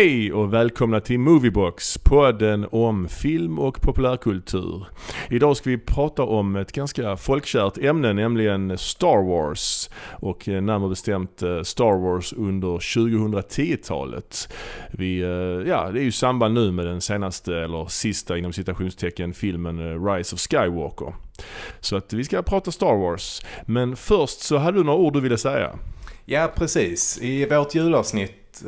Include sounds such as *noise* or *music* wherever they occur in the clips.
Hej och välkomna till Moviebox, podden om film och populärkultur. Idag ska vi prata om ett ganska folkkärt ämne, nämligen Star Wars. Och eh, närmare bestämt eh, Star Wars under 2010-talet. Vi, eh, ja, det är ju samband nu med den senaste, eller sista inom citationstecken, filmen Rise of Skywalker. Så att vi ska prata Star Wars. Men först så hade du några ord du ville säga. Ja, precis. I vårt julavsnitt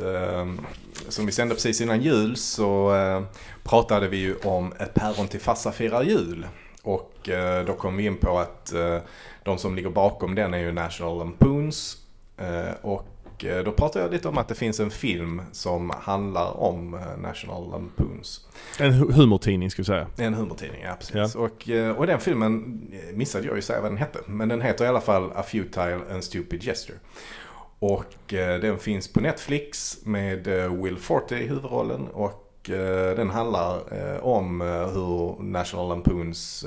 som vi sände precis innan jul så eh, pratade vi ju om ett päron till farsa firar jul. Och eh, då kom vi in på att eh, de som ligger bakom den är ju National Lampoons. Och då pratade jag lite om att det finns en film som handlar om National Lampoons. En humortidning ska vi säga. En humortidning, ja precis. Ja. Och, och den filmen missade jag ju säga vad den hette. Men den heter i alla fall A Futile and Stupid Gesture. Och eh, den finns på Netflix med eh, Will Forte i huvudrollen och eh, den handlar om hur National Lampoons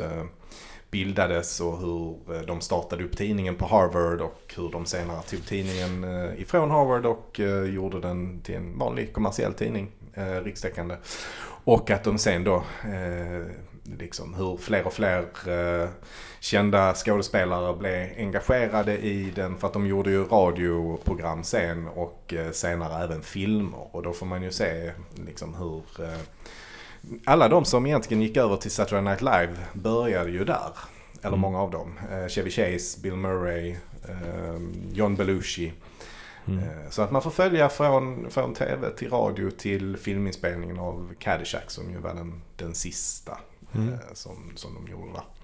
bildades och hur de startade upp tidningen på Harvard och hur de senare tog tidningen ifrån Harvard och gjorde den till en vanlig kommersiell tidning, rikstäckande. Och att de sen då, liksom hur fler och fler kända skådespelare blev engagerade i den för att de gjorde ju radioprogram sen och eh, senare även filmer. Och då får man ju se liksom hur eh, alla de som egentligen gick över till Saturday Night Live började ju där. Eller mm. många av dem. Eh, Chevy Chase, Bill Murray, John Belushi. Mm. Så att man får följa från, från tv till radio till filminspelningen av Caddyshack som ju var den, den sista mm. som, som de gjorde. Um,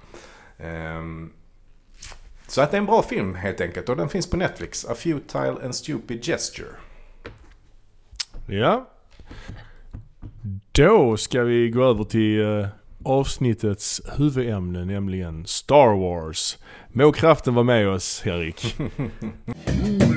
så att det är en bra film helt enkelt och den finns på Netflix. A Futile and Stupid Gesture. Ja. Då ska vi gå över till uh, avsnittets huvudämne, nämligen Star Wars. Må kraften vara med oss, Erik. *laughs*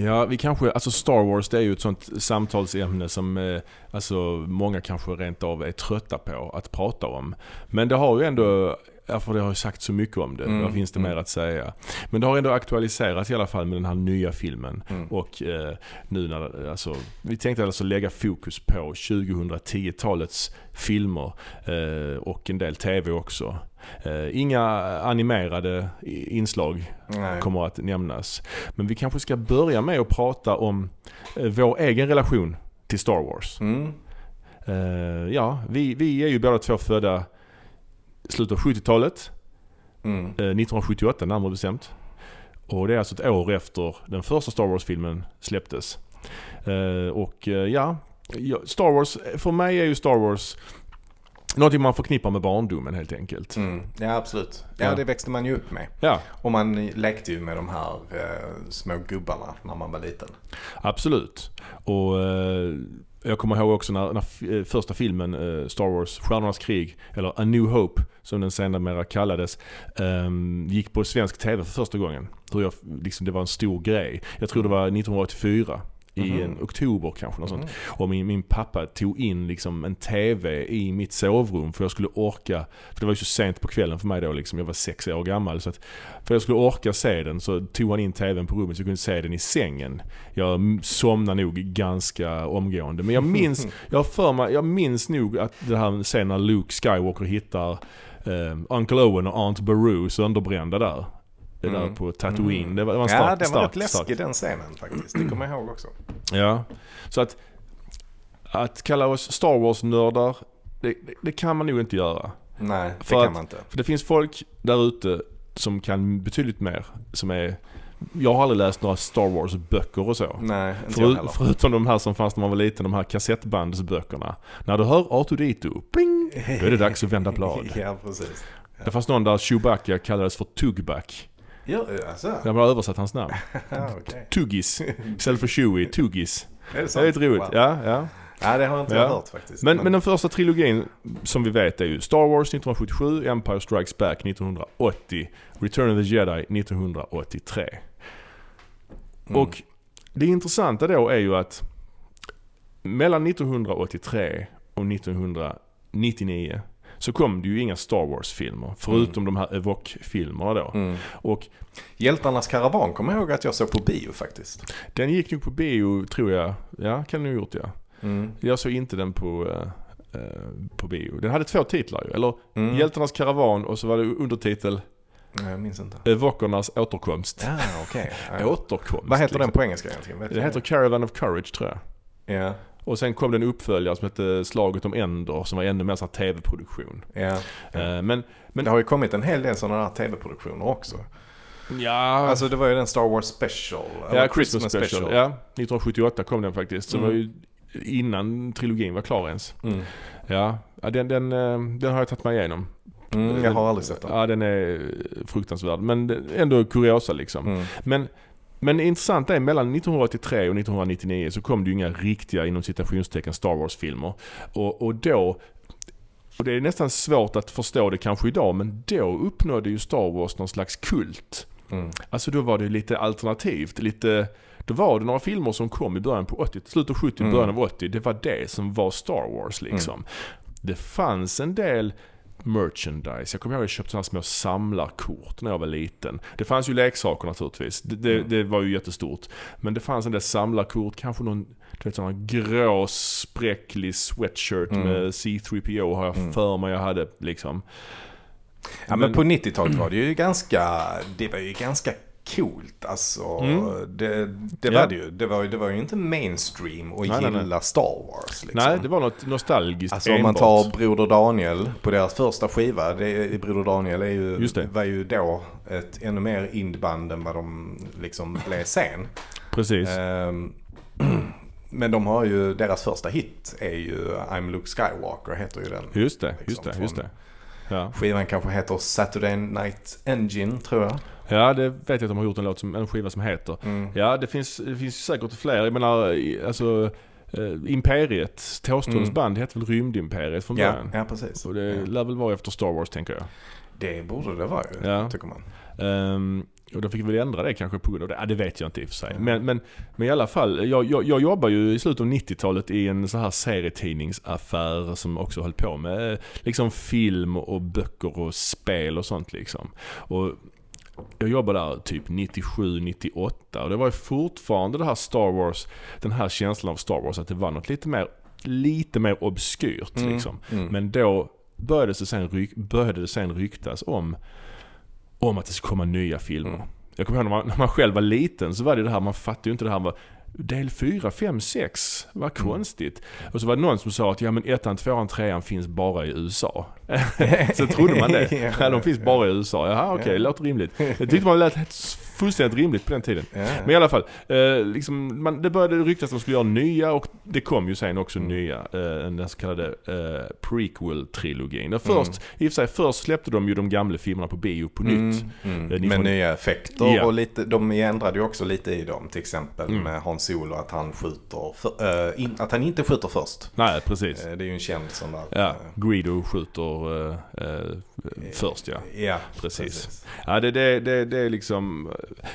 Ja, vi kanske, alltså Star Wars det är ju ett sånt samtalsämne som eh, alltså många kanske rent av är trötta på att prata om. Men det har ju ändå Ja, för det har ju sagt så mycket om det. Mm. Vad finns det mer mm. att säga? Men det har ändå aktualiserats i alla fall med den här nya filmen. Mm. Och eh, nu när, alltså, vi tänkte alltså lägga fokus på 2010-talets filmer eh, och en del TV också. Eh, inga animerade inslag Nej. kommer att nämnas. Men vi kanske ska börja med att prata om eh, vår egen relation till Star Wars. Mm. Eh, ja, vi, vi är ju båda två födda slutet av 70-talet. Mm. 1978 närmare bestämt. Och det är alltså ett år efter den första Star Wars-filmen släpptes. Och ja, Star Wars, för mig är ju Star Wars Någonting man förknippar med barndomen helt enkelt. Mm. Ja absolut. Ja, ja, det växte man ju upp med. Ja. Och man lekte ju med de här eh, små gubbarna när man var liten. Absolut. Och eh, jag kommer ihåg också när, när eh, första filmen eh, Star Wars, Stjärnornas krig, eller A New Hope som den senare kallades, eh, gick på svensk TV för första gången. Hur jag, liksom, det var en stor grej. Jag tror det var 1984 i mm. en oktober kanske. Något sånt. Och min, min pappa tog in liksom en TV i mitt sovrum för jag skulle orka, för det var ju så sent på kvällen för mig då liksom, jag var sex år gammal. Så att för jag skulle orka se den så tog han in TVn på rummet så jag kunde se den i sängen. Jag somnade nog ganska omgående. Men jag minns, *laughs* jag för mig, jag minns nog att det här sen när Luke Skywalker hittar eh, Uncle Owen och Aunt Beru sönderbrända där det där mm. på Tatooine. Mm. Det var, det var en stark, Ja, det var rätt läskig den scenen faktiskt. Det kommer jag ihåg också. *clears throat* Ja, så att, att kalla oss Star Wars-nördar, det, det, kan man nog inte göra. Nej, det för kan man inte. För det finns folk där ute som kan betydligt mer. Som är jag har aldrig läst några Star Wars-böcker och så. Nej, inte För, jag heller. Förutom de här som fanns när man var liten, de här kassettbandsböckerna. När du hör R2D2, pling, då är det dags att vända blad. *laughs* ja, precis. Ja. Det fanns någon där Chewbacca kallades för Tugback. Ja, alltså. Jag har översatt hans namn. *laughs* okay. Tuggis. Istället för Chewie, Tuggis. Är det, sant? det är lite roligt. Wow. Ja, ja. Ja, det har inte ja. jag hört faktiskt. Men, men, men den första trilogin som vi vet är ju Star Wars 1977, Empire Strikes Back 1980, Return of the Jedi 1983. Mm. Och det intressanta då är ju att mellan 1983 och 1999 så kom det ju inga Star Wars-filmer. Förutom mm. de här Evoque-filmerna då. Mm. Och Hjältarnas karavan kommer jag ihåg att jag såg på bio faktiskt. Den gick nog på bio tror jag. Ja, kan du ha gjort ja. Mm. Jag såg inte den på, uh, på bio. Den hade två titlar ju. Eller mm. Hjältarnas karavan och så var det undertitel Nej, jag minns inte. Evokernas återkomst. Okej. Okay. *laughs* återkomst. Vad heter liksom. den på engelska egentligen? Den heter Caravan of Courage tror jag. Ja. Och sen kom det en uppföljare som hette Slaget om Endor som var ännu mer sån tv-produktion. Ja. Eh, men, men, det har ju kommit en hel del sådana här tv-produktioner också. Ja. Alltså det var ju den Star Wars special. Ja, Christmas, special. special. Ja, 1978 kom den faktiskt. Så mm. var ju innan trilogin var klar ens. Mm. Ja, den, den, eh, den har jag tagit mig igenom. Mm, jag har aldrig sett den. Ja, den är fruktansvärd. Men ändå kuriosa liksom. Mm. Men men intressant är mellan 1983 och 1999 så kom det ju inga riktiga inom citationstecken Star Wars-filmer. Och, och då och det är nästan svårt att förstå det kanske idag, men då uppnådde ju Star Wars någon slags kult. Mm. Alltså då var det lite alternativt, lite... Då var det några filmer som kom i början på 80 slutet av 70, mm. början av 80. Det var det som var Star Wars liksom. Mm. Det fanns en del merchandise. Jag kommer ihåg att jag köpte sådana små samlarkort när jag var liten. Det fanns ju leksaker naturligtvis. Det, det, mm. det var ju jättestort. Men det fanns en del samlarkort, kanske någon du vet sån grå spräcklig sweatshirt mm. med C3PO har jag mm. för mig jag hade liksom. Ja men, men på 90-talet var det ju ganska, det var ju ganska coolt. Alltså, mm. det, det ja. var det ju. Det var, det var ju inte mainstream att nej, gilla nej. Star Wars. Liksom. Nej, det var något nostalgiskt Alltså enbart. om man tar Broder Daniel på deras första skiva. Det, Broder Daniel är ju, var ju då ett ännu mer indband än vad de liksom blev sen. *laughs* Precis. Um, *clears throat* men de har ju, deras första hit är ju I'm Luke Skywalker heter ju den. Just det, liksom, just det, just det. Ja. Skivan kanske heter Saturday Night Engine tror jag. Ja det vet jag att de har gjort en låt som, en skiva som heter. Mm. Ja det finns, det finns säkert fler. Jag menar alltså eh, Imperiet, Thåströms mm. band hette väl Rymdimperiet från början? Ja, ja precis. Och det ja. lär väl vara efter Star Wars tänker jag. Det borde det vara ju, ja. tycker man. Um, och då fick vi ändra det kanske på grund av det. Ja, det vet jag inte i och för sig. Mm. Men, men, men i alla fall, jag, jag, jag jobbar ju i slutet av 90-talet i en så här serietidningsaffär som också höll på med liksom film och böcker och spel och sånt liksom. Och jag jobbade där typ 97, 98 och det var ju fortfarande det här Star Wars, den här känslan av Star Wars att det var något lite mer, lite mer obskyrt mm. liksom. Mm. Men då började det sen, ryk, började det sen ryktas om om att det ska komma nya filmer. Mm. Jag kommer ihåg när man, när man själv var liten så var det det här, man fattade ju inte det här med del 4, 5, 6, vad konstigt. Mm. Och så var det någon som sa att ja men ettan, tvåan, trean finns bara i USA. *laughs* så trodde man det. *laughs* ja, de finns bara i USA. Jaha okej, okay, det låter rimligt. Jag tyckte man lät fullständigt rimligt på den tiden. Ja. Men i alla fall, eh, liksom, man, det började ryktas att de skulle göra nya och det kom ju sen också mm. nya. Eh, den så kallade eh, prequel-trilogin. Först, mm. i och för sig, först släppte de ju de gamla filmerna på bio på mm. nytt. Mm. Eh, med nya effekter ja. och lite, de ändrade ju också lite i dem. Till exempel mm. med Hans Solo att han skjuter, för, äh, in, att han inte skjuter först. Nej, precis. Eh, det är ju en känd sån där. Ja, Greedo skjuter först ja. Ja, precis. precis. Ja, det, det, det, det är liksom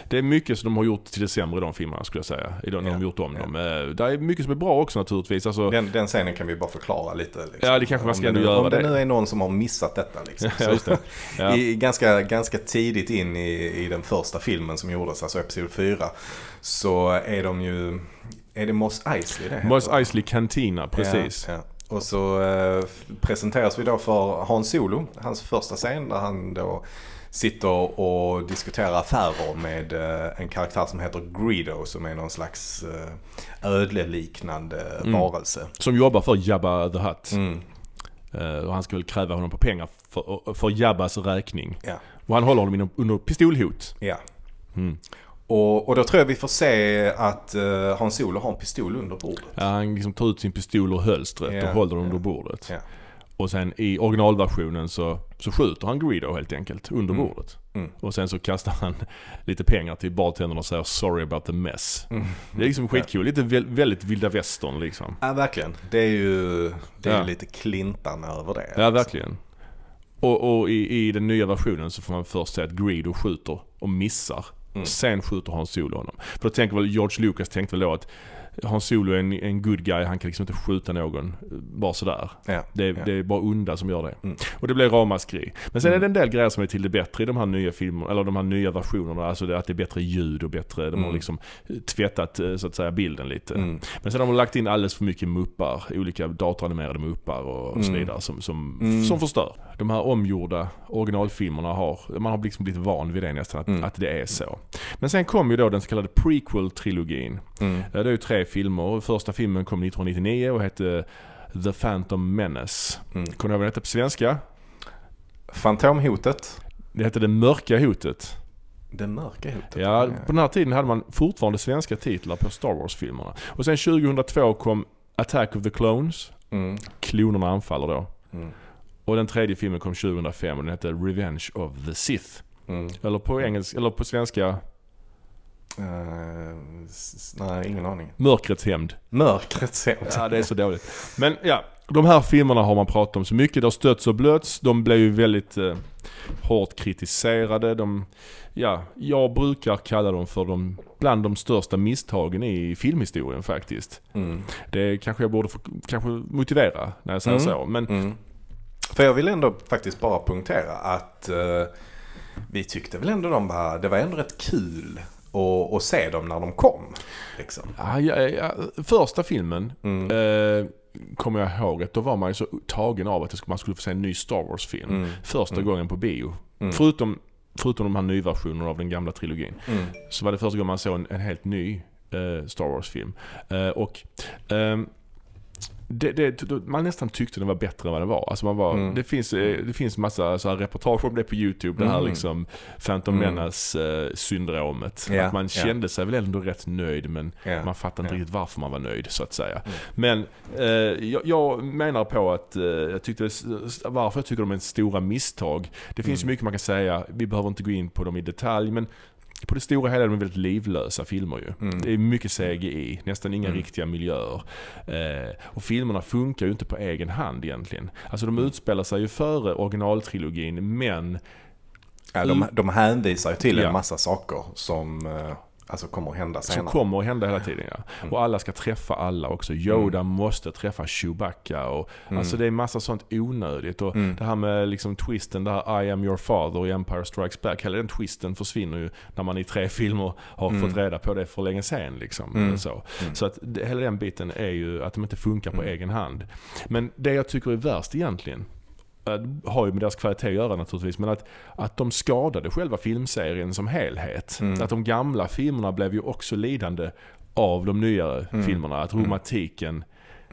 det är mycket som de har gjort till det sämre i de filmerna skulle jag säga. I de, när de gjort om ja. dem. Eh, det är mycket som är bra också naturligtvis. Alltså, den, den scenen kan vi bara förklara lite. Liksom. Ja det kanske man ska ändå göra. Om det nu är någon som har missat detta. Liksom. *laughs* ja, ja. I, ganska, ganska tidigt in i, i den första filmen som gjordes, alltså Episod 4. Så är de ju, är det Moss Eisley det heter? Moss Eisley Cantina, precis. Ja, och så eh, presenteras vi då för Hans Solo, hans första scen där han då sitter och diskuterar affärer med eh, en karaktär som heter Greedo som är någon slags eh, ödleliknande mm. varelse. Som jobbar för Jabba the Hutt. Mm. Eh, och han ska väl kräva honom på pengar för, för Jabbas räkning. Ja. Och han håller honom under pistolhot. Ja. Mm. Och, och då tror jag vi får se att uh, Hans Solo har en pistol under bordet. Ja, han liksom tar ut sin pistol ur hölstret ja, och håller den ja. under bordet. Ja. Och sen i originalversionen så, så skjuter han Greedo helt enkelt under mm. bordet. Mm. Och sen så kastar han *laughs* lite pengar till bartendern och säger 'sorry about the mess'. Mm. Det är liksom skitkul. Lite väldigt vilda västern liksom. Ja verkligen. Det är ju det är ja. lite Clintan över det. Ja verkligen. Och, och i, i, den nya versionen så får man först se att Greedo skjuter och missar. Mm. Sen skjuter han Solo honom. För då tänker väl George Lucas tänkte väl då att Han Solo är en, en good guy, han kan liksom inte skjuta någon eh, bara sådär. Ja, Det, är- ja. det är bara onda som gör det. Mm. Och det blir ramaskri. Men sen Mm. är det en del grejer som är till det bättre i de här nya filmerna, eller de här nya versionerna. Alltså det, att det är bättre ljud och bättre, de har Mm. liksom eh, tvättat eh, så att säga bilden lite. Mm. Men sen har de lagt in alldeles för mycket muppar, olika datoranimerade muppar och, och så Mm. vidare som, som, Mm. som förstör. De här omgjorda originalfilmerna har, man har liksom blivit van vid det nästan, att, Mm. att det är så. Men sen kom ju då den så kallade prequel-trilogin. Mm. Det är ju tre filmer. Första filmen kom 1999 och hette The Phantom Menace. Mm. Kommer du ihåg vad den hette på svenska? Fantomhotet. Det hette Det Mörka Hotet. Det mörka hotet. Ja, på den här tiden hade man fortfarande svenska titlar på Star Wars-filmerna. Och sen 2002 kom Attack of the Clones. Mm. Klonerna anfaller då. Mm. Och den tredje filmen kom 2005 och den hette Revenge of the Sith. Mm. Eller på engelska, eller på svenska S- nej, ingen aning. Mörkrets hämnd. Mörkrets hämnd. Ja, det är så dåligt. Men ja, de här filmerna har man pratat om så mycket. Det har stötts och blötts. De blev ju väldigt eh, hårt kritiserade. De, ja, jag brukar kalla dem för de, bland de största misstagen i filmhistorien faktiskt. Mm. Det kanske jag borde få, kanske motivera när jag säger Mm. så. Men Mm. För jag vill ändå faktiskt bara punktera att eh, vi tyckte väl ändå de var, det var ändå rätt kul att, att se dem när de kom. Liksom. ja, ja, ja, första filmen Mm. eh, kommer jag ihåg att då var man ju så tagen av att man skulle få se en ny Star Wars-film. Mm. Första Mm. gången på bio. Mm. Förutom, förutom de här nyversionerna av den gamla trilogin. Mm. Så var det första gången man såg en, en helt ny eh, Star Wars-film. Eh, och ehm, det, det, man nästan tyckte den var bättre än vad den var. Alltså man var, Mm. det, finns, eh, det finns massa så här reportage om det på YouTube. Det här Mm. liksom Phantom Mm. Menace-syndromet. Ja, att man kände sig väl ändå rätt nöjd men Ja. man fattade inte riktigt varför man var nöjd så att säga. Mm. Men eh, jag, jag menar på att, eh, jag tyckte, varför jag tycker de är stora misstag. Det finns Mm. mycket man kan säga, vi behöver inte gå in på dem i detalj men på det stora hela är de väldigt livlösa filmer ju. Mm. Det är mycket CGI, nästan inga Mm. riktiga miljöer. Eh, och filmerna funkar ju inte på egen hand egentligen. Alltså Mm. de utspelar sig ju före originaltrilogin men Ja, de, de hänvisar ju till Ja. en massa saker som eh, alltså kommer att hända som senare. kommer att hända hela tiden ja. Mm. Och alla ska träffa alla också. Yoda måste träffa Chewbacca och Mm. alltså det är massa sånt onödigt. Och Mm. det här med liksom twisten, det här I am your father i Empire Strikes Back. Hela den twisten försvinner ju när man i tre filmer har Mm. fått reda på det för länge sen. Liksom, Mm. så Mm. så att hela den biten är ju att de inte funkar på Mm. egen hand. Men det jag tycker är värst egentligen, har ju med deras kvalitet att göra naturligtvis, men att, att de skadade själva filmserien som helhet. Mm. Att de gamla filmerna blev ju också lidande av de nyare Mm. filmerna. Att Mm. romantiken,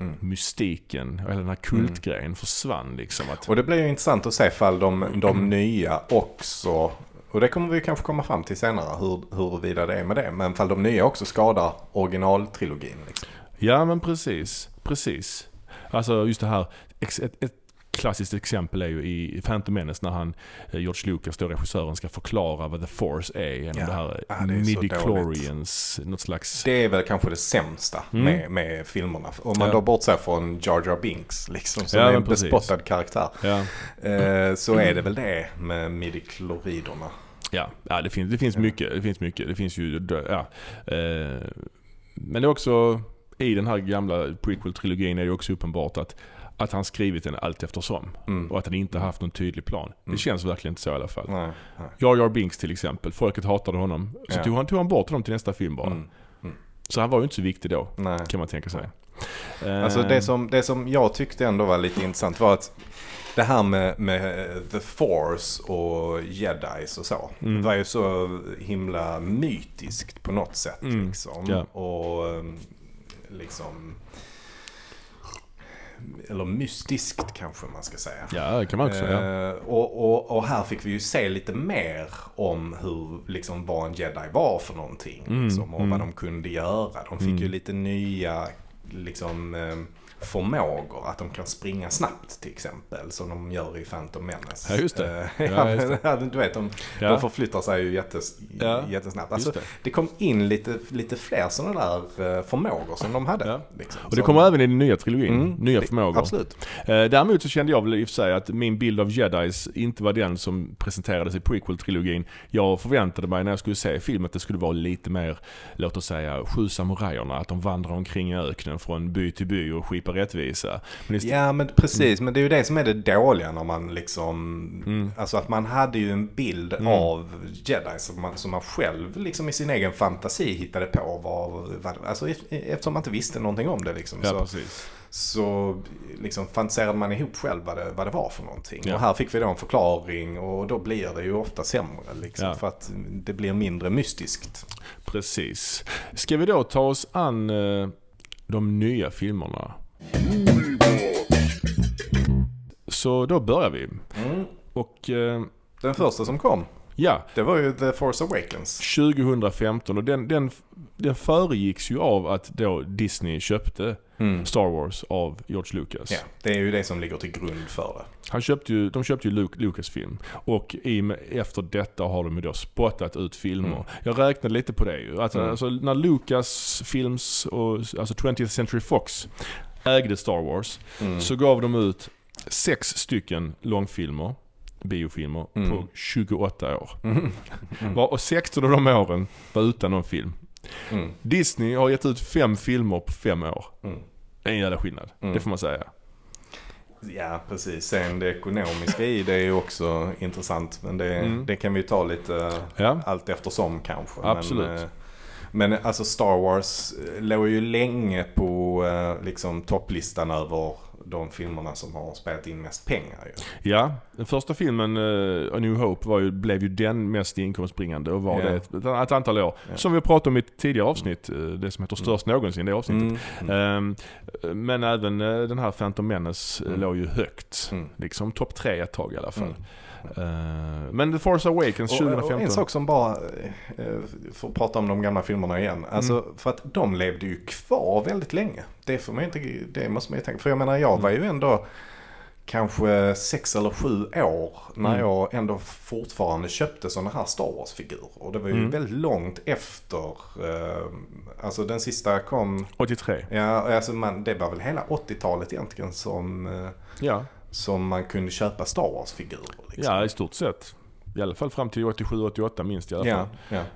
Mm. mystiken, eller den här kultgrejen försvann liksom. Att, Och det blir ju intressant att se ifall de, de nya också, och det kommer vi kanske komma fram till senare hur, huruvida det är med det, men ifall de nya också skadar originaltrilogin. Liksom. Ja men precis, precis. Alltså just det här, ett, ett klassiskt exempel är ju i Phantom Menace när han, eh, George Lucas, då regissören, ska förklara vad The Force är genom Ja. det här Ja, det är så midi-chlorians, något slags... Det är väl kanske det sämsta Mm. med, med filmerna. Om man Ja. då bortser från Jar Jar Binks, liksom, som Ja, är en precis. bespottad karaktär, Ja, eh, så är det väl det med midi-kloriderna. ja, ja det, finns, det finns mycket. Det finns mycket. Det finns ju, ja. Eh, men det är också, i den här gamla prequel-trilogin är det också uppenbart att att han skrivit den allt eftersom. Mm. Och att han inte haft någon tydlig plan. Det Mm. känns verkligen inte så i alla fall. Nej, nej. Jar Jar Binks till exempel. Folket hatade honom. Så Ja. tog, han, tog han bort honom till nästa film bara. Mm. Så han var ju inte så viktig då, nej. kan man tänka sig. Alltså Eh, det som, det som jag tyckte ändå var lite intressant var att det här med, med The Force och Jedis och så. Mm. var ju så himla mytiskt på något sätt. Mm. Liksom. Ja. Och um, liksom... Eller mystiskt kanske man ska säga. Ja, det kan man också. ja. Eh, och, och, och här fick vi ju se lite mer om hur, liksom, vad en jedi var för någonting. Mm, Liksom, och mm. vad de kunde göra. De fick Mm. ju lite nya liksom, eh, förmågor. Att de kan springa snabbt till exempel. Som de gör i Phantom Menace. Ja, just det. Eh, Ja, just *laughs* ja, du vet, de, Ja. de förflyttar sig ju jättes, Ja, jättesnabbt. Alltså, det. det. kom in lite, lite fler sådana där eh, förmågor som de hade. Ja. Liksom, Och det kommer även i den nya trilogin. Mm, nya det- förmågor. Absolut. Eh, Däremot så kände jag väl i och för sig att min bild av Jedis inte var den som presenterades i prequel-trilogin. Jag förväntade mig när jag skulle se filmen att det skulle vara lite mer, låt oss säga, Sju samurajerna. Att de vandrar omkring i öknen från by till by och skipar rättvisa. Men Ja men precis, men det är ju det som är det dåliga när man liksom... Mm. Alltså att man hade ju en bild Mm. av jedi som man, som man själv liksom i sin egen fantasi hittade på. Vad, vad, alltså ef- eftersom man inte visste någonting om det liksom. ja, så, precis. så liksom fantiserade man ihop själv vad det, vad det var för någonting. Ja. Och här fick vi då en förklaring och då blir det ju ofta sämre. Liksom, Ja. För att det blir mindre mystiskt. Precis. Ska vi då ta oss an eh, de nya filmerna? Så då börjar vi. Och eh, Den första som kom, ja, det var ju The Force Awakens. 2015 och den, den, den föregicks ju av att då Disney köpte Star Wars av George Lucas. Ja, det är ju det som ligger till grund för det. Han köpte ju, de köpte ju Luke, Lucasfilm och i efter detta har de ju då spottat ut filmer. Mm. Jag räknade lite på det ju. Alltså, Mm. alltså när Lucas Films och alltså 20th Century Fox ägde Star Wars Mm. så gav de ut sex stycken långfilmer, biofilmer, Mm. på 28 år. Mm. Var- Och 16 av de åren var utan någon film. Mm. Disney har gett ut fem filmer på fem år. Mm. En jävla skillnad, Mm. det får man säga. Ja, precis. Sen det ekonomiska i det är ju också intressant. Men det, Mm. det kan vi ta lite Ja, allt eftersom kanske. Absolut. Men, eh, men alltså Star Wars eh, låg ju länge på eh, liksom topplistan över de filmerna som har spelat in mest pengar ju. ja. Den första filmen, uh, A New Hope, var ju, blev ju den mest inkomstbringande och var Ja. det ett, ett antal år. Ja. Som vi pratat om i ett tidigare avsnitt, eh, det som heter Störst någonsin, det avsnittet. Mm. Mm. Ehm, men även eh, den här Phantom Menace eh, Mm. låg ju högt. Mm. Liksom topp tre ett tag i alla fall. Ehm, men The Force Awakens Och, 2015. och en sak som bara, eh, för att prata om de gamla filmerna igen. Alltså Mm. för att de levde ju kvar väldigt länge. Det, får man inte, det måste man ju tänka. För jag menar jag Mm. var ju ändå kanske sex eller sju år när Mm. jag ändå fortfarande köpte sådana här Star Wars-figurer. Och det var ju Mm. väldigt långt efter, eh, alltså den sista kom, 83. ja alltså man, det var väl hela 80-talet egentligen som, eh, Ja. Som man kunde köpa Star Wars-figurer. Liksom. ja, i stort sett. I alla fall fram till 87-88 minst i alla fall.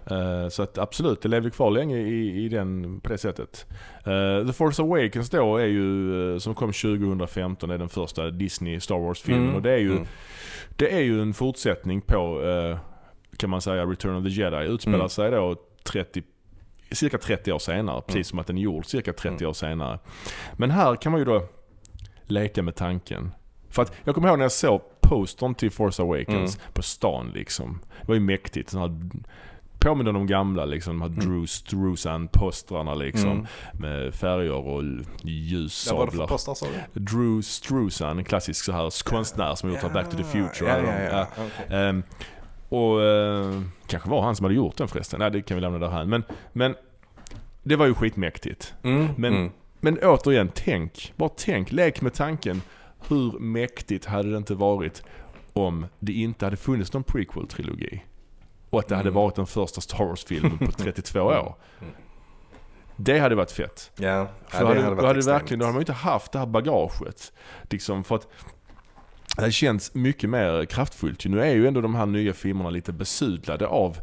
ja. Eh, Så att absolut, det levde kvar länge i, i den, på det sättet. Eh, The Force Awakens då är ju, eh, som kom 2015, är den första Disney Star Wars-filmen. Mm, Och det är, ju, mm. det är ju en fortsättning på, eh, kan man säga, Return of the Jedi. Utspelar Mm. sig då 30, cirka 30 år senare. Precis Mm. som att den är gjord cirka 30 Mm. år senare. Men här kan man ju då leka med tanken. För att jag kommer ihåg när jag såg postern till Force Awakens Mm. på stan liksom. Det var ju mäktigt. Sån här, påminner de gamla liksom, de här Mm. Drew Struzan-postrarna liksom. Mm. Med färger och Ja, vad var det för ljussablar. postrar sa du? Drew Struzan, en klassisk så här konstnär som har gjort Back to the Future. Eller ja, någon- ja. ja. Okej. Ehm, och eh, kanske var han som hade gjort den förresten. Nej, det kan vi lämna därhän. Men, men det var ju skitmäktigt. Mm, Men- mm. Men återigen, tänk. Bara tänk. Lek med tanken. Hur mäktigt hade det inte varit om det inte hade funnits någon prequel-trilogi? Och att det hade Mm. varit den första Star Wars-filmen på *laughs* 32 år. Mm. Det hade varit fett. Ja, För ja, då hade, varit hade verkligen, då hade man ju inte haft det här bagaget. Liksom för att det hade känts mycket mer kraftfullt. Nu är ju ändå de här nya filmerna lite besudlade av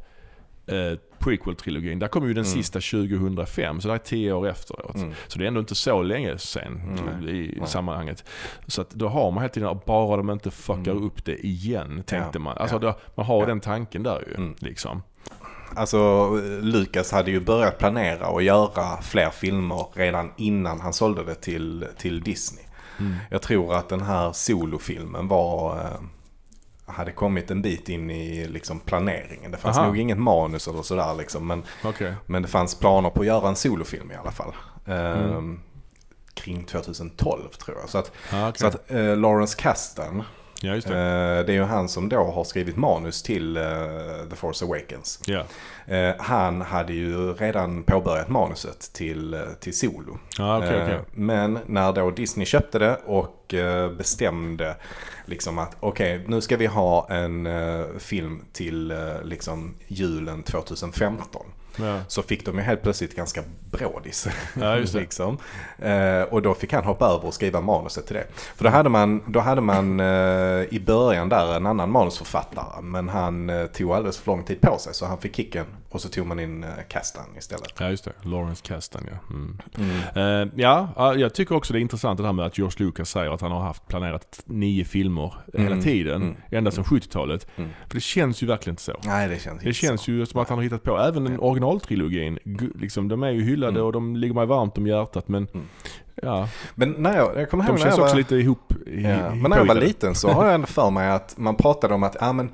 eh, prequel-trilogin. Där kom ju den Mm. sista 2005, så det är tio år efteråt. Mm. Så det är ändå inte så länge sen Mm. i Nej. sammanhanget. Så att då har man hela tiden, bara de inte fuckar Mm. upp det igen, tänkte Ja, man. Alltså ja. då, man har Ja. den tanken där ju. Mm. Liksom. Alltså, Lucas hade ju börjat planera och göra fler filmer redan innan han sålde det till, till Disney. Mm. Jag tror att den här solofilmen var, eh, hade kommit en bit in i liksom planeringen. Det fanns Aha. nog inget manus eller sådär liksom. Men, Okej. men det fanns planer på att göra en solofilm i alla fall. Mm. Kring 2012 tror jag. Så att, Ja, okej. så att eh, Lawrence Kasdan Ja, det. Eh, det är ju han som då har skrivit manus till eh, The Force Awakens. Ja. Eh, han hade ju redan påbörjat manuset till, till Solo. Okej, Eh, okej. Men när då Disney köpte det och bestämde liksom att okej, nu ska vi ha en film till liksom julen 2015. Ja. Så fick de ju helt plötsligt ganska brådis. Ja, det. *laughs* liksom. eh, och då fick han hoppa över och skriva manuset till det. För då hade man, då hade man eh, i början där en annan manusförfattare. Men han eh, tog alldeles för lång tid på sig så han fick kicken. Och så tog man in eh, Kasdan istället. Ja, just det. Lawrence Kasdan, ja. Mm. Eh, ja, ja, jag tycker också det är intressant det här med att George Lucas säger att han har haft planerat nio filmer hela Mm, tiden. mm, ända sedan 70-talet. Mm. För det känns ju verkligen inte så. Nej, det känns Det inte känns så. ju som att han har hittat på, även den originaltrilogin, liksom, de är ju hyllade Mm. och de ligger mig varmt om hjärtat men Mm. ja, Men när jag, jag kommer ihåg de när jag var... också lite ihop i, Ja, men när jag var liten så har jag ändå för mig att man pratade om att, ja men,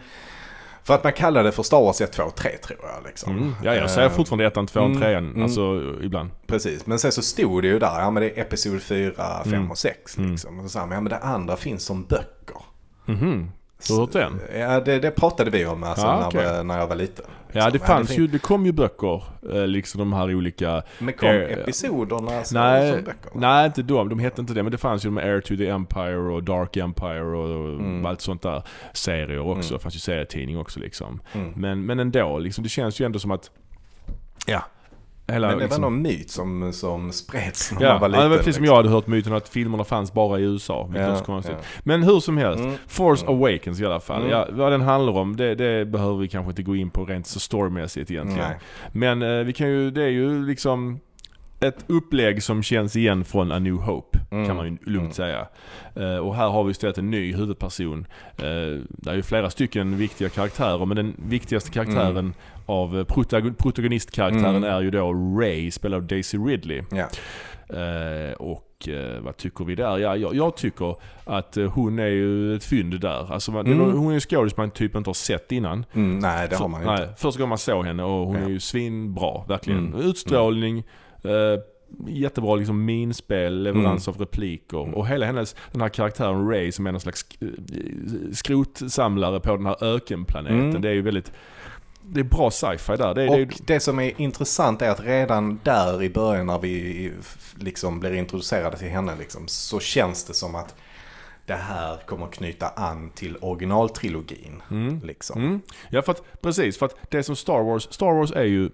för att man kallade det för Star Wars 1, 2 och 3 tror jag liksom. Mm. Ja, jag säger Eh, fortfarande ettan, tvåan, mm, trean, mm. alltså ibland. Precis, men sen så stod det ju där, ja men det är Episod 4, 5 Mm. och 6 Mm. liksom. Och så sa man, ja men det andra finns som böcker. Har du hört den? Ja, det, det pratade vi om alltså, Ja, när, okej. när jag var liten. Ja, det Liksom. fanns ju, det kom ju böcker, eh, liksom de här olika Men kom eh, episoderna så, Nej, som böcker? nej inte de, de hette inte det. Men det fanns ju med Air to the Empire och Dark Empire och Mm. allt sånt där. Serier också. Mm. Det fanns ju serietidning också liksom. Mm. Men, men ändå, liksom, det känns ju ändå som att... Ja. Hela, Men det liksom, var någon myt som, som spreds när Ja, man var ja, liten. det var precis som liksom. jag hade hört myten att filmerna fanns bara i USA. Vilket Ja, konstigt. ja. Men hur som helst. Mm. Force Mm. Awakens i alla fall. Mm. Ja, vad den handlar om, det, det behöver vi kanske inte gå in på rent så storymässigt egentligen. Nej. Men eh, vi kan ju, det är ju liksom ett upplägg som känns igen från A New Hope, Mm. kan man ju lugnt Mm. säga. Eh, och här har vi istället en ny huvudperson. Uh, det är ju flera stycken viktiga karaktärer, men den viktigaste karaktären Mm. av eh, protagon- protagonistkaraktären Mm. är ju då Ray, spelad av Daisy Ridley. Ja. Eh, och eh, vad tycker vi där? Ja, jag, jag tycker att eh, hon är ju ett fynd där. Alltså, man, Mm. Hon är en skådis man typ inte har sett innan. Mm, nej, det har man ju inte. första gången man såg henne och hon Ja. är ju svinbra, verkligen. Mm. Utstrålning, eh, jättebra liksom minspel, leverans av repliker Mm. och hela hennes, den här karaktären Ray som är någon slags eh, skrotsamlare på den här ökenplaneten. Mm. Det är ju väldigt, det är bra sci-fi där. Det är, det Och det som är intressant är att redan där i början när vi liksom blir introducerade till henne liksom, så känns det som att det här kommer knyta an till originaltrilogin. mm. Liksom. Mm. Ja, för att, precis. För att det som Star Wars, Star Wars är ju,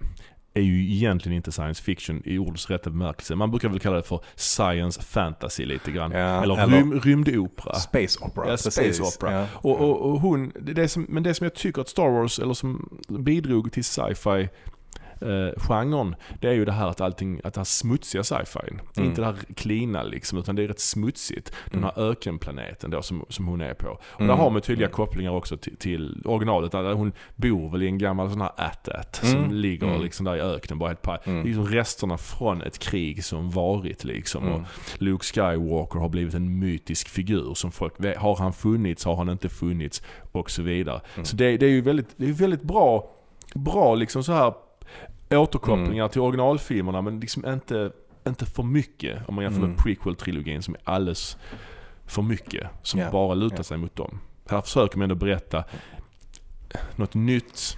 är ju egentligen inte science fiction i ordets rätta bemärkelse. Man brukar väl kalla det för science fantasy lite grann. Ja, eller eller- rym, rymdopera. Space opera. Ja, space opera. Ja. Och, och, och hon, det som, men det som jag tycker att Star Wars, eller som bidrog till sci-fi eh, genren, det är ju det här att allting, att det här smutsiga sci-fi. Mm. Inte det här cleana liksom, utan det är rätt smutsigt. Den här ökenplaneten då som, som hon är på. Och Mm. där har man tydliga Mm. kopplingar också till, till originalet. Där hon bor väl i en gammal sån här at som Mm. ligger Mm. liksom där i öknen bara helt pa- Mm. Liksom resterna från ett krig som varit liksom. Mm. Och Luke Skywalker har blivit en mytisk figur som folk vet, har han funnits, har han inte funnits och så vidare. Mm. Så det, det är ju väldigt, det är väldigt bra, bra liksom så här återkopplingar till originalfilmerna men liksom inte, inte för mycket om man jämför Mm. med prequel-trilogin som är alldeles för mycket. Som Ja, bara lutar ja. sig mot dem. Här försöker man ändå berätta något nytt.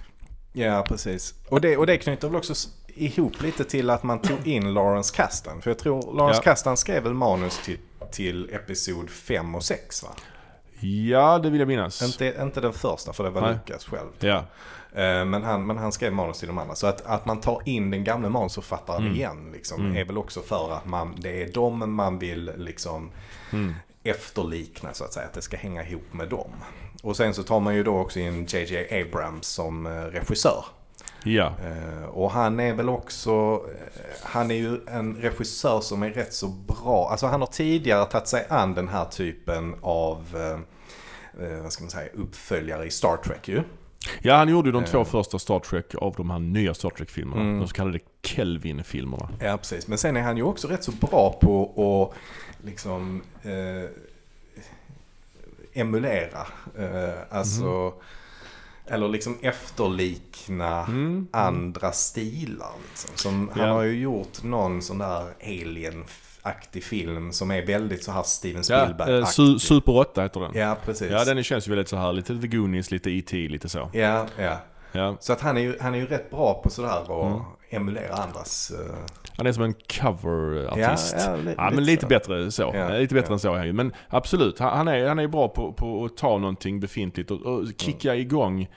Ja, precis. Och det, och det knyter väl också ihop lite till att man tog in Lawrence Kasdan. För jag tror Lawrence Ja. Kasdan skrev väl manus till, till Episod 5 och 6 va? Ja, det vill jag minnas. Inte, inte den första för det var Nej. Lukas själv. Ja. Eh, Men han, men han skrev manus till de andra. Så att, att man tar in den gamla manusförfattaren Mm. igen liksom, Mm. är väl också för att man, det är dem man vill liksom Mm. efterlikna så att säga. Att det ska hänga ihop med dem. Och sen så tar man ju då också in JJ Abrams som eh, regissör. Ja. Eh, Och han är väl också, han är ju en regissör som är rätt så bra. Alltså han har tidigare tagit sig an den här typen av, vad ska man säga, uppföljare i Star Trek ju. Ja, han gjorde ju de Eh. två första Star Trek av de här nya Star Trek-filmerna. Mm. De så kallade Kelvin-filmerna. Ja, precis. Men sen är han ju också rätt så bra på att liksom eh, emulera. Eh, alltså, eller liksom efterlikna Mm. andra stilar. Liksom. Som, Han Ja. har ju gjort någon sån där alien, Wars-aktig film som är väldigt så här Steven Spielberg-aktig. Ja, eh, su Super 8 heter den. Ja, precis. Ja, den känns ju väldigt så här, lite The Goonies, lite E.T. lite så. Ja, ja. Ja. Så att han är ju, han är ju rätt bra på sådär och mm. emulera andras... Uh... Han är som en coverartist. Ja, ja, li ja, men lite så. bättre så. Ja, lite bättre ja. än så är han ju. Men absolut, han är, han är bra på, på att ta någonting befintligt och, och kicka mm. igång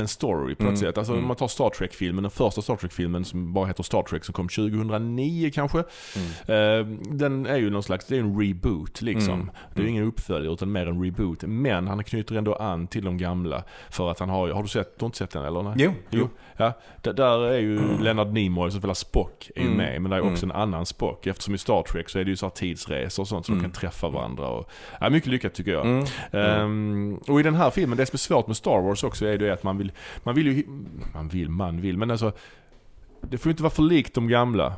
en story på något mm. sätt. Alltså mm. om man tar Star Trek-filmen, den första Star Trek-filmen som bara heter Star Trek som kom 2009 kanske. Mm. Eh, den är ju någon slags, det är en reboot liksom. Mm. Det är ju ingen uppföljare utan mer en reboot. Men han knyter ändå an till de gamla. För att han har har du sett, du har inte sett den eller? Nej? Jo. jo. Ja, där, där är ju mm. Leonard Nimoy som spelar Spock är ju mm. med. Men det är också en annan Spock. Eftersom i Star Trek så är det ju så här tidsresor och sånt så de kan träffa varandra. Och, ja, mycket lyckat tycker jag. Um, och i den här filmen, det som är svårt med Star Wars också är det att man vill man vill ju, man vill, man vill, men alltså det får ju inte vara för likt de gamla.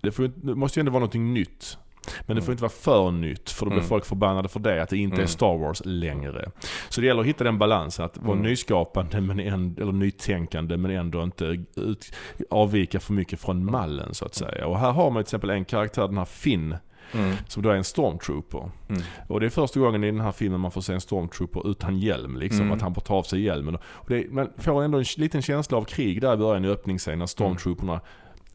Det, får, det måste ju ändå vara någonting nytt. Men det får mm. inte vara för nytt för då blir mm. folk förbannade för det, att det inte mm. är Star Wars längre. Så det gäller att hitta den balansen, att vara mm. nyskapande men ändå, eller nytänkande men ändå inte ut, avvika för mycket från mallen så att säga. Och här har man till exempel en karaktär, den här Finn, Mm. Som då är en stormtrooper. Mm. Och det är första gången i den här filmen man får se en stormtrooper utan hjälm. Liksom, mm. Att han får ta av sig hjälmen. Och det, man får ändå en liten känsla av krig där i början i öppningsscenen när stormtrooperna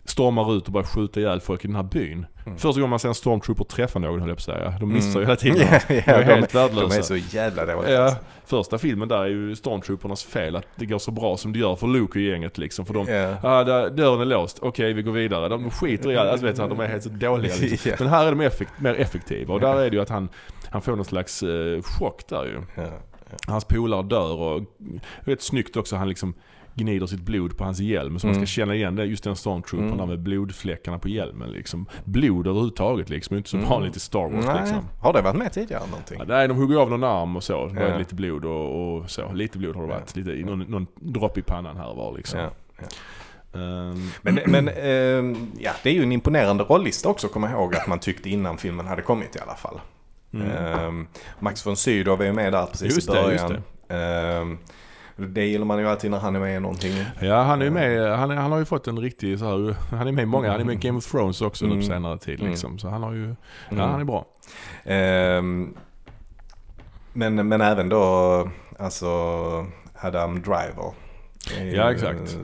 stormar ut och börjar skjuta ihjäl folk i den här byn. Mm. Första gången man ser en stormtrooper träffa någon höll jag på att säga. De missar mm. ju hela tiden. *laughs* ja, ja, de är helt de, värdelösa. De är så jävla dåliga. Ja, första filmen där är ju stormtroopernas fel att det går så bra som det gör för Luke och gänget liksom. För de, ja, ah, där, dörren är låst, okej okay, vi går vidare. De skiter i allt, alltså, vet de är helt så dåliga *laughs* liksom. Men här är de effekt, mer effektiva och där är det ju att han, han får någon slags eh, chock där ju. Hans polare dör och, vet snyggt också, han liksom gnider sitt blod på hans hjälm. Så mm. man ska mm. känna igen det, just den stormtroopern mm. med blodfläckarna på hjälmen. Liksom. Blod överhuvudtaget liksom, är inte så mm. vanligt i Star Wars. Nej. Liksom. Har det varit med tidigare någonting? Ja, nej, de hugger av någon arm och så. Det var lite blod och, och, så. Lite blod har det varit. Lite, någon, någon dropp i pannan här var liksom. Ja. Ja. Um, men men um, ja, det är ju en imponerande rollista också, komma ihåg att man tyckte innan filmen hade kommit i alla fall. Mm. Um, Max von Sydow är ju med där precis just i början. Det, det. Gillar man ju alltid när han är med i någonting. Ja, han är med. Han, han har ju fått en riktig så här, Han är med i många. Han är med i Game of Thrones också mm. på senare tid mm. liksom. Så han har ju, ja mm. han är bra. Um, men, men även då, alltså Adam Driver. Ja, exakt.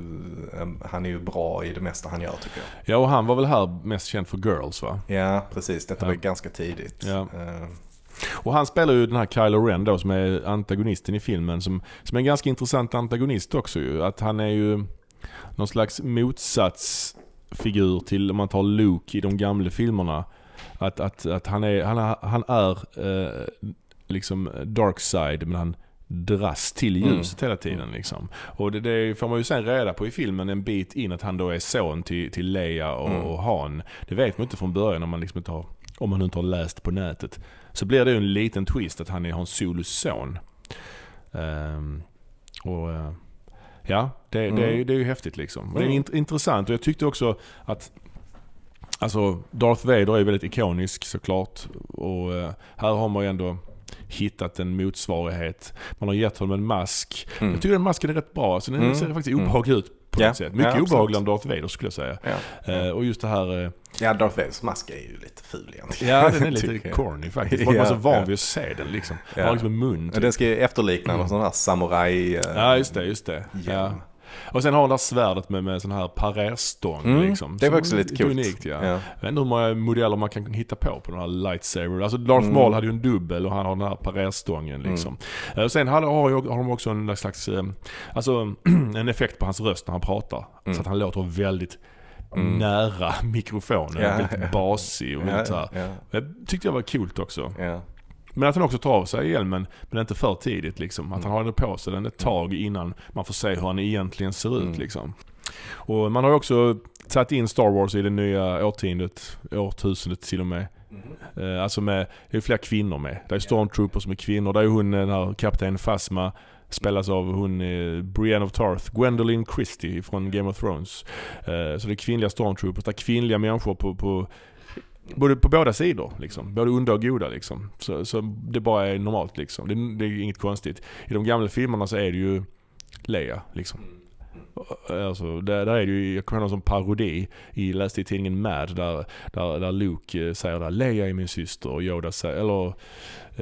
Han är ju bra i det mesta han gör tycker jag. Ja, och han var väl här mest känd för Girls va? Ja, precis. Detta ja. var ganska tidigt. Ja. Uh, och han spelar ju den här Kylo Ren då som är antagonisten i filmen. Som, som är en ganska intressant antagonist också ju. Att han är ju någon slags motsatsfigur till om man tar Luke i de gamla filmerna. Att, att, att han är, han är, han är eh, liksom dark side men han dras till mm. ljuset mm. hela tiden. Liksom. Och det, det, får man ju sen reda på i filmen en bit in att han då är son till, till Leia och, mm. och Han. Det vet man inte från början om man liksom inte har, om man inte har läst på nätet. Så blir det ju en liten twist att han är Hans Solos son. Um, och uh, ja, det, mm. det, är, det är ju häftigt liksom. Mm. Det är mm. int intressant och jag tyckte också att Alltså Darth Vader är väldigt ikonisk såklart. Och uh, här har man ju ändå hittat en motsvarighet. Man har gett honom en mask. Mm. Jag tycker den masken är rätt bra. Alltså, den mm. ser faktiskt mm. obehaglig ut på ja. något sätt. Mycket ja, obehagligare än Darth Vader skulle jag säga. Ja. Uh, och just det här... Uh, ja, Darth Vaders mask är ju lite ful egentligen. Ja, den är lite *laughs* corny faktiskt. Man är så van vid att se den liksom. Ja. Man har liksom en mun. Typ. Den ska ju efterlikna mm. någon sån här samuraj... Uh, ja, just det, just det. Ja. Och sen har hon det här svärdet med, med sån här parerstång mm, liksom. Det var också lite coolt. Unikt ja. ja. Jag vet inte hur många modeller man kan hitta på på den här lightsaber. Alltså Darth mm. Maul hade ju en dubbel och han har den här parerstången mm. liksom. Mm. Sen har, har, har de också en slags, eh, alltså *clears throat* en effekt på hans röst när han pratar. Mm. Så att han låter väldigt Mm. nära mikrofonen. Ja, väldigt ja. basig och ja, så här. Ja. Det tyckte jag var coolt också. Ja. Men att han också tar av sig hjälmen, men inte för tidigt liksom. Att han har den på sig den ett tag innan man får se hur han egentligen ser ut mm. liksom. Och man har också tagit in Star Wars i det nya årtiondet, årtusendet till och med. Mm. Alltså med, det är flera kvinnor med. Det är Stormtroopers som är kvinnor. Det är hon den här kapten Phasma. Spelas av hon eh, Brienne of Tarth, Gwendolyn Christie från Game of Thrones. Eh, så det är kvinnliga stormtroopers, det är kvinnliga människor på, på Både på båda sidor, liksom. både onda och goda. Liksom. Så, så det bara är normalt. Liksom. Det, det, är inget konstigt. I de gamla filmerna så är det ju Leia. Liksom. Mm. Alltså, där, där är det ju, jag kommer ihåg sån parodi, i, läste i tidningen Mad, där, där, där Luke säger där Leia är min syster och Yoda säger, eller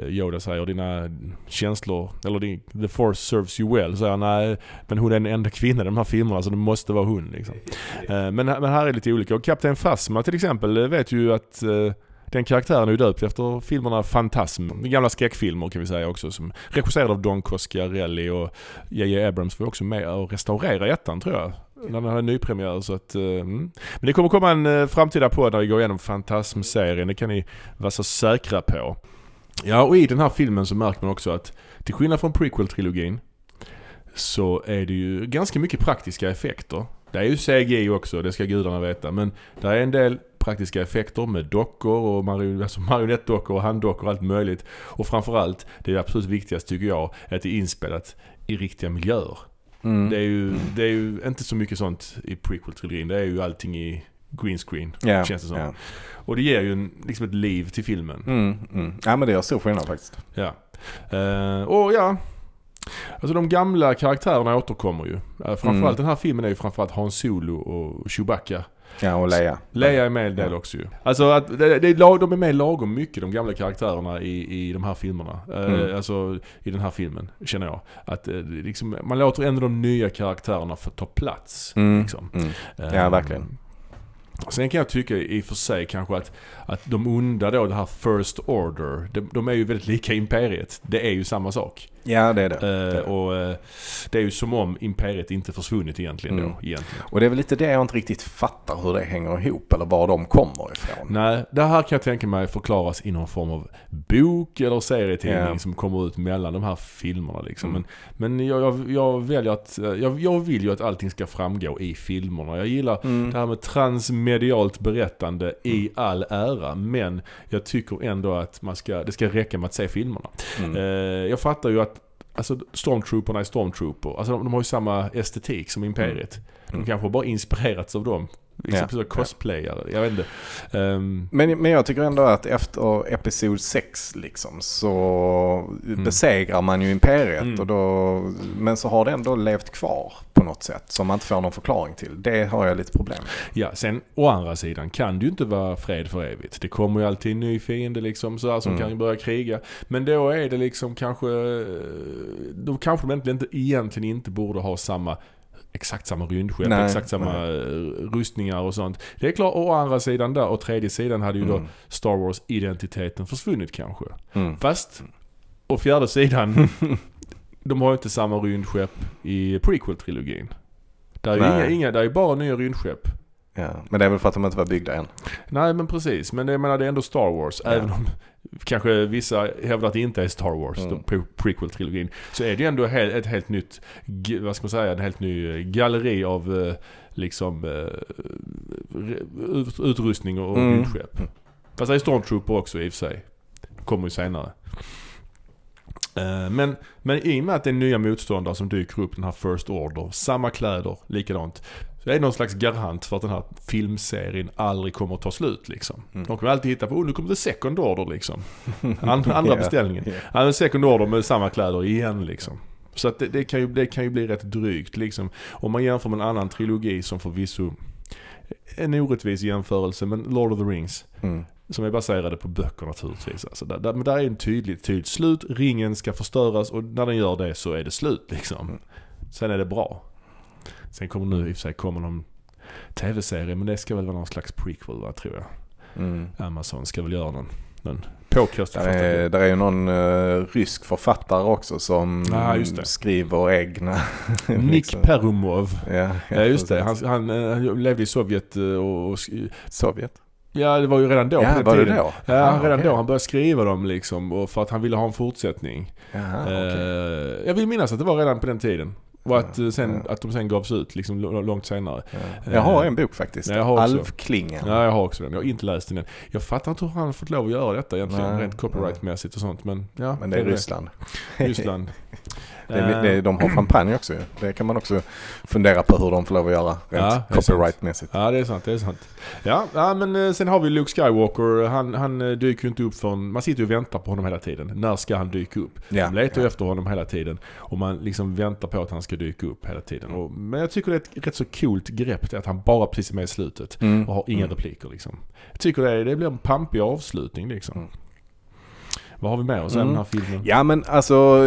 Yoda säger dina känslor, eller din, the force serves you well. Säger nej men hon är den enda kvinnan i de här filmerna så det måste vara hon liksom. *laughs* Men, men här är det lite olika. Och Kapten Phasma till exempel vet ju att den karaktären är ju döpt efter filmerna Fantasm, gamla skräckfilmer kan vi säga också, som regisserad av Don Coscarelli och J.J. Abrams var också med och restaurerade ettan tror jag. När den hade nypremiär så att... Eh, mm. Men det kommer komma en eh, framtida podd när vi går igenom Fantasm-serien, det kan ni vara så säkra på. Ja, och i den här filmen så märker man också att till skillnad från prequel-trilogin så är det ju ganska mycket praktiska effekter. Det är ju CGI också, det ska gudarna veta, men det är en del praktiska effekter med dockor och marion, alltså marionettdockor och handdockor och allt möjligt. Och framförallt, det är absolut viktigast tycker jag, att det är inspelat i riktiga miljöer. Mm. Det, är ju, det är ju inte så mycket sånt i prequel-trilogin. Det är ju allting i green screen, yeah, känns det som. Yeah. Och det ger ju en, liksom ett liv till filmen. Mm, mm. Ja men det gör stor skillnad faktiskt. Ja. Uh, och ja, Alltså de gamla karaktärerna återkommer ju. Framförallt mm. den här filmen är ju framförallt Han Solo och Chewbacca. Ja, och Leia. Leia är med en del ja. också ju. Alltså att det, det, de är med lagom mycket, de gamla karaktärerna i, i de här filmerna. Eh, mm. Alltså i den här filmen, känner jag. Att uh, liksom, man låter ändå de nya karaktärerna få ta plats. Mm. Liksom. Mm. Ja, verkligen. Sen kan jag tycka i och för sig kanske att, att de onda då, det här First Order, de, de är ju väldigt lika Imperiet. Det är ju samma sak. Ja, det är det. Uh, det, är. Och uh, det är ju som om Imperiet inte försvunnit egentligen mm. då. Egentligen. Och det är väl lite det jag inte riktigt fattar hur det hänger ihop eller var de kommer ifrån. Nej, det här kan jag tänka mig förklaras i någon form av bok eller serietidning yeah. som kommer ut mellan de här filmerna liksom. Mm. Men, men jag, jag, jag, väljer att, jag, jag vill ju att allting ska framgå i filmerna. Jag gillar mm. det här med transmedialt berättande i mm. all ära. Men jag tycker ändå att man ska, det ska räcka med att se filmerna. Uh, jag fattar ju att Alltså stormtrooperna är stormtrooper. Alltså de, de har ju samma estetik som Imperiet. Mm. De mm. kanske bara inspirerats av dem. Liksom ja, cosplayare, jag vet inte. Um, men, men jag tycker ändå att efter Episod 6 liksom så mm. besegrar man ju Imperiet. Mm. Och då, men så har det ändå levt kvar på något sätt som man inte får någon förklaring till. Det har jag lite problem med. Ja, sen å andra sidan kan det ju inte vara fred för evigt. Det kommer ju alltid en ny fiende liksom så här, som mm. kan börja kriga. Men då är det liksom kanske, då kanske de egentligen inte, egentligen inte borde ha samma exakt samma rymdskepp, nej, exakt samma nej. Eh, rustningar och sånt. Det är klart, å andra sidan där, och tredje sidan hade ju mm. då Star Wars-identiteten försvunnit kanske. Mm. Fast, och fjärde sidan, *laughs* de har ju inte samma rymdskepp i prequel-trilogin. Där är ju inga, inga, där är bara nya rymdskepp. Ja, men det är väl för att de inte var byggda än. Nej men precis, men det, jag menar, det är ändå Star Wars. Ja. Även om kanske vissa hävdar att det inte är Star Wars, mm. prequel-trilogin. Så är det ju ändå ett helt nytt, vad ska man säga, en helt ny galleri av eh, liksom eh, utrustning och mm. rymdskepp. Fast det är Stormtrooper också i och för sig. Kommer ju senare. Men, men i och med att det är nya motståndare som dyker upp, den här First Order, samma kläder, likadant. Så det är någon slags garant för att den här filmserien aldrig kommer att ta slut liksom. Mm. De kommer alltid hitta på, oh nu kommer det second order liksom. *laughs* Andra, andra beställningen. Yeah. Ja, second order med samma kläder igen liksom. Så att det, det, kan ju, det kan ju bli rätt drygt liksom. Om man jämför med en annan trilogi som förvisso en orättvis jämförelse, men Lord of the Rings. Mm. Som är baserade på böcker naturligtvis. Alltså där, där, men där är en tydligt, tydligt slut. Ringen ska förstöras och när den gör det så är det slut liksom. Sen är det bra. Sen kommer nu i och för sig komma någon tv-serie, men det ska väl vara någon slags prequel va, tror jag. Mm. Amazon ska väl göra någon, någon påkostad där är, där är ju någon uh, rysk författare också som ah, skriver egna. *laughs* Nick liksom. Perumov. Ja, ja, just det. Han, han, han, levde i Sovjet eh, och, och... Sovjet? Ja, det var ju redan då. Ja, var tiden. det då? Ja, ah, redan okay. då. Han började skriva dem liksom. För att han ville ha en fortsättning. Jaha, okay. uh, jag vill minnas att det var redan på den tiden. Och att, eh, sen, att de sen gavs ut liksom långt senare. Jag har en bok faktiskt. Ja, jag har Alvklingen. Ja, jag har också den. Jag har inte läst den än. Jag fattar inte hur han har fått lov att göra detta egentligen. Nej, rent copyrightmässigt och sånt. Men, ja, men det är Ryssland. Ryssland. *laughs* Det, det, de har champagne också Det kan man också fundera på hur de får lov att göra rent ja, copyrightmässigt. Ja det är sant, det är sant. Ja, ja men eh, sen har vi Luke Skywalker. Han, han eh, dyker ju inte upp förrän, man sitter ju och väntar på honom hela tiden. När ska han dyka upp? Ja, de letar ju ja. efter honom hela tiden. Och man liksom väntar på att han ska dyka upp hela tiden. Och, men jag tycker det är ett rätt så coolt grepp det att han bara precis är med i slutet. Mm. Och har inga mm. repliker liksom. Jag tycker det, det blir en pampig avslutning liksom. Mm. Vad har vi med oss mm. den här filmen? Ja men alltså,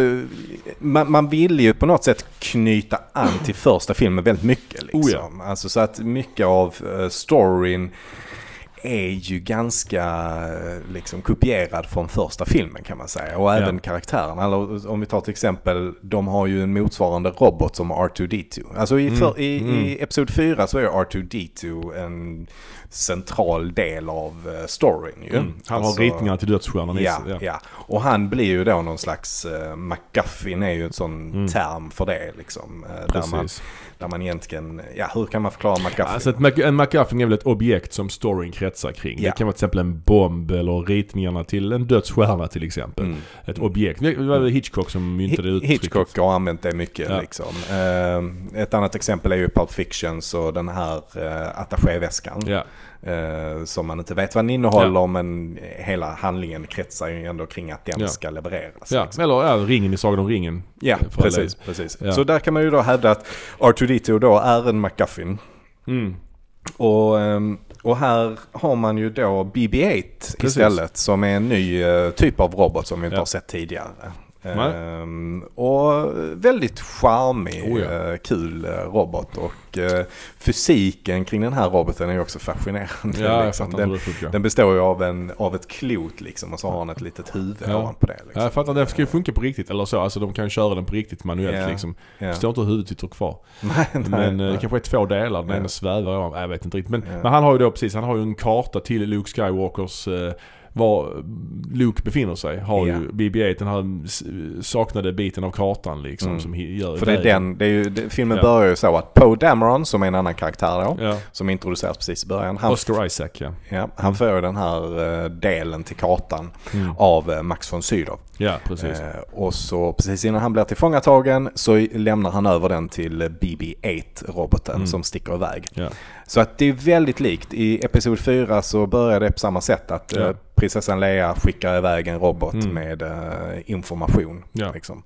man, man vill ju på något sätt knyta an till första filmen väldigt mycket. Liksom. Oh ja. Alltså så att mycket av uh, storyn är ju ganska liksom kopierad från första filmen kan man säga. Och även ja. karaktärerna. Eller om vi tar till exempel, de har ju en motsvarande robot som R2D2. Alltså i, för, mm. i, mm. i Episod 4 så är R2D2 en central del av uh, storyn ju. Mm. Han alltså, har ritningar till dödsstjärnan ja, ja, ja. Och han blir ju då någon slags, uh, McGuffin är ju en sån mm. term för det liksom. Uh, där man, där man egentligen, ja hur kan man förklara McGuffin? Alltså ett, en McGuffin är väl ett objekt som storyn kretsar kring. Ja. Det kan vara till exempel en bomb eller ritningarna till en dödsstjärna till exempel. Mm. Ett objekt. Det var Hitchcock som myntade uttrycket. Hitchcock har använt det mycket ja. liksom. Ett annat exempel är ju Pulp Fiction och den här attachéväskan. Ja. Uh, som man inte vet vad den innehåller ja. men hela handlingen kretsar ju ändå kring att den ja. ska levereras. Ja, liksom. eller ja, ringen i Sagan om ringen. Ja, precis. precis. Så där kan man ju då hävda att R2D2 då är en McGuffin. Mm. Och, um, och här har man ju då BB-8 istället som är en ny uh, typ av robot som vi inte har sett tidigare. Ehm, och väldigt charmig, oh ja. Eh, kul eh, robot. Och uh, fysiken kring den här roboten är ju också fascinerande. Ja, liksom. den, den, består ju av, en, av ett klot liksom och så har han ett litet huvud ja. ovanpå det. Liksom. Ja, jag fattar. Den ska ju funka på riktigt eller så. Alltså de kan köra den på riktigt manuellt ja. liksom. Jag förstår inte hur huvudet sitter kvar. *laughs* nej, nej, men nej. det kanske är två delar. Den ja. ena svävar, jag vet inte riktigt. Men, men, han har ju då precis, han har ju en karta till Luke Skywalkers var Luke befinner sig har ja. ju BB-8 den här saknade biten av kartan liksom mm. som gör För det är den, det är ju, filmen ja. börjar ju så att Poe Dameron som är en annan karaktär då, ja. som introduceras precis i början. Han, Oscar Isaac ja. ja han får ju den här uh, delen till kartan mm. av uh, Max von Sydow. Ja, precis. Uh, och så precis innan han blir tillfångatagen så lämnar han över den till BB-8-roboten mm. som sticker iväg. Så att det är väldigt likt. I Episod 4 så börjar det på samma sätt att ja prinsessan Leia skickar iväg en robot mm. med uh, information. Ja. Liksom.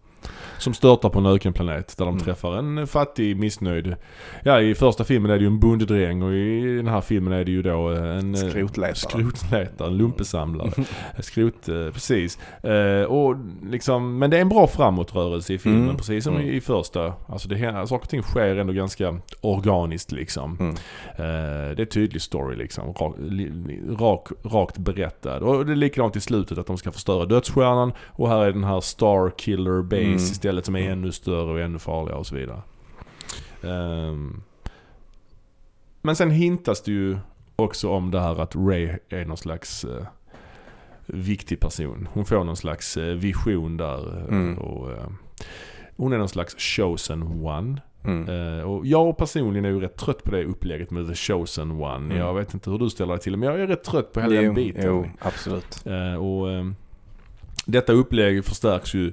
Som störtar på en ökenplanet där de mm. träffar en fattig missnöjd. Ja i första filmen är det ju en bonddräng och i den här filmen är det ju då en eh, skrotletare. Skrotletare, en lumpesamlare. *laughs* Skrot, eh, precis. Eh, och liksom, men det är en bra framåtrörelse i filmen mm. precis som mm. i, första. Alltså det, saker och ting sker ändå ganska organiskt liksom. Mm. det är tydlig story liksom. Rak, rakt berättad. Och det är likadant i slutet att de ska förstöra dödsstjärnan och här är den här Star Killer Base mm. istället som är mm. ännu större och ännu farligare och så vidare. Um, men sen hintas det ju också om det här att Ray är någon slags uh, viktig person. Hon får någon slags uh, vision där. Uh, mm. och, hon är någon slags chosen one. Mm. Uh, och jag personligen är ju rätt trött på det upplägget med the chosen one. Mm. Jag vet inte hur du ställer dig till det, men jag är rätt trött på hela jo, den biten. Jo, absolut. Uh, och uh, Detta upplägg förstärks ju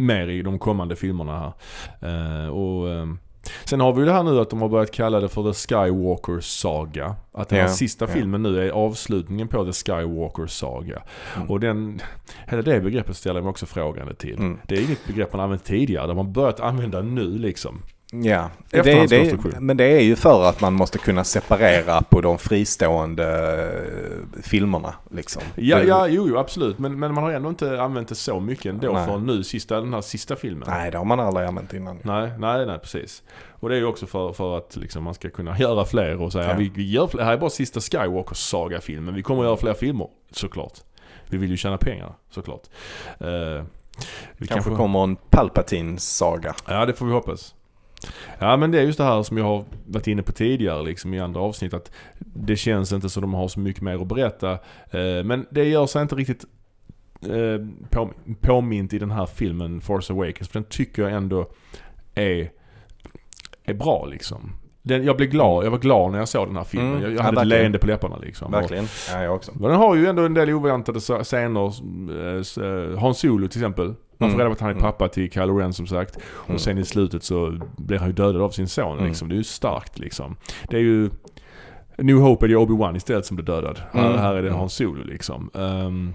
mer i de kommande filmerna här. Uh, och um, Sen har vi ju det här nu att de har börjat kalla det för The Skywalker Saga. Att den här yeah, sista yeah. filmen nu är avslutningen på The Skywalker Saga. Mm. Och den, hela det begreppet ställer jag mig också frågande till. Mm. Det är inget begrepp man använt tidigare, det har man börjat använda nu liksom. Ja, det, det, men det är ju för att man måste kunna separera på de fristående eh, filmerna. Liksom. Ja, ja jo, jo absolut. Men, men man har ändå inte använt det så mycket ändå nej. för nu, sista, den här sista filmen. Nej, det har man aldrig använt innan. Nej, nej, nej precis. Och det är ju också för, för att liksom, man ska kunna *laughs* göra fler och säga ja. vi, vi gör fler, här är bara sista Skywalker saga-filmen. Vi kommer att göra fler filmer, såklart. Vi vill ju tjäna pengar, såklart. Uh, vi kanske, kanske kommer en Palpatine-saga. Ja, det får vi hoppas. Ja men det är just det här som jag har varit inne på tidigare liksom i andra avsnitt att det känns inte som de har så mycket mer att berätta. Eh, men det gör sig inte riktigt eh, på, påmint i den här filmen Force Awakens för den tycker jag ändå är, är bra liksom. Den, jag blev glad, jag var glad när jag såg den här filmen. Mm, jag, jag hade ja, ett leende på läpparna liksom. Verkligen, ja jag också. Men den har ju ändå en del oväntade scener. Eh, Hans Solo till exempel Man får Mm. reda på att han är Mm. pappa till Kylo Ren som sagt. Mm. Och sen i slutet så blir han ju dödad av sin son Mm. liksom. Det är ju starkt liksom. Det är ju... New Hope är det Obi-Wan istället som blir dödad. Här, Mm. här är det Mm. Han Solo liksom. Ehm,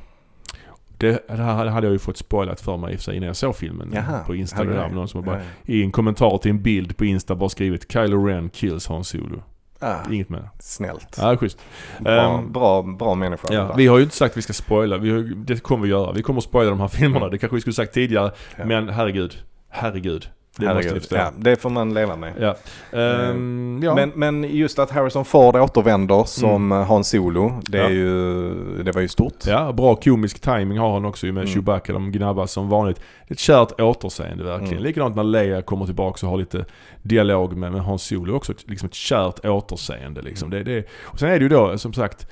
det, det här hade jag ju fått spoilat för mig för sig innan jag såg filmen Jaha, på Instagram. Någon som bara, i en kommentar till en bild på Insta bara skrivit Kylo Ren kills Han Solo. Ah, Inget mer. snällt. Ja, schysst. Bra, Ehm, bra, bra människa. Ja, vi har ju inte sagt att vi ska spoila. Vi har, det kommer vi göra. Vi kommer att spoila de här filmerna. Det kanske vi skulle sagt tidigare. Ja. Men herregud. Herregud. Det Herregud. Ja, det får man leva med. Ja. Ehm, ja. Men, men just att Harrison Ford återvänder som mm. Han Solo, det, är Ja. ju, det var ju stort. ja, bra komisk timing har han också med Mm. Chewbacca. De gnabbas som vanligt. Ett kärt återseende verkligen. Mm. Likadant när Leia kommer tillbaka och har lite dialog med, med Hans Solo också. Liksom ett kärt återseende liksom. Det, det, och sen är det ju då som sagt,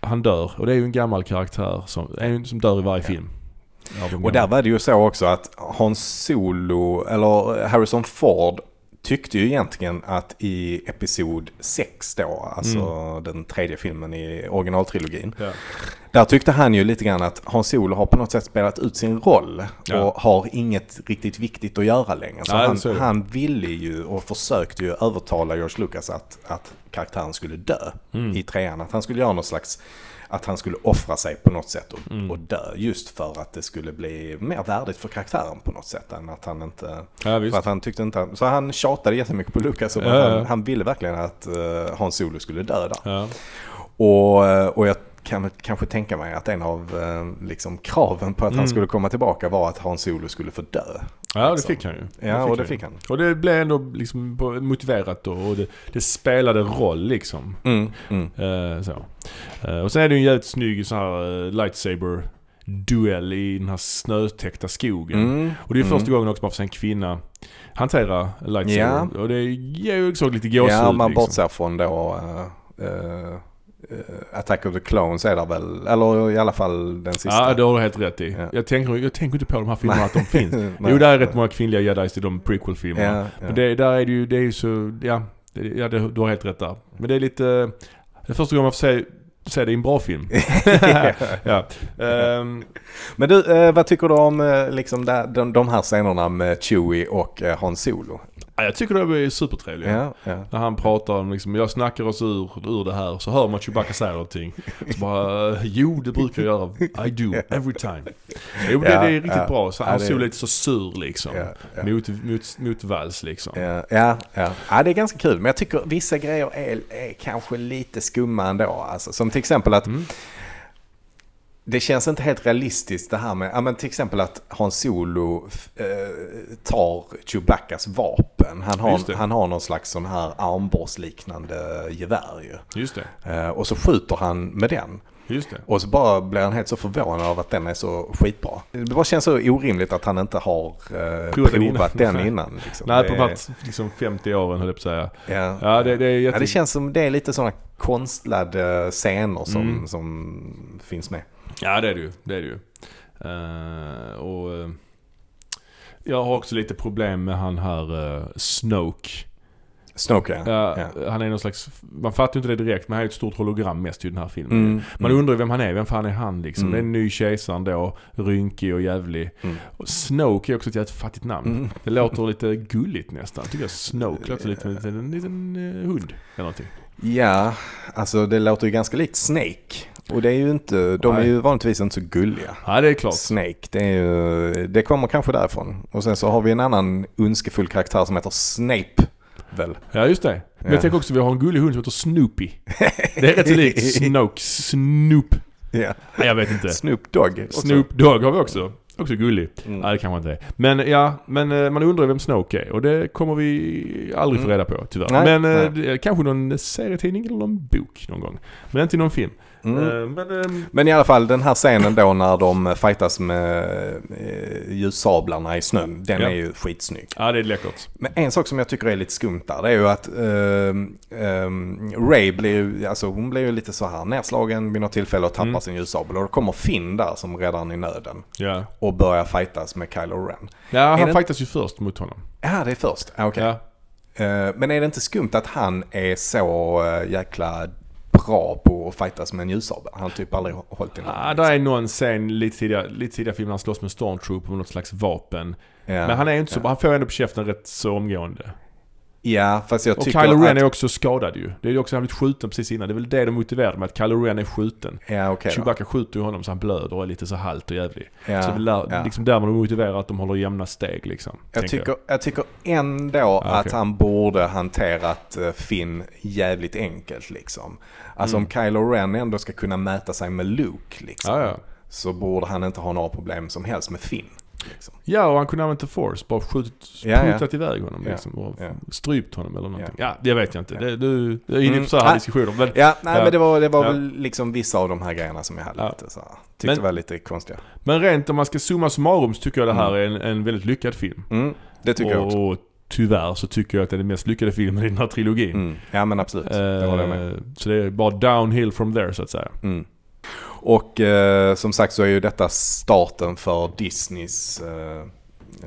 han dör. Och det är ju en gammal karaktär som, som dör i varje film. De Och där var det ju så också att Hans Solo, eller Harrison Ford, tyckte ju egentligen att i episod 6 då, alltså Mm. den tredje filmen i originaltrilogin. Ja. Där tyckte han ju lite grann att Hans Solo har på något sätt spelat ut sin roll Ja. och har inget riktigt viktigt att göra längre. Så Nej, han, så han ville ju och försökte ju övertala George Lucas att, att karaktären skulle dö Mm. i trean. Att han skulle göra något slags, att han skulle offra sig på något sätt och, Mm. och dö. Just för att det skulle bli mer värdigt för karaktären på något sätt än att han inte... Ja. För att han tyckte inte... Så han tjatade jättemycket på Lucas om Ja, att han, han ville verkligen att uh, Hans Solo skulle dö där. Och, eh, och jag kan kanske tänka mig att en av eh, liksom, kraven på att Mm. han skulle komma tillbaka var att Hans Solo skulle få dö. Ja, det Alltså. fick han ju. Ja, och det fick han. Och det blev ändå liksom motiverat då, och det, det spelade roll liksom. Mm, mm. Eh, så. Eh, och sen är det ju en jävligt snygg så här eh, lightsaber duell i den här snötäckta skogen. Mm, Och det är mm. första gången också man får se en kvinna hantera lightsaber. Ja. Och det ger ju också lite gåshud Ja, man liksom. bortser från då eh, eh, Attack of the Clones är där väl, eller i alla fall den sista. Ja, det har du helt rätt i. Ja. Jag, tänker, jag tänker inte på de här *laughs* filmerna att de finns. Jo, där är rätt många kvinnliga jedis i de prequel-filmerna. Ja, ja. Men det, där är det ju, det är ju så, ja, det, ja det, du har helt rätt där. Men det är lite, det är första gången man får se, se det i en bra film. *laughs* ja. Ehm, Men du, eh, vad tycker du om eh, liksom de, de här scenerna med Chewie och eh, Han Solo? Ja, jag tycker de är supertrevliga. Ja, ja. När han pratar om liksom, jag snackar oss ur, ur det här, så hör man Chewbacca säger någonting. Så bara, eh, jo det brukar jag göra. I do, every time. Jo, det, det är riktigt bra. Så han det- såg lite så sur liksom. Mot, mot, mot vals liksom. Ja, ja, ja. ja, det är ganska kul. Men jag tycker vissa grejer är, är kanske lite skumma ändå. Alltså, som till exempel att Mm. Det känns inte helt realistiskt det här med, ja men till exempel att Han Solo eh, tar Chewbaccas vapen. Han har, han har någon slags sån här armborstliknande gevär ju. Just det, Eh, och så skjuter han med den. just det. Och så bara blir han helt så förvånad av att den är så skitbra. Det bara känns så orimligt att han inte har eh, Provat innan. den *laughs* innan. Liksom. Nej, på här liksom 50 åren höll jag på att säga. Ja, Ja, det, det är jätte... ja, det känns som det är lite sådana konstlade scener som, Mm. som finns med. Ja det är det ju. Det är det ju. Eh, och eh, jag har också lite problem med han här uh, Snoke. Snoke ja. Ja, ja. Han är någon slags, man fattar ju inte det direkt men han är ett stort hologram mest i den här filmen. Mm, Man mm, undrar ju vem han är, vem fan är han liksom? Mm. Det är en ny kejsaren då, rynkig och jävlig. mm. Och Snoke är också ett jävligt fattigt namn. Mm. Det låter lite gulligt nästan. Tycker jag Snoke låter lite som en liten, en liten hund eller någonting. Ja, alltså det låter ju ganska likt Snake. Och det är ju inte, de är Nej. ju vanligtvis inte så gulliga. Ja det är klart. Snake, det, är ju, det kommer kanske därifrån. Och sen så har vi en annan ondskefull karaktär som heter Snape. Väl? Ja just det. Men Ja. jag tänker också vi har en gullig hund som heter Snoopy. *laughs* Det är rätt så likt Snoke. Snoop. Ja. Nej, jag vet inte. Snoop Dogg. också. Snoop Dogg har vi också. Också gullig. Mm. Nej det kanske inte är. Men ja, men eh, man undrar vem Snoke är. Och det kommer vi aldrig få Mm. reda på tyvärr. Nej, men eh, nej. är kanske någon serietidning eller någon bok någon gång. Men inte i någon film. Mm. Eh, Men, ehm, Men i alla fall den här scenen då när de fightas med eh, ljussablarna i snön. Den Ja. är ju skitsnygg. ja det är läckert. Men en sak som jag tycker är lite skumt där det är ju att ehm, ehm, Ray blir ju, alltså hon blir ju lite så här nedslagen vid något tillfälle och tappar Mm. sin ljussabel. Och då kommer Finn där som henne i nöden Ja. och börjar fightas med Kylo Ren. Ja, han det- fightas ju först mot honom. Ja, det är först. Ah, okej. Ja. Eh, men är det inte skumt att han är så eh, jäkla bra på att fightas med en ljussabel. Han har typ aldrig hållit i någon. Ja, där är någon scen lite tidigare, lite tidigare filmen han slåss med Stormtrooper med något slags vapen. Ja, Men han är inte så, ja. han får ändå på käften rätt så omgående. Ja, fast jag Och tycker Kylo Ren att... är också skadad ju. Det är ju också, han blivit skjuten precis innan. Det är väl det de motiverade med, att Kylo Ren är skjuten. Ja, då. Chewbacca skjuter ju honom så han blöder och är lite så halt och jävlig. Ja, så det är där, ja. liksom där man motiverar att de håller jämna steg liksom. Jag tycker, jag tycker ändå Ja, att okej. han borde hanterat eh, Finn jävligt enkelt liksom. Alltså Mm. om Kylo Ren ändå ska kunna mäta sig med Luke liksom. Så borde han inte ha några problem som helst med Finn. Liksom. Ja, och han kunde använt the force. Bara skjutit, Ja, ja. iväg honom liksom. Och ja. strypt honom eller någonting. Ja, det vet jag inte. Det, du, du är inne Mm. på så här Ah. diskussioner. Men, Ja, nej men det var, det var väl liksom vissa av de här grejerna som jag hade lite så tyckte Men- var lite konstiga. men rent om man ska summa summarum så tycker jag det här är en, en väldigt lyckad film. Mm, det tycker jag också. Och tyvärr så tycker jag att det är den mest lyckade filmen i den här trilogin. Mm. Ja men absolut, det var det med. Eh, Så det är bara downhill from there så att säga. Mm. Och eh, som sagt så är ju detta starten för Disneys eh,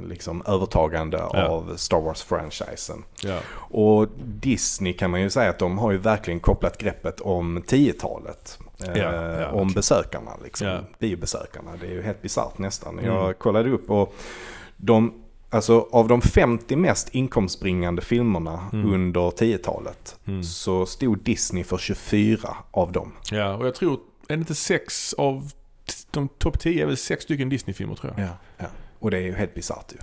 liksom övertagande Ja. av Star Wars-franchisen. Ja. Och Disney kan man ju säga att de har ju verkligen kopplat greppet om 10-talet. Eh, Ja, om okej. besökarna, liksom. Ja. biobesökarna. Det är ju helt bisarrt nästan. Mm. Jag kollade upp och de, alltså av de 50 mest inkomstbringande filmerna Mm. under 10-talet Mm. så stod Disney för 24 av dem. ja, och jag tror, är det inte sex av de topp 10 är väl sex stycken Disney-filmer tror jag. Ja, ja. Och det är ju helt bisarrt ju.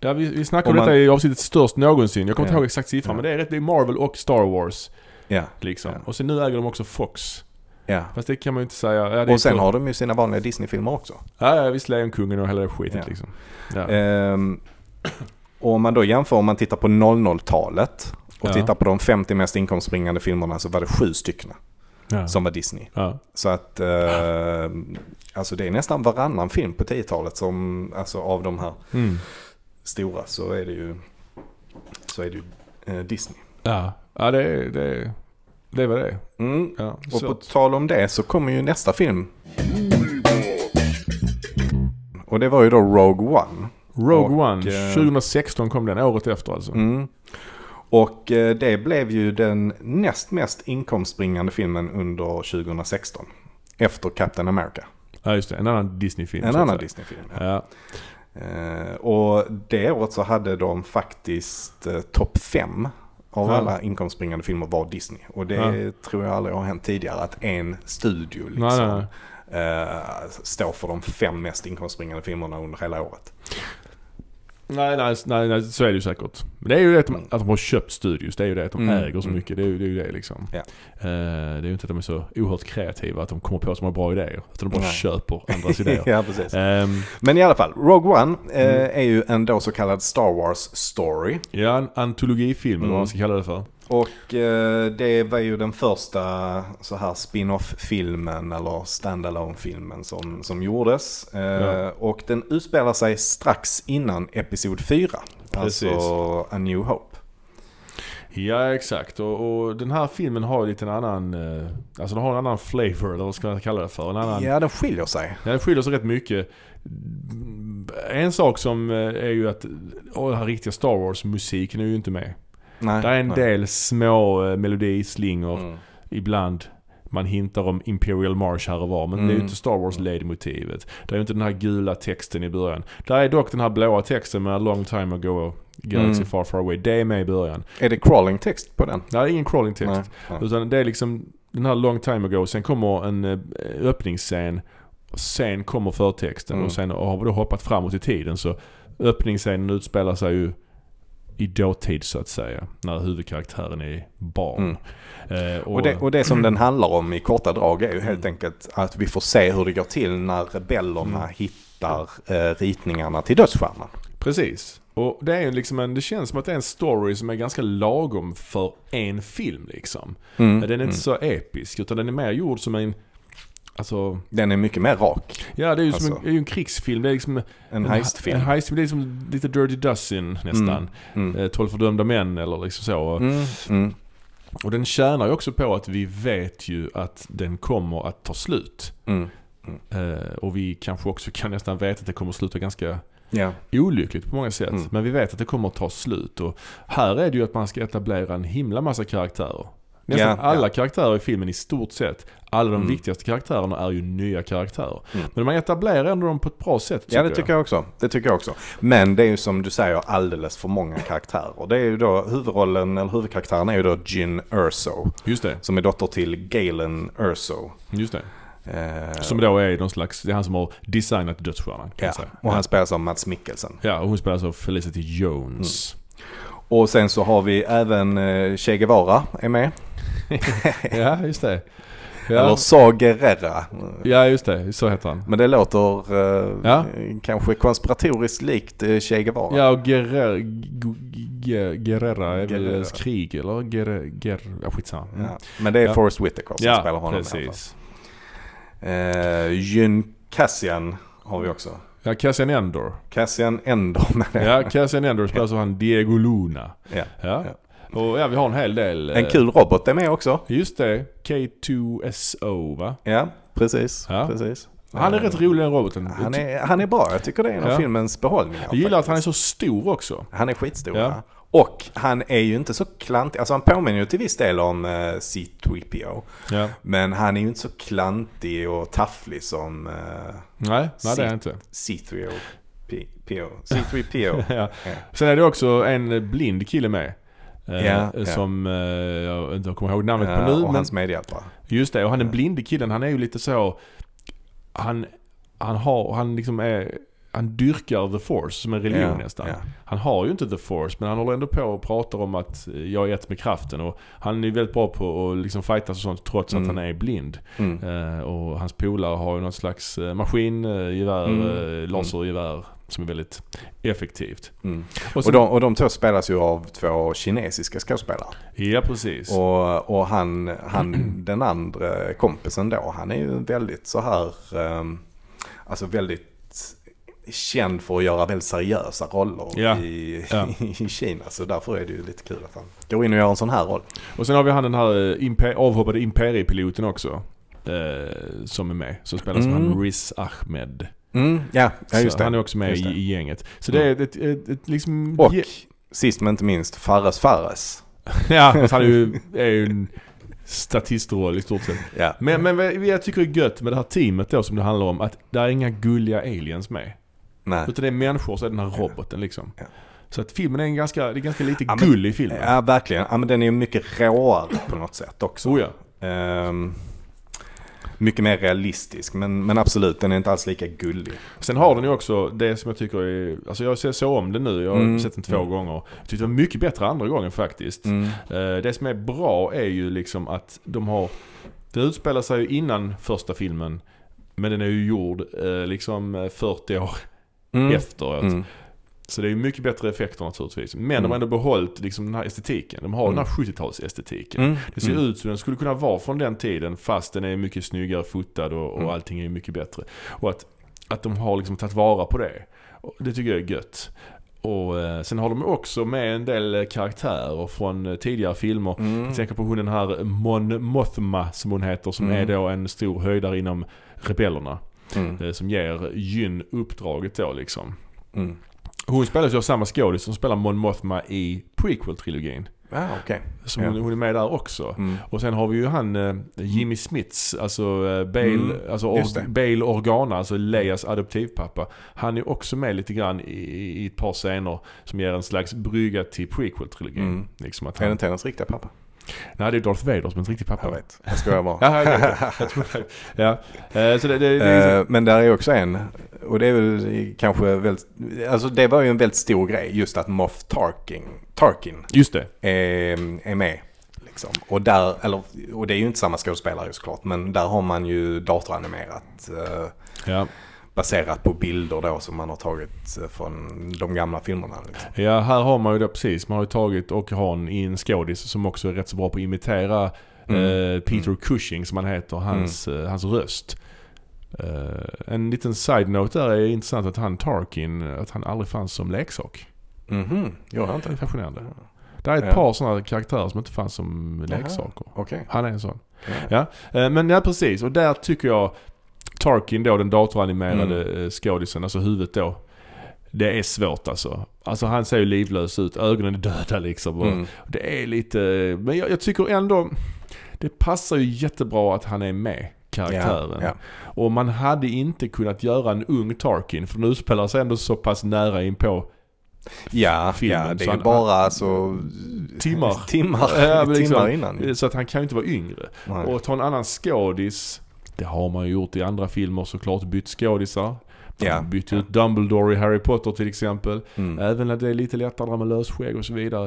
Ja, vi, vi snackade Om man- detta i avsnittet störst någonsin. Jag kommer inte Ja. ihåg exakt siffran, Ja. men det är rätt. Det är Marvel och Star Wars. Ja, Liksom. Ja. Och sen nu äger de också Fox. ja. Fast det kan man ju inte säga. Ja, Och sen så- har de ju sina vanliga Disney-filmer också. Ja, ja visst. Lejonkungen och hela det skitet Ja. liksom. Ehm, och om man då jämför, om man tittar på 00-talet och tittar på de 50 mest inkomstbringande filmerna så var det sju stycken ja. som var Disney. ja. Så att, eh, alltså det är nästan varannan film på 10-talet som, alltså av de här Mm. stora så är det ju, så är det ju eh, Disney. ja. ja det, det, det vad det. Mm. Ja. Och Så. på tal om det så kommer ju nästa film. Och det var ju då Rogue One. Rogue Och, One, eh, 2016 kom den, året efter alltså. Mm. Och eh, det blev ju den näst mest inkomstbringande filmen under 2016. Efter Captain America. Ja just det, en annan Disney-film. En annan. Disney-film. Ja. Eh, och det året så hade de faktiskt eh, topp fem av Ja. alla inkomstbringande filmer var Disney. Och det Ja. tror jag aldrig har hänt tidigare att en studio liksom, Nej, nej, nej. står för de fem mest inkomstbringande filmerna under hela året. Nej, nej, nej, nej, så är det ju säkert. Men det är ju det att de, Mm. att de har köpt studios. Det är ju det att de Mm, äger så mm. mycket. Det är ju det, är ju det liksom. Ja. Eh, det är ju inte att de är så oerhört kreativa, att de kommer på så många bra idéer. Utan de bara Nej. köper andras idéer. *laughs* ja, precis. Ehm, Men i alla fall, Rogue One eh, Mm. är ju en då så kallad Star Wars story. ja, en antologifilm eller vad man ska kalla det för. Och eh, det var ju den första så här spin-off-filmen eller standalone-filmen som, som gjordes. Eh, Ja. Och den utspelar sig strax innan Episod 4. Precis. Alltså A New Hope. Ja, exakt. Och, och den här filmen har lite en annan, eh, alltså den har en annan flavor, eller vad ska man kalla det för? En annan, Ja, den skiljer sig. Ja, det skiljer sig rätt mycket. En sak som är ju att den här riktiga Star Wars-musiken är ju inte med. Nej, Det är en nej. del små eh, melodislingor. Mm. Ibland man hintar om Imperial March här och var. Men det är ju Mm. inte Star Wars ledmotivet. Det är ju inte den här gula texten i början. Där är dock den här blåa texten med A long time ago, Galaxy Mm. far far away. Det är med i början. Är det crawling text på den? Det är ingen crawling text. Nej, nej. Utan det är liksom den här long time ago. Sen kommer en eh, öppningsscen. Sen kommer förtexten. Mm. Och sen har vi då hoppat framåt i tiden. Så öppningsscenen utspelar sig ju i dåtid så att säga. När huvudkaraktären är barn. Mm. Eh, Och det, och det som den *clears throat* handlar om i korta drag är ju helt Mm. enkelt att vi får se hur det går till när rebellerna Mm. hittar eh, ritningarna till dödsstjärnan. Precis. Och det är liksom en, det känns som att det är en story som är ganska lagom för en film liksom. Mm. Den är inte Mm. så episk utan den är mer gjord som en Alltså, Den är mycket mer rak. ja det är ju som en, Alltså. ju en krigsfilm. Det är liksom En heistfilm. En heistfilm, det är som lite Dirty Dozen nästan. Mm. Eh, 12 fördömda män eller liksom så. Mm. Mm. Och den tjänar ju också på att vi vet ju att den kommer att ta slut. Mm. Eh, och vi kanske också kan nästan veta att det kommer att sluta ganska Ja. olyckligt på många sätt. Mm. Men vi vet att det kommer att ta slut. Och här är det ju att man ska etablera en himla massa karaktärer. Nästan Ja, alla ja. karaktärer i filmen i stort sett. Alla de Mm. viktigaste karaktärerna är ju nya karaktärer. Mm. Men man etablerar ändå dem på ett bra sätt Ja, det tycker jag också. Det tycker jag också. Men det är ju som du säger alldeles för många karaktärer. Det är ju då huvudrollen, eller huvudkaraktären är ju då Jyn Erso. Just det, Som är dotter till Galen Erso. just det. Eh, Som då är någon slags, det är han som har designat dödsstjärnan ja, och han spelas av Mats Mikkelsen. Ja, och hon spelas av Felicity Jones. Och sen så har vi även eh, Che Guevara är med. *laughs* ja, just det. Eller Ja. Sa Guerrera. ja, just det. Så heter han. Men det låter eh, Ja. kanske konspiratoriskt likt eh, Che Guevara. Ja, och Guerrera, Guerrera är väl krig eller? Guerrera, Guerrera, ja, skitsamma. Mm. Ja. Men det är Ja. Forrest Whitaker som spelar honom i alla fall. precis. Eh, Jyn Cassian har vi också. Ja, Cassian Endor. Cassian Endor med det. Ja, Cassian Endor spelas av han Diego Luna. Ja. Ja. Och ja, vi har en hel del. En eh, kul robot är med också. Just det. K2SO va? Ja, precis. Ja. precis. Han är rätt rolig den roboten. Han är, han är bra. Jag tycker det är en av Ja. filmens behållningar. Jag gillar att han är faktiskt. så stor också. Han är skitstor. Ja. Och han är ju inte så klantig. Alltså han påminner ju till viss del om uh, C3PO. Ja. Men han är ju inte så klantig och tafflig som uh, Nej, nej det är han inte. C3PO. P- PO. C3PO. *laughs* ja. Sen är det också en blind kille med. eh, Ja, ja. Som eh, jag inte kommer ihåg namnet Eh, på nu. och Men, hans medhjälpare. just det, och han den blinde killen han är ju lite så... Han, han har, han liksom är... Han dyrkar the force som en religion Ja, nästan. ja. Han har ju inte the force men han håller ändå på och pratar om att eh, jag är ett med kraften. Och han är väldigt bra på att liksom fightas och sånt trots att Mm. han är blind. Mm. Eh, och hans polare har ju något slags eh, maskingevär, Mm. eh, lasergevär som är väldigt effektivt. Mm. Och, Och, sen, de, och de två spelas ju av två kinesiska skådespelare. Ja precis. Och, och han, han, den andra kompisen då, han är ju väldigt så här, um, alltså väldigt känd för att göra väldigt seriösa roller Ja, i, ja. *laughs* i Kina. Så därför är det ju lite kul att han går in och gör en sån här roll. Och sen har vi han den här eh, imper- avhoppade imperiepiloten också. Eh, som är med. Som spelas av Mm. han Riz Ahmed. Mm, ja, ja, just så det. Han är också med i, det. i gänget. Så det är ett, ett, ett, ett liksom... Och sist men inte minst, Fares Fares. *laughs* ja, han är ju, är ju en statistroll i stort sett. Ja. Men, men jag tycker är gött med det här teamet då som det handlar om. Att det är inga gulliga aliens med. Nej. Utan det är människor och så är den här roboten liksom. Ja. Så att filmen är en ganska, det är ganska lite Ja, men- gull i filmen. Ja, verkligen. Ja, men den är ju mycket råare på något sätt också. Oh ja. Ehm, mycket mer realistisk, men, men absolut, den är inte alls lika gullig. Sen har den ju också det som jag tycker är, alltså jag ser så om den nu, jag har Mm. sett den två Mm. gånger. Jag tyckte det var mycket bättre andra gången faktiskt. Mm. Eh, Det som är bra är ju liksom att de har, det utspelar sig ju innan första filmen. Men den är ju gjord eh, liksom eh, 40 år Mm. efteråt. Mm. Så det är ju mycket bättre effekter naturligtvis. Men de Mm. har ändå behållit liksom den här estetiken. De har Mm. den här 70-talsestetiken. Mm. Det ser Mm. ut som den skulle kunna vara från den tiden fast den är mycket snyggare fotad och, och Mm. allting är mycket bättre. Och att, att de har liksom tagit vara på det. Det tycker jag är gött. Och eh, sen har de också med en del karaktärer från eh, tidigare filmer. Mm. Jag tänker på hon den här Mon Mothma som hon heter som Mm. är då en stor höjdare inom rebellerna. Mm. eh, Som ger Jyn uppdraget då liksom. Mm. Hon spelas ju av samma skådis som spelar Mon Mothma i prequel-trilogin. Ah, okej. Så Ja. hon, är med där också. Mm. Och sen har vi ju han eh, Jimmy Smits, alltså eh, Bale, Mm, alltså or. Bale Organa, alltså Leias adoptivpappa. Han är också med lite grann i, i ett par scener som ger en slags brygga till prequel-trilogin. Mm. Liksom att Är det han, inte hennes riktiga pappa? Nej, det är Darth Vader som är en riktig pappa. Jag vet. Jag skojar bara. *laughs* Ja, jag eh, så det, det, det är, Eh, Men där är också en, och det är väl kanske väldigt, alltså det var ju en väldigt stor grej just att Moff Tarkin, Tarkin just det. är, är med. Liksom. Och, där, eller, och det är ju inte samma skådespelare såklart, men där har man ju datoranimerat eh, Ja. Baserat på bilder då som man har tagit eh, från de gamla filmerna. Liksom. ja, här har man ju det precis. Man har ju tagit och har en, i en skådis som också är rätt så bra på att imitera Mm. eh, Peter Cushing som han heter, hans, eh, hans röst. Eh, en liten side-note där är intressant att han Tarkin, att han aldrig fanns som leksak. Mhm, gör han Det är inte? fascinerande. Det är ett Ja. par sådana karaktärer som inte fanns som leksaker. Okej. Han är en sån. Ja. Ja, eh, men ja precis. Och där tycker jag Tarkin då, den datoranimerade Mm. mm. skådisen, alltså huvudet då. Det är svårt alltså. Alltså han ser ju livlös ut, ögonen är döda liksom. Och Mm. Det är lite, men jag, jag tycker ändå det passar ju jättebra att han är med karaktären. Ja, ja. Och man hade inte kunnat göra en ung Tarkin för den utspelar sig ändå så pass nära in på Ja, filmen, ja det är han- bara alltså Timmar. *laughs* timmar, Ja, men *laughs* liksom, timmar innan. Så att han kan ju inte vara yngre. Nej. Och ta en annan skådis. Det har man ju gjort i andra filmer såklart, bytt skådisar. Man bytte ut Dumbledore i Harry Potter till exempel. Mm. Även när det är lite lättare med lösskägg och så vidare.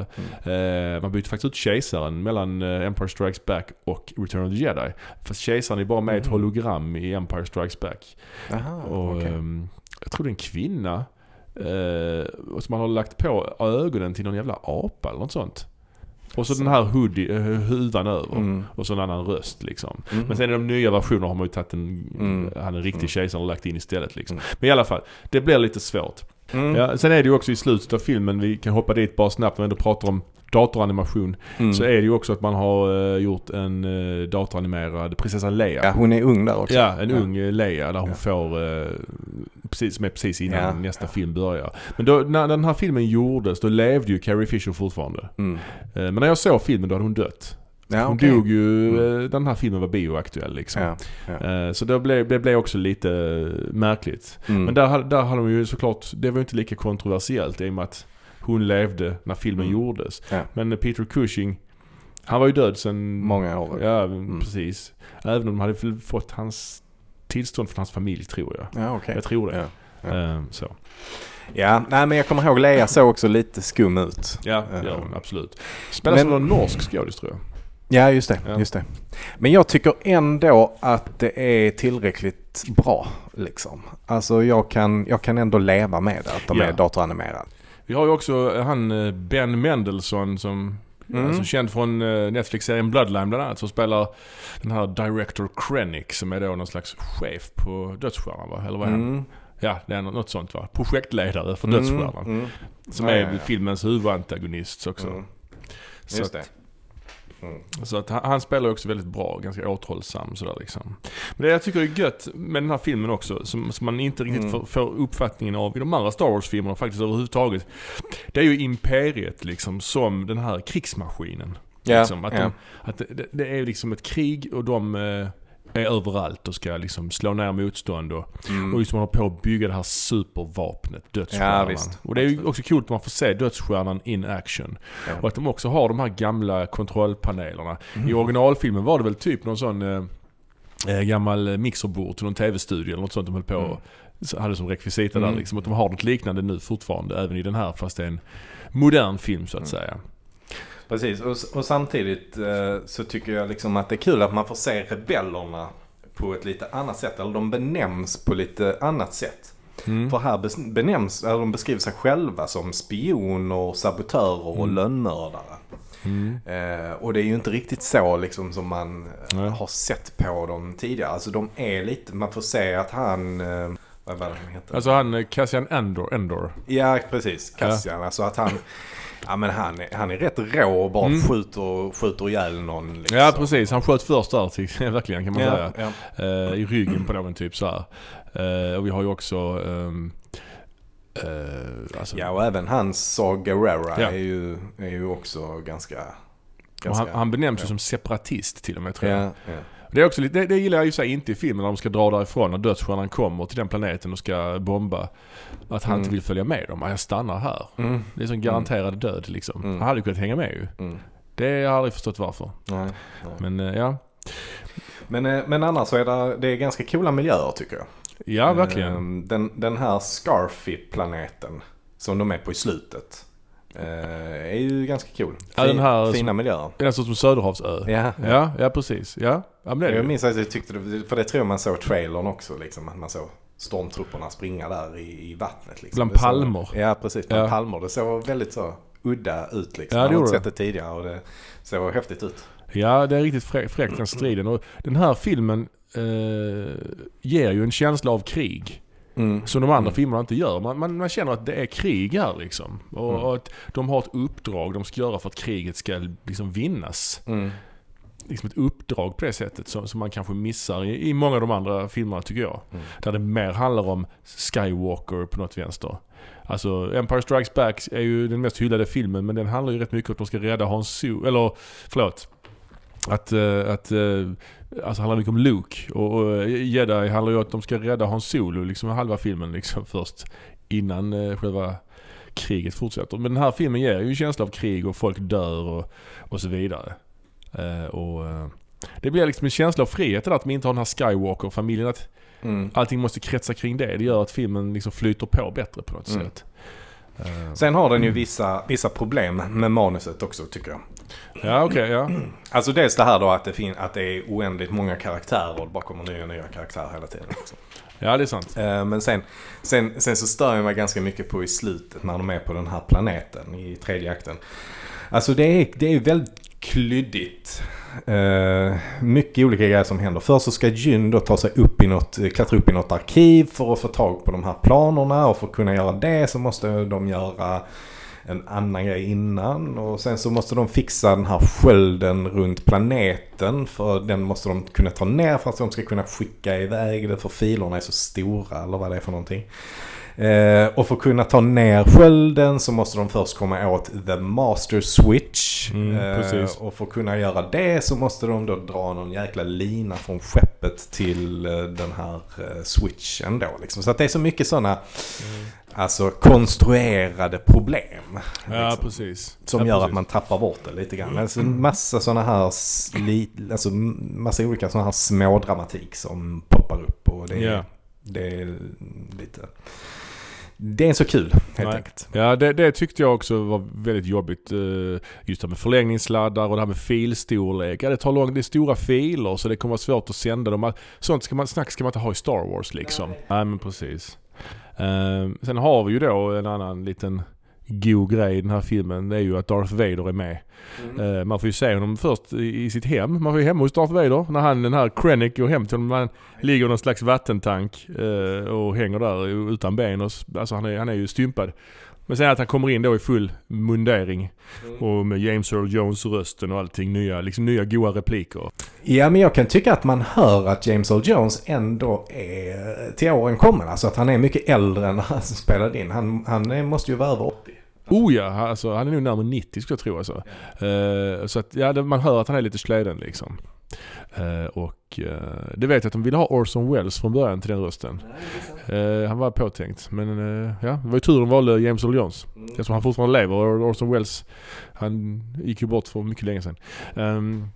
Eh, man bytte faktiskt ut kejsaren mellan eh, Empire Strikes Back och Return of the Jedi. Fast kejsaren är bara med i ett Mhm. hologram i Empire Strikes Back. Aha, Och okej. ehm, jag tror det är en kvinna. Eh, som man har lagt på ögonen till någon jävla apa eller något sånt. Och så den här hoodie, eh, huvan över. Mm. Och så en annan röst liksom. Mm. Men sen i de nya versionerna har man ju tagit en, Mm. han en riktig Mm. kejsare och lagt in istället liksom. Mm. Men i alla fall, det blir lite svårt. Mm. Ja, sen är det ju också i slutet av filmen, vi kan hoppa dit bara snabbt när vi ändå pratar om datoranimation. Mm. Så är det ju också att man har eh, gjort en uh, datoranimerad prinsessan Leia. Ja, hon är ung där också. Ja, en ung eh, Leia där hon Ja. får, eh, precis, som är precis innan Ja, nästa ja. film börjar. Men då, när den här filmen gjordes, då levde ju Carrie Fisher fortfarande. Mm. Men när jag såg filmen då hade hon dött. Ja, Hon okej. dog ju, Mm. eh, den här filmen var bioaktuell liksom. Ja, ja. Eh, Så det blev, det blev också lite eh, märkligt. Mm. Men där, där hade de ju såklart, det var ju inte lika kontroversiellt i och med att hon levde när filmen Mm. gjordes. Ja. Men Peter Cushing, han var ju död sen... Många år. Ja, precis. Även om de hade fått hans tillstånd från hans familj tror jag. Ja, okej. Jag tror det. Ja. Ja. Eh, Så. Ja, nej men jag kommer ihåg Lea såg också lite skum ut. Ja, Eh, ja absolut. Spelas men- av någon norsk skådis tror jag. Ja, just det, Ja. just det. Men jag tycker ändå att det är tillräckligt bra liksom. Alltså jag kan, jag kan ändå leva med att de Ja. är datoranimerade. Vi har ju också eh, han eh, Ben Mendelsohn som Mm. Alltså känd från eh, Netflix-serien Bloodline bland annat. Som spelar den här Director Krennic som är då någon slags chef på Dödsstjärnan va? Eller vad är han? Mm. Ja, det är något sånt va? Projektledare för Mm, Dödsstjärnan. mm. Som är ja, ja. filmens huvudantagonist också. Mm. Så, Just att, det. Mm. så att han, han spelar också väldigt bra, ganska återhållsam sådär liksom. Men det jag tycker är gött med den här filmen också, som, som man inte riktigt Mm. får, får uppfattningen av i de andra Star Wars-filmerna faktiskt överhuvudtaget. Det är ju Imperiet liksom som den här krigsmaskinen. Ja, Liksom, att ja. de, att det, det- det är liksom ett krig och de eh, är överallt och ska liksom slå ner motstånd och, Mm. och man håller på att bygga det här supervapnet, dödsstjärnan. Ja, och det är ju också coolt att man får se dödsstjärnan in action. Ja. Och att de också har de här gamla kontrollpanelerna. Mm. I originalfilmen var det väl typ någon sån eh, eh, gammal mixerbord till någon tv-studio eller något sånt de höll på Mm. och hade som rekvisita Mm. där liksom. Att de har något liknande nu fortfarande, även i den här fast det är en modern film så att Mm. säga. Precis, och, och samtidigt eh, så tycker jag liksom att det är kul att man får se rebellerna på ett lite annat sätt. Eller de benämns på lite annat sätt. Mm. För här benämns, eller de beskriver sig själva som spioner, sabotörer och Mm. lönnmördare. Mm. Eh, och det är ju inte riktigt så liksom som man eh, Nej. har sett på dem tidigare. Alltså de är lite, man får se att han, eh, vad var det han heter? Alltså han eh, Cassian Endor, Endor. Ja, precis. Cassian. Alltså att han, *laughs* ja men han, är- han är rätt rå och bara Mm. skjuter, skjuter ihjäl någon. Liksom. Ja precis, han sköt först där till, *laughs* verkligen kan man Ja, säga. ja. Eh, I ryggen på någon typ så. Eh, och vi har ju också ehm, eh, alltså, ja, och även hans Saw Gerrera Ja. är, ju, är ju också ganska... ganska han, han benämns ju som separatist till och med tror jag. Det, är också lite, det, det gillar jag ju sig inte i filmen när de ska dra därifrån när dödsstjärnan kommer till den planeten och ska bomba. Att han Mm. inte vill följa med dem. Jag stannar här. Mm. Det är som garanterad död liksom. Mm. Han hade kunnat hänga med ju. Mm. Det har jag aldrig förstått varför. Nej, nej. Men eh, ja. Men, eh, men annars så är det, det är ganska coola miljöer tycker jag. Ja verkligen. Ehm, Den, den här Scarfy-planeten som de är på i slutet. eh, är ju ganska cool. Ja, den här Fina miljöer. Det är nästan som Söderhavsö. Ja, Ja, ja precis. Ja, ja men Jag minns att jag tyckte det, för det tror jag man såg trailern också liksom. Att man såg stormtrupperna springa där i, i vattnet. Liksom. Bland palmer. Ja, precis. Bland Ja. palmer. Det såg väldigt så udda ut liksom. Ja, det jag har inte sett det tidigare och det såg häftigt ut. Ja, det är riktigt frä- fräckt den striden. Och den här filmen eh, ger ju en känsla av krig. Mm. Som de andra Mm. filmerna inte gör. Man, man, man känner att det är krig här liksom. Och, Mm. och att de har ett uppdrag de ska göra för att kriget ska liksom vinnas. Liksom ett uppdrag på det sättet som, som man kanske missar i, i många av de andra filmerna tycker jag. Mm. Där det mer handlar om Skywalker på något vänster. Alltså Empire Strikes Back är ju den mest hyllade filmen men den handlar ju rätt mycket om att de ska rädda Hans Solo, eller förlåt. Att, uh, att uh, alltså handlar mycket om Luke och, och Jedi handlar ju om att de ska rädda Hans Solo liksom halva filmen liksom först. Innan själva kriget fortsätter. Men den här filmen ger ju en känsla av krig och folk dör och, och så vidare. Uh, och Det blir liksom en känsla av frihet att man inte har den här Skywalker-familjen. Att mm. allting måste kretsa kring det. Det gör att filmen liksom flyter på bättre på något mm. sätt. Uh, Sen har den ju vissa, vissa problem med manuset också tycker jag. Ja okej, okay, ja. *clears throat* Alltså dels det här då att det, fin- att det är oändligt många karaktärer och det bara kommer nya nya karaktärer hela tiden. Också. Ja det är sant. Men sen, sen, sen så stör jag mig ganska mycket på i slutet när de är på den här planeten i tredje akten. Alltså det är, det är väldigt klyddigt. Uh, mycket olika grejer som händer. Först så ska Jyn då ta sig upp i något, eh, klättra upp i något arkiv för att få tag på de här planerna och för att kunna göra det så måste de göra en annan grej innan och sen så måste de fixa den här skölden runt planeten för den måste de kunna ta ner för att de ska kunna skicka iväg det för filerna är så stora eller vad det är för någonting. Eh, och för att kunna ta ner skölden så måste de först komma åt the master switch. Mm, eh, och för att kunna göra det så måste de då dra någon jäkla lina från skeppet till eh, den här eh, switchen då. Liksom. Så att det är så mycket sådana mm. alltså, konstruerade problem. Ja, liksom, precis. Som ja, gör precis. att man tappar bort det lite grann. Alltså massa sådana här, alltså massa olika sådana här smådramatik som poppar upp. Och det yeah. det är lite det är inte så kul helt Nej. enkelt. Ja det, det, tyckte jag också var väldigt jobbigt. Eh, just det här med förlängningssladdar och det här med filstorlek. Ja, det tar lång, det är stora filer så det kommer vara svårt att sända dem. Sånt ska man, snack ska man inte ha i Star Wars liksom. Nej, Nej men precis. Uh, sen har vi ju då en annan liten god grej i den här filmen det är ju att Darth Vader är med. Mm. Uh, man får ju se honom först i, i sitt hem. Man får ju hemma hos Darth Vader. När han, den här Krennic går hem till honom. Han ligger i någon slags vattentank uh, och hänger där utan ben. Och, alltså han är, han är ju stympad. Men sen att han kommer in då i full mundering. Mm. Och med James Earl Jones rösten och allting. Nya, liksom nya goa repliker. Ja men jag kan tycka att man hör att James Earl Jones ändå är till åren kommen. Alltså att han är mycket äldre än när han *laughs* spelade in. Han, han måste ju vara över 80. Oh ja, alltså, han är nog närmare 90 skulle jag tro alltså. Uh, så att ja, man hör att han är lite slöden liksom. Uh, och uh, det vet jag att de ville ha Orson Welles från början till den rösten. Uh, han var påtänkt. Men ja, det var ju tur de valde James Earl Jones. Mm. Eftersom han fortfarande lever och Orson Welles, han gick ju bort för mycket länge sedan. Um,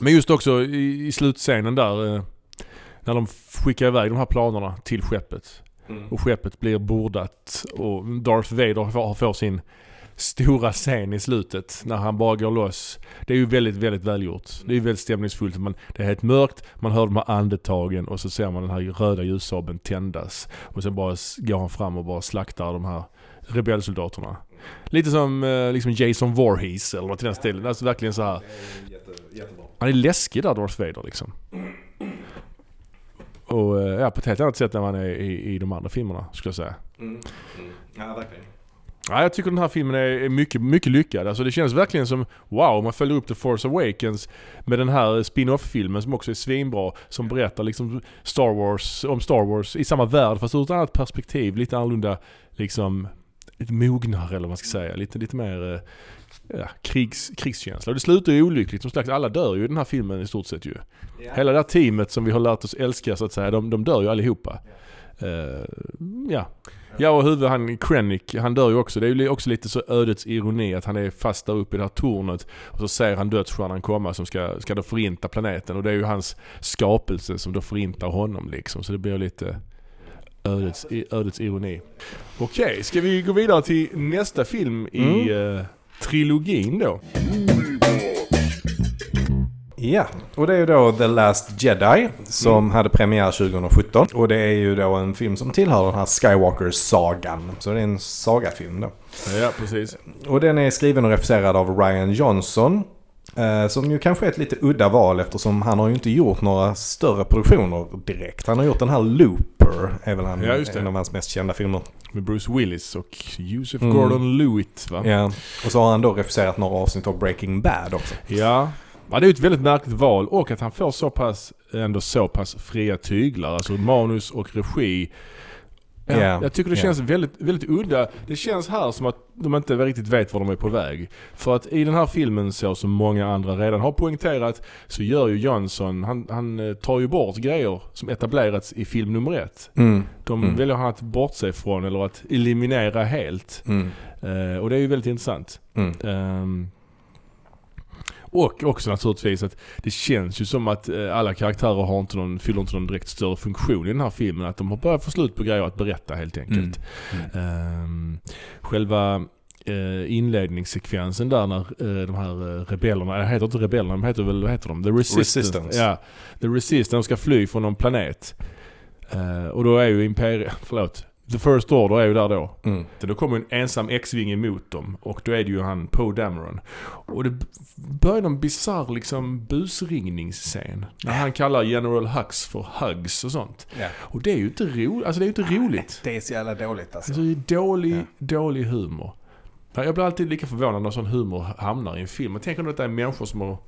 men just också i, i slutscenen där, när de skickar iväg de här planerna till skeppet. Mm. Och skeppet blir bordat och Darth Vader får sin stora scen i slutet när han bara går loss. Det är ju väldigt, väldigt välgjort. Det är väldigt stämningsfullt. Man, det är helt mörkt, man hör de här andetagen och så ser man den här röda ljussabeln tändas. Och sen bara går han fram och bara slaktar de här rebellsoldaterna. Lite som eh, liksom Jason Voorhees eller något i den stilen. Alltså verkligen så här. Han är läskig där Darth Vader liksom. Och eh, ja, på ett helt annat sätt än man är i, i de andra filmerna skulle jag säga. Mm. Mm. Ja, verkligen. Ja, jag tycker den här filmen är mycket, mycket lyckad. Alltså det känns verkligen som, wow, man följer upp The Force Awakens med den här spin-off-filmen som också är svinbra. Som berättar liksom Star Wars, om Star Wars i samma värld fast ur ett annat perspektiv. Lite annorlunda, liksom, lite mognare eller vad man ska säga. Lite, lite mer eh, ja, krigs, krigskänsla. Och det slutar ju olyckligt. Som sagt, alla dör ju i den här filmen i stort sett ju. Yeah. Hela det här teamet som vi har lärt oss älska så att säga, de, de dör ju allihopa. Yeah. Uh, ja. Ja och huvud han Krennic, han dör ju också. Det är ju också lite så ödets ironi att han är fast där uppe i det här tornet. Och så ser han dödsstjärnan komma som ska, ska då förinta planeten. Och det är ju hans skapelse som då förintar honom liksom. Så det blir lite ödets, ödets ironi. Okej, okay, ska vi gå vidare till nästa film i mm. uh, trilogin då? Ja, och det är ju då The Last Jedi som mm. hade premiär 2017. Och det är ju då en film som tillhör den här Skywalker-sagan. Så det är en sagafilm då. Ja, precis. Och den är skriven och regisserad av Ryan Johnson. Eh, som ju kanske är ett lite udda val eftersom han har ju inte gjort några större produktioner direkt. Han har gjort den här Looper, är väl han, ja, en av hans mest kända filmer. Med Bruce Willis och Joseph mm. Gordon-Lewitt va? Ja, och så har han då regisserat några avsnitt av Breaking Bad också. Ja, Ja, det är ett väldigt märkligt val och att han får så pass, ändå så pass fria tyglar. Alltså manus och regi Ja, yeah. Jag tycker det känns yeah. väldigt, väldigt udda. Det känns här som att de inte riktigt vet var de är på väg. För att i den här filmen, så som många andra redan har poängterat, så gör ju Johnson, han, han eh, tar ju bort grejer som etablerats i film nummer ett. Mm. De mm. väljer han att bortse från eller att eliminera helt. Mm. Uh, och det är ju väldigt intressant. Um, och också naturligtvis att det känns ju som att eh, alla karaktärer har inte någon, fyller inte någon direkt större funktion i den här filmen. Att de har börjat få slut på grejer att berätta helt enkelt. Mm. Mm. Um, själva uh, inledningssekvensen där när uh, de här rebellerna, det heter inte rebellerna, de heter väl, vad heter de? The Resistance. Resistance. Ja, The Resistance, de ska fly från någon planet. Och då är ju Imperiet, *laughs* förlåt, The First Order är ju där då. Mm. Då kommer en ensam X-Wing emot dem och då är det ju han Poe Dameron. Och det börjar någon bisarr liksom busringningsscen. När han kallar General Hux för Hugs och sånt. Ja. Och det är ju inte, ro alltså det är inte roligt. Det är så jävla dåligt alltså. alltså det är dålig, ja. dålig humor. Jag blir alltid lika förvånad när sån humor hamnar i en film. Jag tänker att det är människor som har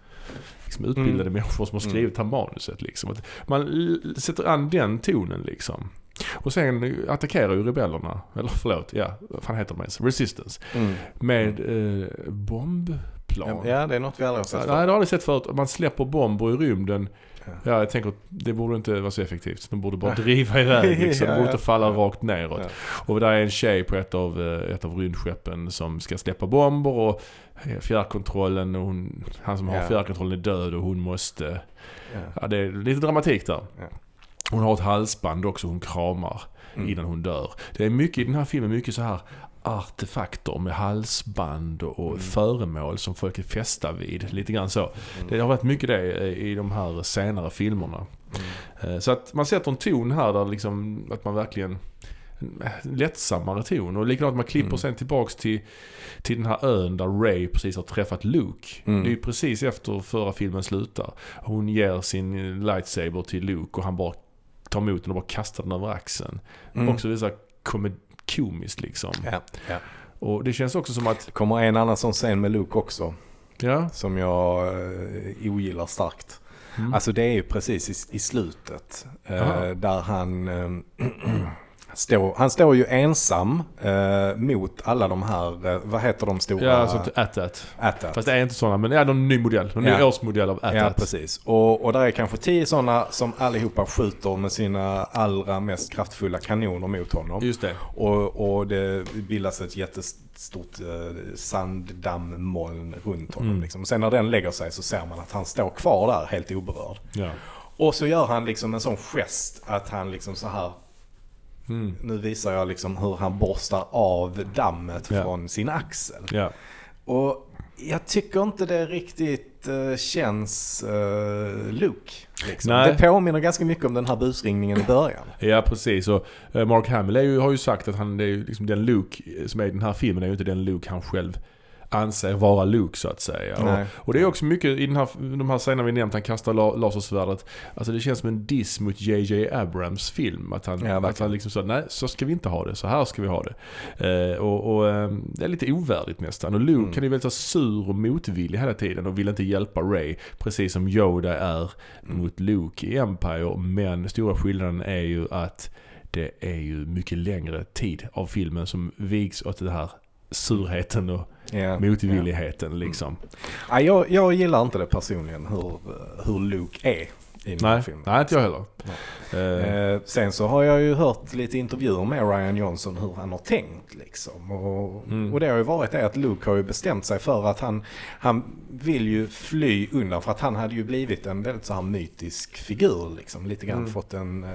liksom utbildade mm. människor som har skrivit mm. manuset. Liksom. Att man sätter an den tonen liksom. Och sen attackerar ju rebellerna, eller förlåt, ja, vad fan heter de ens? Resistance. Mm. Med eh, bombplan. Ja, det är något vi aldrig har sett förut. Nej, det har jag aldrig sett förut. Man släpper bomber i rymden. Ja. ja, jag tänker att det borde inte vara så effektivt. De borde bara driva iväg liksom. *laughs* De borde inte falla rakt neråt. Ja. Och där är en tjej på ett av, eh, ett av rymdskeppen som ska släppa bomber och fjärrkontrollen, och hon, han som har fjärrkontrollen är död och hon måste... Ja, det är lite dramatik där. Hon har ett halsband också hon kramar mm. innan hon dör. Det är mycket i den här filmen, mycket så här artefakter med halsband och mm. föremål som folk är fästa vid. Lite grann så. Mm. Det har varit mycket det i de här senare filmerna. Mm. Eh, så att man sätter en ton här där liksom att man verkligen lättsammare ton. Och likadant man klipper mm. sen tillbaks till, till den här ön där Ray precis har träffat Luke. Mm. Det är ju precis efter förra filmen slutar. Hon ger sin lightsaber till Luke och han bara tar emot den och bara kastar den över axeln. Mm. Också visar komiskt liksom. Ja, ja. Och det känns också som att... Det kommer en annan sån scen med Luke också. Ja. Som jag eh, ogillar starkt. Mm. Alltså det är ju precis i, i slutet. Eh, där han... Eh, *clears throat* Står, han står ju ensam eh, mot alla de här, eh, vad heter de stora? Ja, alltså AT-AT. AT-AT. Fast det är inte sådana, men det är någon ny modell. Någon ja. ny årsmodell av AT-AT. Ja, precis. Och, och där är kanske tio sådana som allihopa skjuter med sina allra mest kraftfulla kanoner mot honom. Just det. Och, och det bildas ett jättestort eh, sanddammoln runt honom. Mm. Liksom. Och sen när den lägger sig så ser man att han står kvar där helt oberörd. Ja. Och så gör han liksom en sån gest att han liksom så här Mm. Nu visar jag liksom hur han borstar av dammet ja. från sin axel. Ja. Och jag tycker inte det riktigt uh, känns uh, Luke. Liksom. Det påminner ganska mycket om den här busringningen i början. *laughs* Ja, precis. Och uh, Mark Hamill ju, har ju sagt att han, det är liksom den Luke som är i den här filmen är ju inte den Luke han själv anser vara Luke så att säga. Och, och, det är också mycket i den här, de här scenerna vi nämnt, han kastar la, lasersvärdet. Alltså det känns som en diss mot JJ Abrams film. Att han, ja, att han liksom sa, nej så ska vi inte ha det, så här ska vi ha det. Eh, och, och eh, det är lite ovärdigt nästan. Och Luke mm. kan ju väldigt sur och motvillig hela tiden och vill inte hjälpa Ray. Precis som Yoda är mm. mot Luke i Empire. Men stora skillnaden är ju att det är ju mycket längre tid av filmen som vigs åt det här surheten och yeah, motvilligheten yeah. liksom. Ja, jag, jag gillar inte det personligen hur, hur Luke är i den nej, filmen. Nej, inte jag heller. Uh, sen så har jag ju hört lite intervjuer med Ryan Johnson hur han har tänkt liksom. Och, mm. och det har ju varit det att Luke har ju bestämt sig för att han, han vill ju fly undan för att han hade ju blivit en väldigt så här mytisk figur liksom. Lite grann mm. fått en... Uh,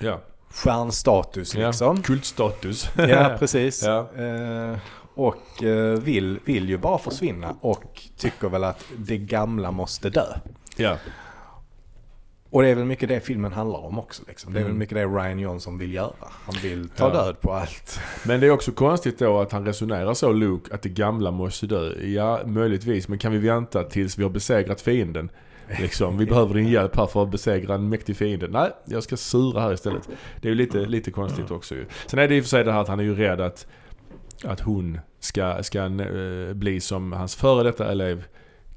ja stjärnstatus liksom. Ja, kultstatus. ja, *laughs* precis. Ja. Eh, och eh, vill, vill ju bara försvinna och tycker väl att det gamla måste dö. Ja. Och det är väl mycket det filmen handlar om också. Liksom. Det är mm. väl mycket det Ryan Johnson vill göra. Han vill ta ja. död på allt. Men det är också konstigt då att han resonerar så, Luke, att det gamla måste dö. Ja, möjligtvis. Men kan vi vänta tills vi har besegrat fienden? Liksom, vi behöver din hjälp här för att besegra en mäktig fiende. Nej, jag ska sura här istället. Det är ju lite, lite konstigt också ju. Sen är det i och för sig det här att han är ju rädd att, att hon ska, ska äh, bli som hans före detta elev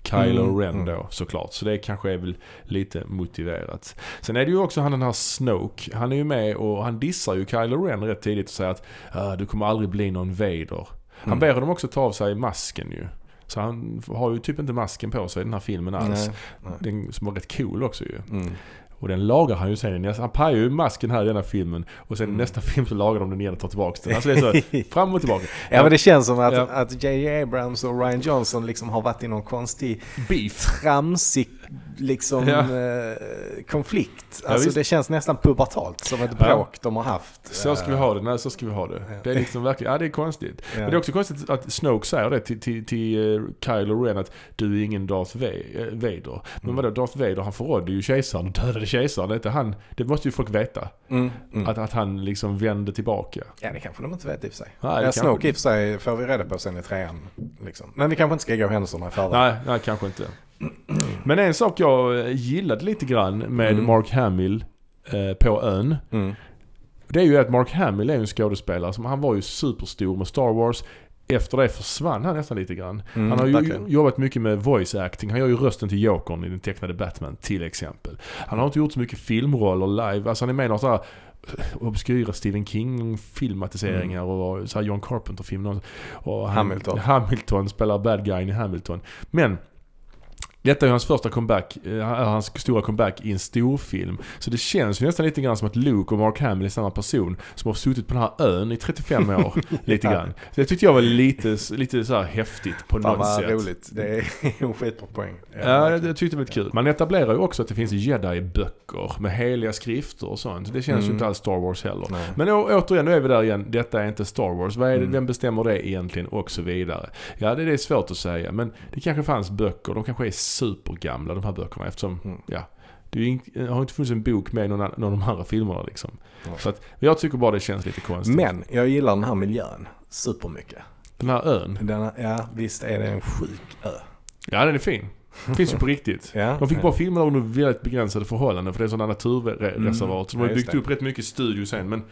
Kylo Mm, Ren mm. då såklart. Så det kanske är väl lite motiverat. Sen är det ju också han den här Snoke. Han är ju med och han dissar ju Kylo Ren rätt tidigt och säger att "Ah, du kommer aldrig bli någon Vader. Han Mm. ber honom också ta av sig masken ju. Så han har ju typ inte masken på sig i den här filmen alls. Nej, nej. Den som var rätt cool också ju. Mm. Och den lagar han ju sen. nästa- Han pajar ju masken här i denna filmen. Och sen i Mm. nästa film så lagar de den igen och tar tillbaka den. Alltså det är så *laughs* fram och tillbaka. Ja men det känns som att, Ja. att J.J. Abrams och Ryan Johnson liksom har varit i någon konstig Beef. tramsig liksom, Ja. eh, konflikt. Ja, Alltså visst. det känns nästan pubertalt som ett Ja. bråk de har haft. Så ska vi ha det. Nej, så ska vi ha det. Ja. Det är liksom verkligen, ja det är konstigt. Ja. Men det är också konstigt att Snoke säger det till, till, till eh, Kylo Ren att du är ingen Darth eh, Vader. Men Mm. vadå, Darth Vader han förrådde ju kejsaren och *laughs* dödade kejsaren. Inte han, det måste ju folk veta. Mm, mm. Att, att han liksom vände tillbaka. Ja det kanske de inte vet i och för sig. Nej, ja, Snoke i och för sig får vi reda på sen i trean. Liksom. Men vi kanske inte ska gå händelserna i förväg. Nej, nej, kanske inte. Men en sak jag eh, gillade lite grann med Mm. Mark Hamill eh, på ön. Mm. Det är ju att Mark Hamill är en skådespelare som han var ju superstor med Star Wars. Efter det försvann han nästan lite grann. Mm, han har ju verkligen. jobbat mycket med voice acting. Han gör ju rösten till Jokern i den tecknade Batman till exempel. Han har inte gjort så mycket filmroller live. Alltså han är med i några sådana obskyra Stephen King filmatiseringar och så här John Carpenter filmer. Och han, Mm. Hamilton. Hamilton spelar bad guy i Hamilton. Men detta är ju hans första comeback, eh, hans stora comeback i en storfilm. Så det känns ju nästan lite grann som att Luke och Mark Hamill är samma person som har suttit på den här ön i 35 år. *laughs* lite Ja. grann. Så det tyckte jag var lite, lite så här häftigt på Fan något vad sätt. roligt. Det är *laughs* en skitbra poäng. Ja, jag, jag tyckte det var lite kul. Man etablerar ju också att det finns jedi-böcker med heliga skrifter och sånt. Det känns ju Mm. inte alls Star Wars heller. Nej. Men å, återigen, nu är vi där igen. Detta är inte Star Wars. Vad är det, Mm. Vem bestämmer det egentligen? Och så vidare. Ja, det, det är svårt att säga. Men det kanske fanns böcker. De kanske är supergamla de här böckerna eftersom, Mm. ja. Det ing- har inte funnits en bok med i någon, någon av de andra filmerna liksom. Ja. Så att, jag tycker bara det känns lite konstigt. Men jag gillar den här miljön supermycket. Den här ön. Den, här- ja, visst är det en sjuk ö. Ja, den är fin. Finns ju på riktigt. *laughs* Ja, De fick ja. bara filma under väldigt begränsade förhållanden för det är sådana naturreservat. Så de har Mm. Ja, ju just byggt det. upp rätt mycket studio sen men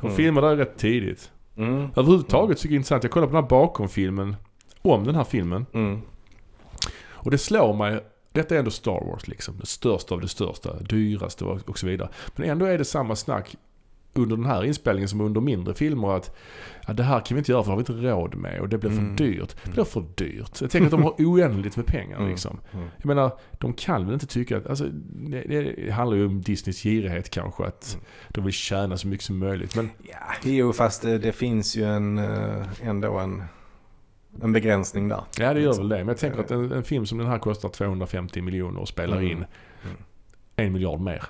de Mm. filmade där rätt tidigt. Mm. Överhuvudtaget tycker jag det är intressant. Jag kollade på den här bakomfilmen om den här filmen. Mm. Och det slår mig, detta är ändå Star Wars liksom. Det största av det största, dyraste och så vidare. Men ändå är det samma snack under den här inspelningen som under mindre filmer att ja, det här kan vi inte göra för det har vi inte råd med och det blir för Mm. dyrt. Det blir för dyrt. Jag tänker att de har *laughs* oändligt med pengar Mm. liksom. Mm. Jag menar, de kan väl inte tycka att, alltså det, det handlar ju om Disneys girighet kanske att Mm. de vill tjäna så mycket som möjligt. Men Ja, jo fast det, det finns ju en, eh, ändå en, en begränsning där. ja, det gör Liksom. väl det. Men jag tänker att en, en film som den här kostar 250 miljoner och spelar Mm. in Mm. en miljard mer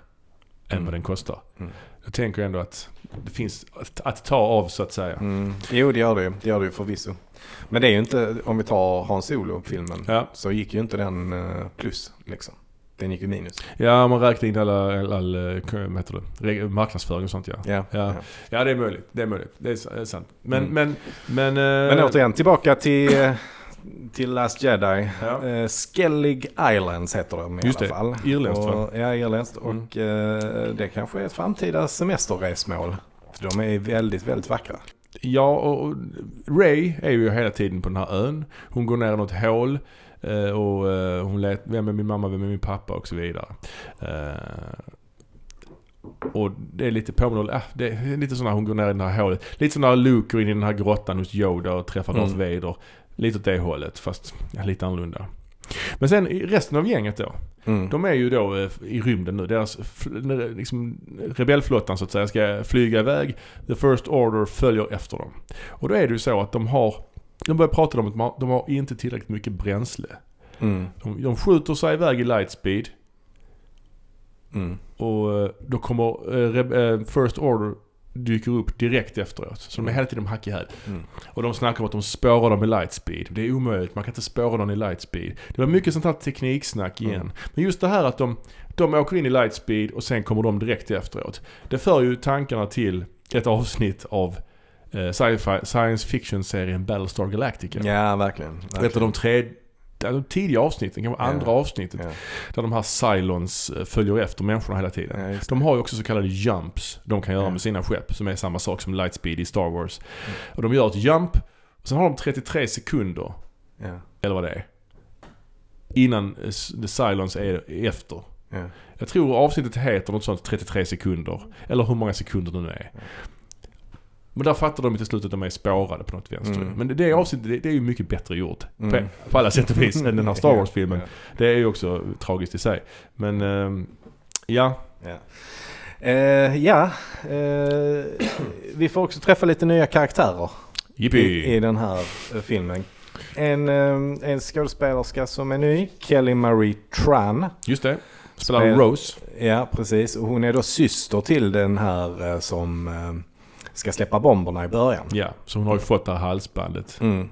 än Mm. vad den kostar. Mm. Jag tänker ändå att det finns att, att ta av så att säga. Mm. Jo det gör det ju, det gör det ju förvisso. Men det är ju inte, om vi tar Hans Solo-filmen, Ja. så gick ju inte den eh, plus liksom. Den gick ju minus. ja, man räknar in alla, all, all, eh, vad heter det, marknadsföring och sånt ja. Ja. Ja. Ja, det är möjligt. Det är möjligt. Det är är sant. Men, Mm. men, men... eh, Men återigen, tillbaka till, eh, till Last Jedi. Ja. Eh, Skellig Islands heter de i Just alla det. fall. Irländskt, va? Ja, irländskt. Mm. Och eh, det kanske är ett framtida semesterresmål. För de är väldigt, väldigt vackra. Ja, och och Ray är ju hela tiden på den här ön. Hon går ner i något hål. Eh, Och eh, hon lät, vem är min mamma, vem är min pappa och så vidare. Eh, Och det är lite påminner, äh, det är lite sådana hon går ner i det här hålet. Lite som när Luke går in i den här grottan hos Yoda och träffar Mm. Darth Vader. Lite åt det hållet, fast ja, lite annorlunda. Men sen resten av gänget då. Mm. De är ju då i rymden nu. Deras liksom, rebellflottan så att säga ska flyga iväg. The First Order följer efter dem. Och då är det ju så att de har, de börjar prata om att de har, inte tillräckligt mycket bränsle. Mm. De, de skjuter sig iväg i lightspeed Mm. och eh, då kommer eh, First Order dyker upp direkt efteråt. Så de är hela tiden hack i häl. Mm. Och de snackar om att de spårar dem i lightspeed. Det är omöjligt, man kan inte spåra dem i lightspeed. Det var mycket sånt här tekniksnack igen. Mm. Men just det här att de, de åker in i lightspeed och sen kommer de direkt efteråt. Det för ju tankarna till ett avsnitt av science fiction-serien Battlestar Galactica. Ja, verkligen. verkligen. Ett av de tre de tidiga avsnitten, kanske Ja. andra avsnittet. Ja. Där de här Cylons eh, följer efter människorna hela tiden. Ja, De har ju också så kallade jumps de kan göra Ja. med sina skepp. Som är samma sak som lightspeed i Star Wars. Och de gör ett jump. Och sen har de 33 sekunder, Ja. eller vad det är. innan eh, The Silence är efter. Ja. Jag tror avsnittet heter något sånt 33 sekunder. Eller hur många sekunder det nu är. Men där fattar de till slut att de är spårade på något vänster. Mm. Men det, det avsnittet, det, det är ju mycket bättre gjort. Mm. På, på alla sätt och vis än den här Star *laughs* Wars-filmen. Ja. Det är ju också tragiskt i sig. Men ehm, ja, Ja, eh, ja eh, vi får också träffa lite nya karaktärer i, i den här eh, filmen. En, eh, en skådespelerska som är ny, Kelly Marie Tran. Just det. Spelar Spel- Rose. Ja, precis. Och hon är då syster till den här som eh, ska släppa bomberna i början. Ja, så hon har ju fått det här halsbandet. Mm.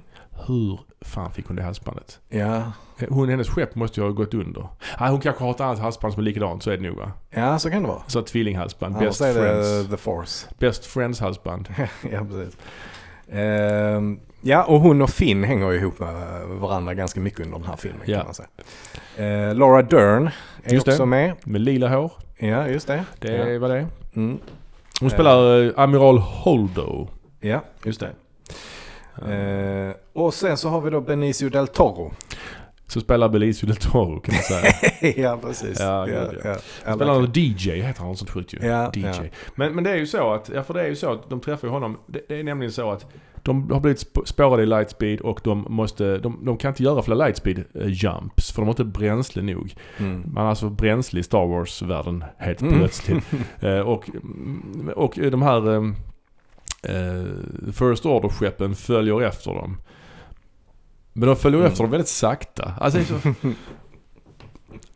Hur fan fick hon det halsbandet? Ja. Hon, hennes skepp måste ju ha gått under. Nej, hon kanske har ett annat halsband som är likadant, så är det nog va? ja, så kan det vara. Så tvillinghalsband. Annars Best är friends. det The Force. Best friends halsband. *laughs* ja, precis. Ehm, ja, och hon och Finn hänger ju ihop med varandra ganska mycket under den här filmen Ja. kan man säga. Eh, Laura Dern är Just också det. med. Med lila hår. Ja, just det. Det är vad det. Mm. Hon spelar eh, Amiral Holdo. Ja, just det. Eh, och sen så har vi då Benicio del Toro. Så spelar Belicio del Toro kan man säga. *laughs* ja, precis. Ja, ja, ja. ja. Spelar någon DJ heter han sånt sjukt ju. Ja, DJ. Men, men det är ju så att, ja för det är ju så att de träffar ju honom. Det, det är nämligen så att de har blivit sp- spårade i lightspeed och de måste, de, de kan inte göra fler lightspeed eh, jumps för de har inte bränsle nog. Mm. Man har alltså bränsle i Star Wars-världen helt Mm. plötsligt. *laughs* Eh, och, och de här eh, eh, First Order-skeppen följer efter dem. Men de följer Mm. efter dem väldigt sakta. Alltså, *laughs*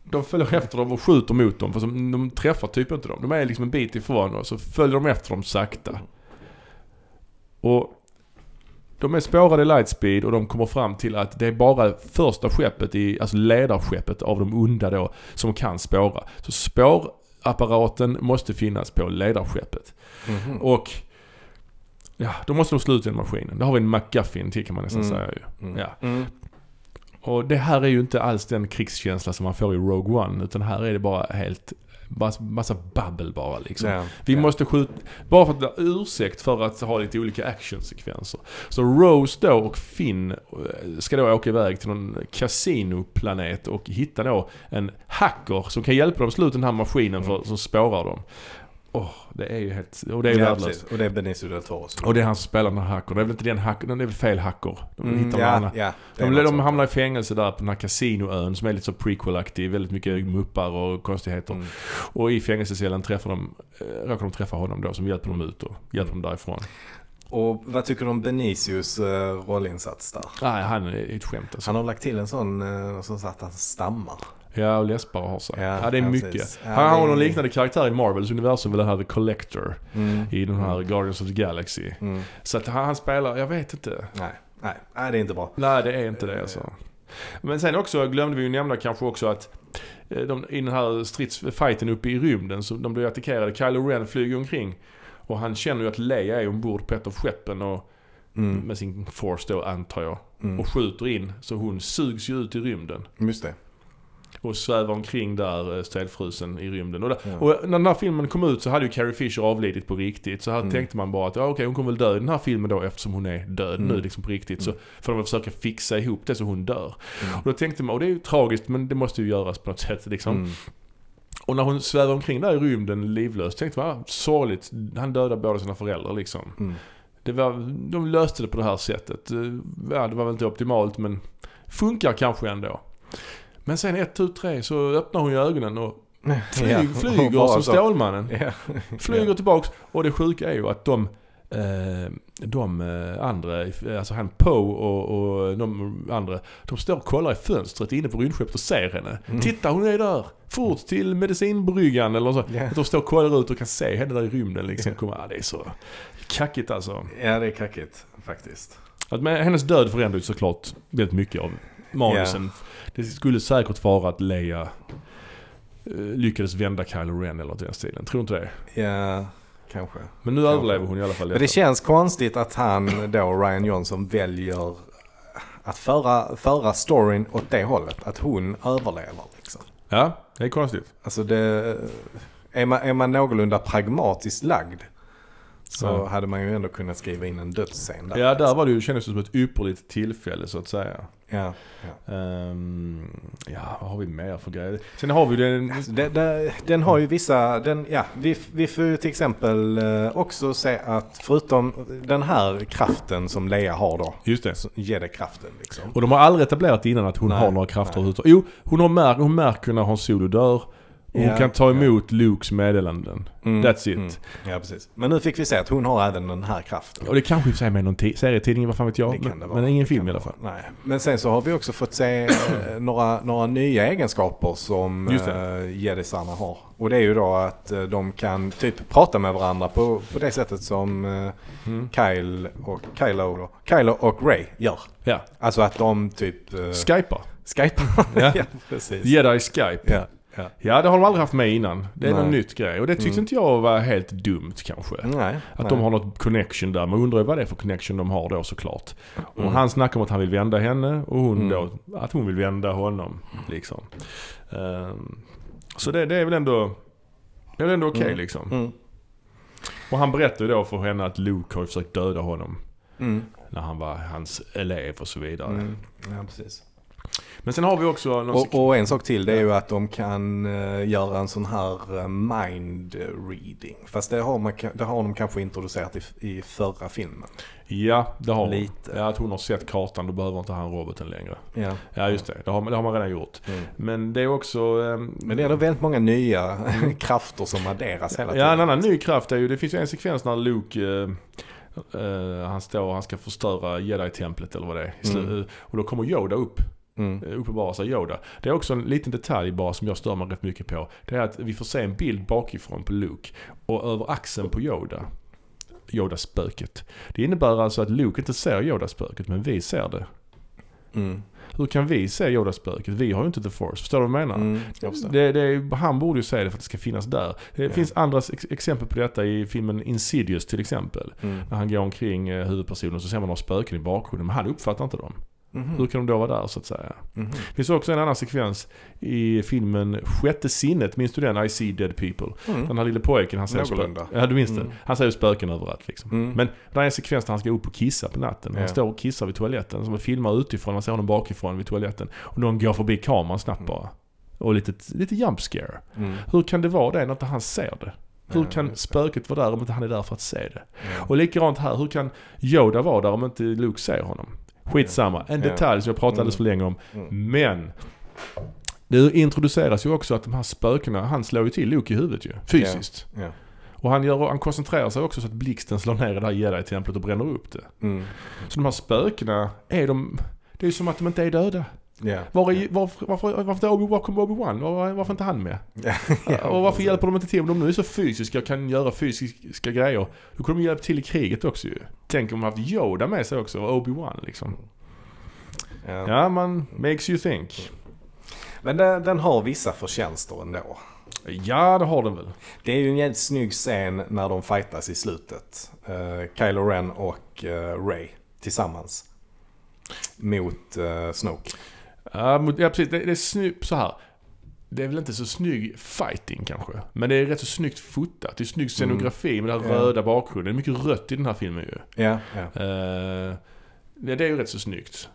de följer efter dem och skjuter mot dem för de träffar typ inte dem. De är liksom en bit ifrån och så följer de efter dem sakta. Och de är spårade i lightspeed och de kommer fram till att det är bara första skeppet, i, alltså ledarskeppet av de onda då, som kan spåra. Så spårapparaten måste finnas på ledarskeppet. Mhm. Och ja, då måste de slå ut den maskinen. Då har vi en McGuffin till kan man nästan Mm. säga ju. Mm. Ja. Mm. Och det här är ju inte alls den krigskänsla som man får i Rogue One. Utan här är det bara helt, bara massa babbel bara liksom. Ja. Vi ja. måste skjuta, bara för att ursäkt för att ha lite olika actionsekvenser. Så Rose då och Finn eh, ska då åka iväg till någon kasinoplanet och hitta då en hacker som kan hjälpa dem att slå ut den här maskinen för, som spårar dem. Åh, det är ju helt, och det är ju ja, värdelöst. Och det är Benicio del Toro. Och det är han som spelar den här hackern. Det är väl inte den hackern, det är väl fel hacker. De Mm, hittar ja, varandra. ja, De, de hamnar i fängelse där på den här kasinoön som är lite så prequel-aktig. Väldigt mycket muppar och konstigheter. Mm. Och i fängelsecellen träffar de, eh, råkar de träffa honom då som hjälper dem ut och hjälper dem därifrån. Och vad tycker du om Benicius eh, rollinsats där? Nej, han är ett skämt alltså. Han har lagt till en sån eh, som så att han stammar. Ja, och läspar har sig. Ja, Ja, det är ja, mycket. precis. Ja, han har det någon liknande karaktär i Marvels universum, den här The Collector. Mm. I den här Mm. Guardians of the Galaxy. Mm. Så att han, han spelar, jag vet inte. Nej, nej, nej, det är inte bra. Nej, det är inte det alltså. Men sen också glömde vi ju nämna kanske också att eh, de, i den här stridsfighten uppe i rymden så de blir attackerade. Kylo Ren flyger omkring. Och han känner ju att Leia är ombord på ett av skeppen och Mm. med sin force då antar jag. Mm. Och skjuter in. Så hon sugs ju ut i rymden. Just det. Och svävar omkring där eh, stelfrusen i rymden. Och, där, Ja. och när den här filmen kom ut så hade ju Carrie Fisher avlidit på riktigt. Så här Mm. tänkte man bara att ja, okej hon kommer väl dö i den här filmen då eftersom hon är död nu Mm. liksom på riktigt. Så får de väl försöka fixa ihop det så hon dör. Mm. Och då tänkte man, och det är ju tragiskt men det måste ju göras på något sätt liksom. Mm. Och när hon svävar omkring där i rymden livlös tänkte man, sorgligt. Han dödar båda sina föräldrar liksom. Mm. Det var, de löste det på det här sättet. Eh, Ja, det var väl inte optimalt men funkar kanske ändå. Men sen ett, tu, tre så öppnar hon ju ögonen och flyg, Ja, flyger som så. Stålmannen. Ja. Flyger tillbaks. Och det sjuka är ju att de, eh, de eh, andra, alltså han Poe och, och de andra, de står och kollar i fönstret inne på rymdskeppet och ser henne. Mm. Titta hon är där! Fort till medicinbryggan eller så. Ja. Att de står och kollar ut och kan se henne där i rymden liksom. Ja. Komma, ja, det är så kackigt alltså. ja, det är kackigt faktiskt. Att med, hennes död förändrar ju såklart väldigt mycket av manusen. Det skulle säkert vara att Leia eh, lyckades vända Kylo Ren eller något i den stilen. Tror inte det. Ja, kanske. Men nu Kanske. överlever hon i alla fall Men det detta. känns konstigt att han då, Ryan Johnson, väljer att föra, föra storyn åt det hållet. Att hon överlever liksom. Ja, det är konstigt. Alltså det... Är man, är man någorlunda pragmatiskt lagd så ja. hade man ju ändå kunnat skriva in en dödsscen där. Ja, där var det ju, kändes det som ett ypperligt tillfälle så att säga. Ja. Ja, um, ja vad har vi mer för grejer? Sen har vi den... Alltså, den, den, den, har ju vissa, den, ja, vi, vi får till exempel eh, också se att förutom den här kraften som Leia har då. Just det. Jedi-kraften liksom. Och de har aldrig etablerat innan att hon nej, har några krafter. Jo, hon, har märkt, hon märker när Hans Solo dör. Hon ja, kan ta emot ja. Lukes meddelanden. Mm, That's it. Mm. Ja, precis. Men nu fick vi se att hon har även den här kraften. Och det kanske sig med någon serietidning, vad fan vet jag. Men, men, ingen film i alla fall. Nej. Men sen så har vi också fått se eh, *clears throat* några, några nya egenskaper som uh, jedisarna har. Och det är ju då att uh, de kan typ prata med varandra på, på det sättet som uh, mm. Kyle och Kylo, Kylo och Ray gör. Ja. Alltså att de typ... Uh, Skypar. Skypar. ja. *laughs* ja, precis. Jedi Skype. Ja. Ja. ja, det har de aldrig haft med innan. Det är Nej. någon nytt grej. Och det tyckte mm. inte jag var helt dumt kanske. Nej. Att Nej. de har något connection där. Man undrar ju vad det är för connection de har då såklart. Mm. Och han snackar om att han vill vända henne och hon mm. då att hon vill vända honom. Liksom. Um, så det, det, är väl ändå, det är väl ändå okej okay, mm. liksom. Mm. Och han berättar ju då för henne att Luke har försökt döda honom. Mm. När han var hans elev och så vidare. Ja, precis. Men sen har vi också... Och, och, en sak till det är ju att de kan uh, göra en sån här uh, mind reading. Fast det har, man, det har de kanske introducerat i, i förra filmen. Ja, det har Lite. Ja, att hon har sett kartan, då behöver inte han roboten längre. Ja, ja just det. Det har, det har man redan gjort. Mm. Men det är också... Um, Men det är nog väldigt många nya *laughs* krafter som adderas hela tiden. Ja, en annan ny kraft är ju, det finns ju en sekvens när Luke uh, Uh, han står och han ska förstöra jedi-templet eller vad det är. Mm. Och då kommer Yoda upp mm. Eh, uppenbarar sig Yoda. Det är också en liten detalj bara som jag stör mig rätt mycket på. Det är att vi får se en bild bakifrån på Luke och över axeln på Yoda. Yoda-spöket. Det innebär alltså att Luke inte ser Yoda-spöket men vi ser det. Mm. Hur kan vi se Yoda-spöket? Vi har ju inte The Force. Förstår du vad jag menar? Mm, jag det, det, han borde ju säga det för att det ska finnas där. Det yeah. finns andra ex exempel på detta i filmen Insidious till exempel. Mm. När han går omkring eh, huvudpersonen så ser man några spöken i bakgrunden men han uppfattar inte dem. Mm. Hur kan de då vara där så att säga? Mm. Det finns också en annan sekvens i filmen Sjätte sinnet, minns du den? I see dead people. Mm. Den här lille pojken, han ser spöken. Ja du minns mm. den? Han ser spöken överallt liksom. Mm. Men det är en sekvens där han ska upp och kissa på natten. Han ja. står och kissar vid toaletten. Som man filmar utifrån, man ser honom bakifrån vid toaletten. Och någon går förbi kameran snabbt bara. Och lite, lite jump scare. Mm. Hur kan det vara det när inte han ser det? Hur kan spöket vara där om inte han är där för att se det? Och likadant här, hur kan Yoda vara där om inte Luke ser honom? Skitsamma. En detalj som jag pratade alldeles för länge om. Mm. Mm. Men. Det introduceras ju också att de här spökena, han slår ju till Luke i huvudet ju. Fysiskt. Yeah. Yeah. Och han, gör, han koncentrerar sig också så att blixten slår ner i det här jedi-templet och bränner upp det. Mm. Så de här spökena, är de... Det är ju som att de inte är döda. Yeah. Var är, varför, varför, varför är Obi-Wan Obi Var, varför inte han med? yeah, *laughs* och varför hjälper de inte till? Om de nu är så fysiska och kan göra fysiska grejer. Då kunde de hjälpa till i kriget också ju. Tänk om de haft Yoda med sig också, och Obi-Wan liksom. Yeah. Ja, man makes you think. Men den, den har vissa förtjänster ändå. Ja, det har den väl. Det är ju en jävligt snygg scen när de fightas i slutet. Uh, Kylo Ren och uh, Ray tillsammans. Mot uh, Snoke. Ja, ja precis. Det, det är snyggt så här. Det är väl inte så snygg fighting kanske. Men det är rätt så snyggt fotat. Det är snygg scenografi mm. med den här yeah. röda bakgrunden. Det är mycket rött i den här filmen ju. Ja, ja. Uh, det, det är ju rätt så snyggt.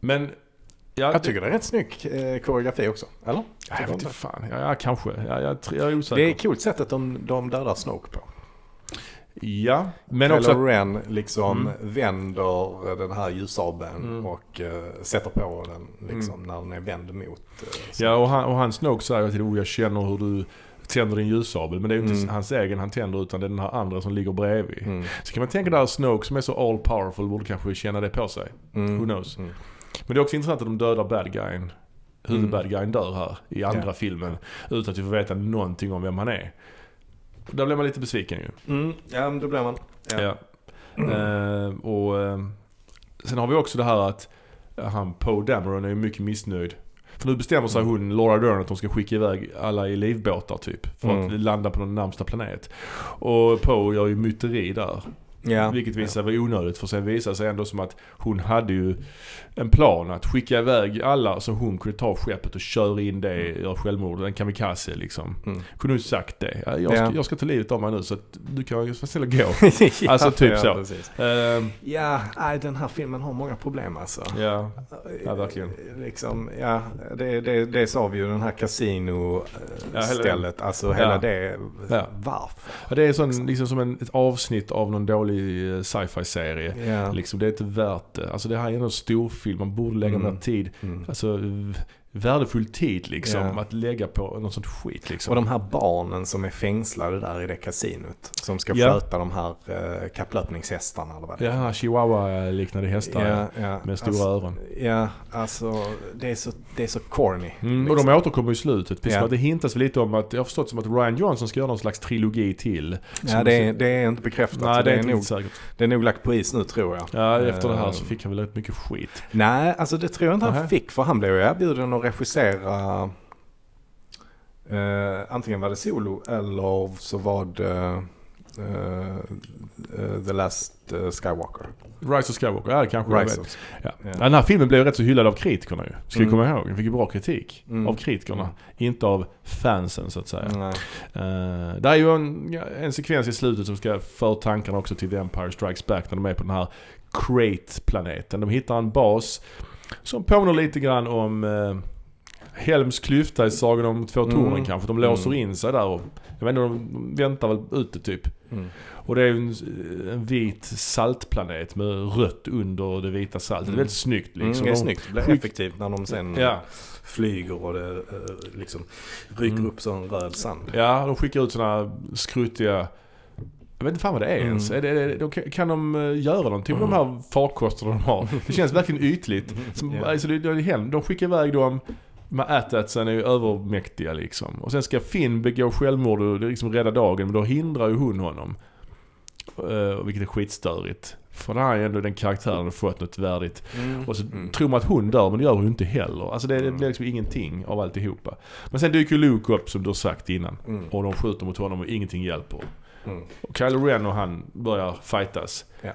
Men... Ja, jag tycker det, det är rätt snygg eh, koreografi också. Eller? Ja, jag vet inte fan. Ja, ja kanske. Ja, jag, jag är osäker. Det är coolt sättet de, de dödar Snoke på. Ja, men Kylo också... Ren liksom mm. vänder den här ljussabeln mm. och uh, sätter på den liksom mm. när den är vänd mot uh, Ja, och han, och han Snoke säger till oh, jag känner hur du tänder din ljussabel. Men det är ju inte mm. hans egen han tänder utan det är den här andra som ligger bredvid. Mm. Så kan man tänka där Snoke som är så all powerful borde kanske känna det på sig. Mm. Who knows. Mm. Men det är också intressant att de dödar bad guyen. Huvudbad mm. guyen dör här i andra ja. filmen. Utan att vi får veta någonting om vem han är. Där blev man lite besviken ju. Mm, ja, det blev man. Ja. ja. Uh, och uh, sen har vi också det här att han Poe Dameron är mycket missnöjd. För nu bestämmer sig mm. hon, Laura Dern, att de ska skicka iväg alla i livbåtar typ. För mm. att landa på den närmsta planet. Och Poe gör ju myteri där. Ja, vilket visade sig vara onödigt för sen visade sig ändå som att hon hade ju en plan att skicka iväg alla så hon kunde ta skeppet och köra in det, mm. göra självmord, en kamikaze liksom. Mm. Kunde hon sagt det. Jag ska, ja. jag ska ta livet av mig nu så att du kan vara snäll och gå. *laughs* ja, alltså typ ja, så. Uh, ja, nej, den här filmen har många problem alltså. Ja, ja verkligen. Liksom, ja, det, det, det sa vi ju den här kasino-stället. Ja, alltså hela det. Ja. Varför? Ja, det är sån, liksom som en, ett avsnitt av någon dålig eh, sci-fi serie. Ja. Liksom, det är inte värt det. Alltså det här är ändå en storfilm, man borde lägga mm. mer tid. Mm. Alltså, värdefull tid liksom yeah. att lägga på något sånt skit liksom. Och de här barnen som är fängslade där i det kasinot. Som ska yeah. sköta de här uh, kapplöpningshästarna eller vad det är. Ja, chihuahua-liknande hästar yeah, yeah. med stora alltså, öron. Ja, alltså det är så, det är så corny. Mm, liksom. Och de återkommer i slutet. Precis yeah. Det hintas lite om att, jag har förstått som att Ryan Johnson ska göra någon slags trilogi till. Ja, det är, det är inte bekräftat. Nej, det är, det är nog, säkert. Det är nog lagt på is nu tror jag. Ja, efter uh, det här så fick han väl rätt mycket skit. Nej, alltså det tror jag inte han fick för han blev ju erbjuden att regissera uh, antingen var det solo eller så var det uh, The Last Skywalker. Rise of Skywalker, ja kanske Rise of, ja. ja. Den här filmen blev rätt så hyllad av kritikerna ju. Ska mm. komma ihåg. Den fick ju bra kritik mm. av kritikerna. Mm. Inte av fansen så att säga. Uh, det är ju en, en sekvens i slutet som ska föra tankarna också till The Empire Strikes Back när de är på den här Crate-planeten. De hittar en bas som påminner lite grann om uh, Helms klyfta i Sagan om två tornen mm. kanske. De låser mm. in sig där och jag vet inte, de väntar väl ute typ. Mm. Och det är en, en, vit saltplanet med rött under det vita saltet. Mm. Det är väldigt snyggt liksom. Mm, det är snyggt. Det blir effektivt när de sen ja. flyger och det eh, liksom ryker mm. upp sån röd sand. Ja, de skickar ut sådana skruttiga jag vet inte fan vad det är ens. Mm. Är det, det, kan de eh, göra någonting med mm. de här farkosterna de har? Det känns verkligen ytligt. *laughs* Som, yeah. alltså det, det, de skickar iväg dem med Atatsen är ju övermäktiga liksom. Och sen ska Finn begå självmord och liksom rädda dagen, men då hindrar ju hon honom. Uh, vilket är skitstörigt. För det här är ändå den karaktären har fått något värdigt. Mm. Och så mm. tror man att hon dör, men det gör hon inte heller. Alltså det, det blir liksom ingenting av alltihopa. Men sen dyker Luke upp som du har sagt innan. Mm. Och de skjuter mot honom och ingenting hjälper. Mm. Och Kylo Ren och han börjar fightas. Ja.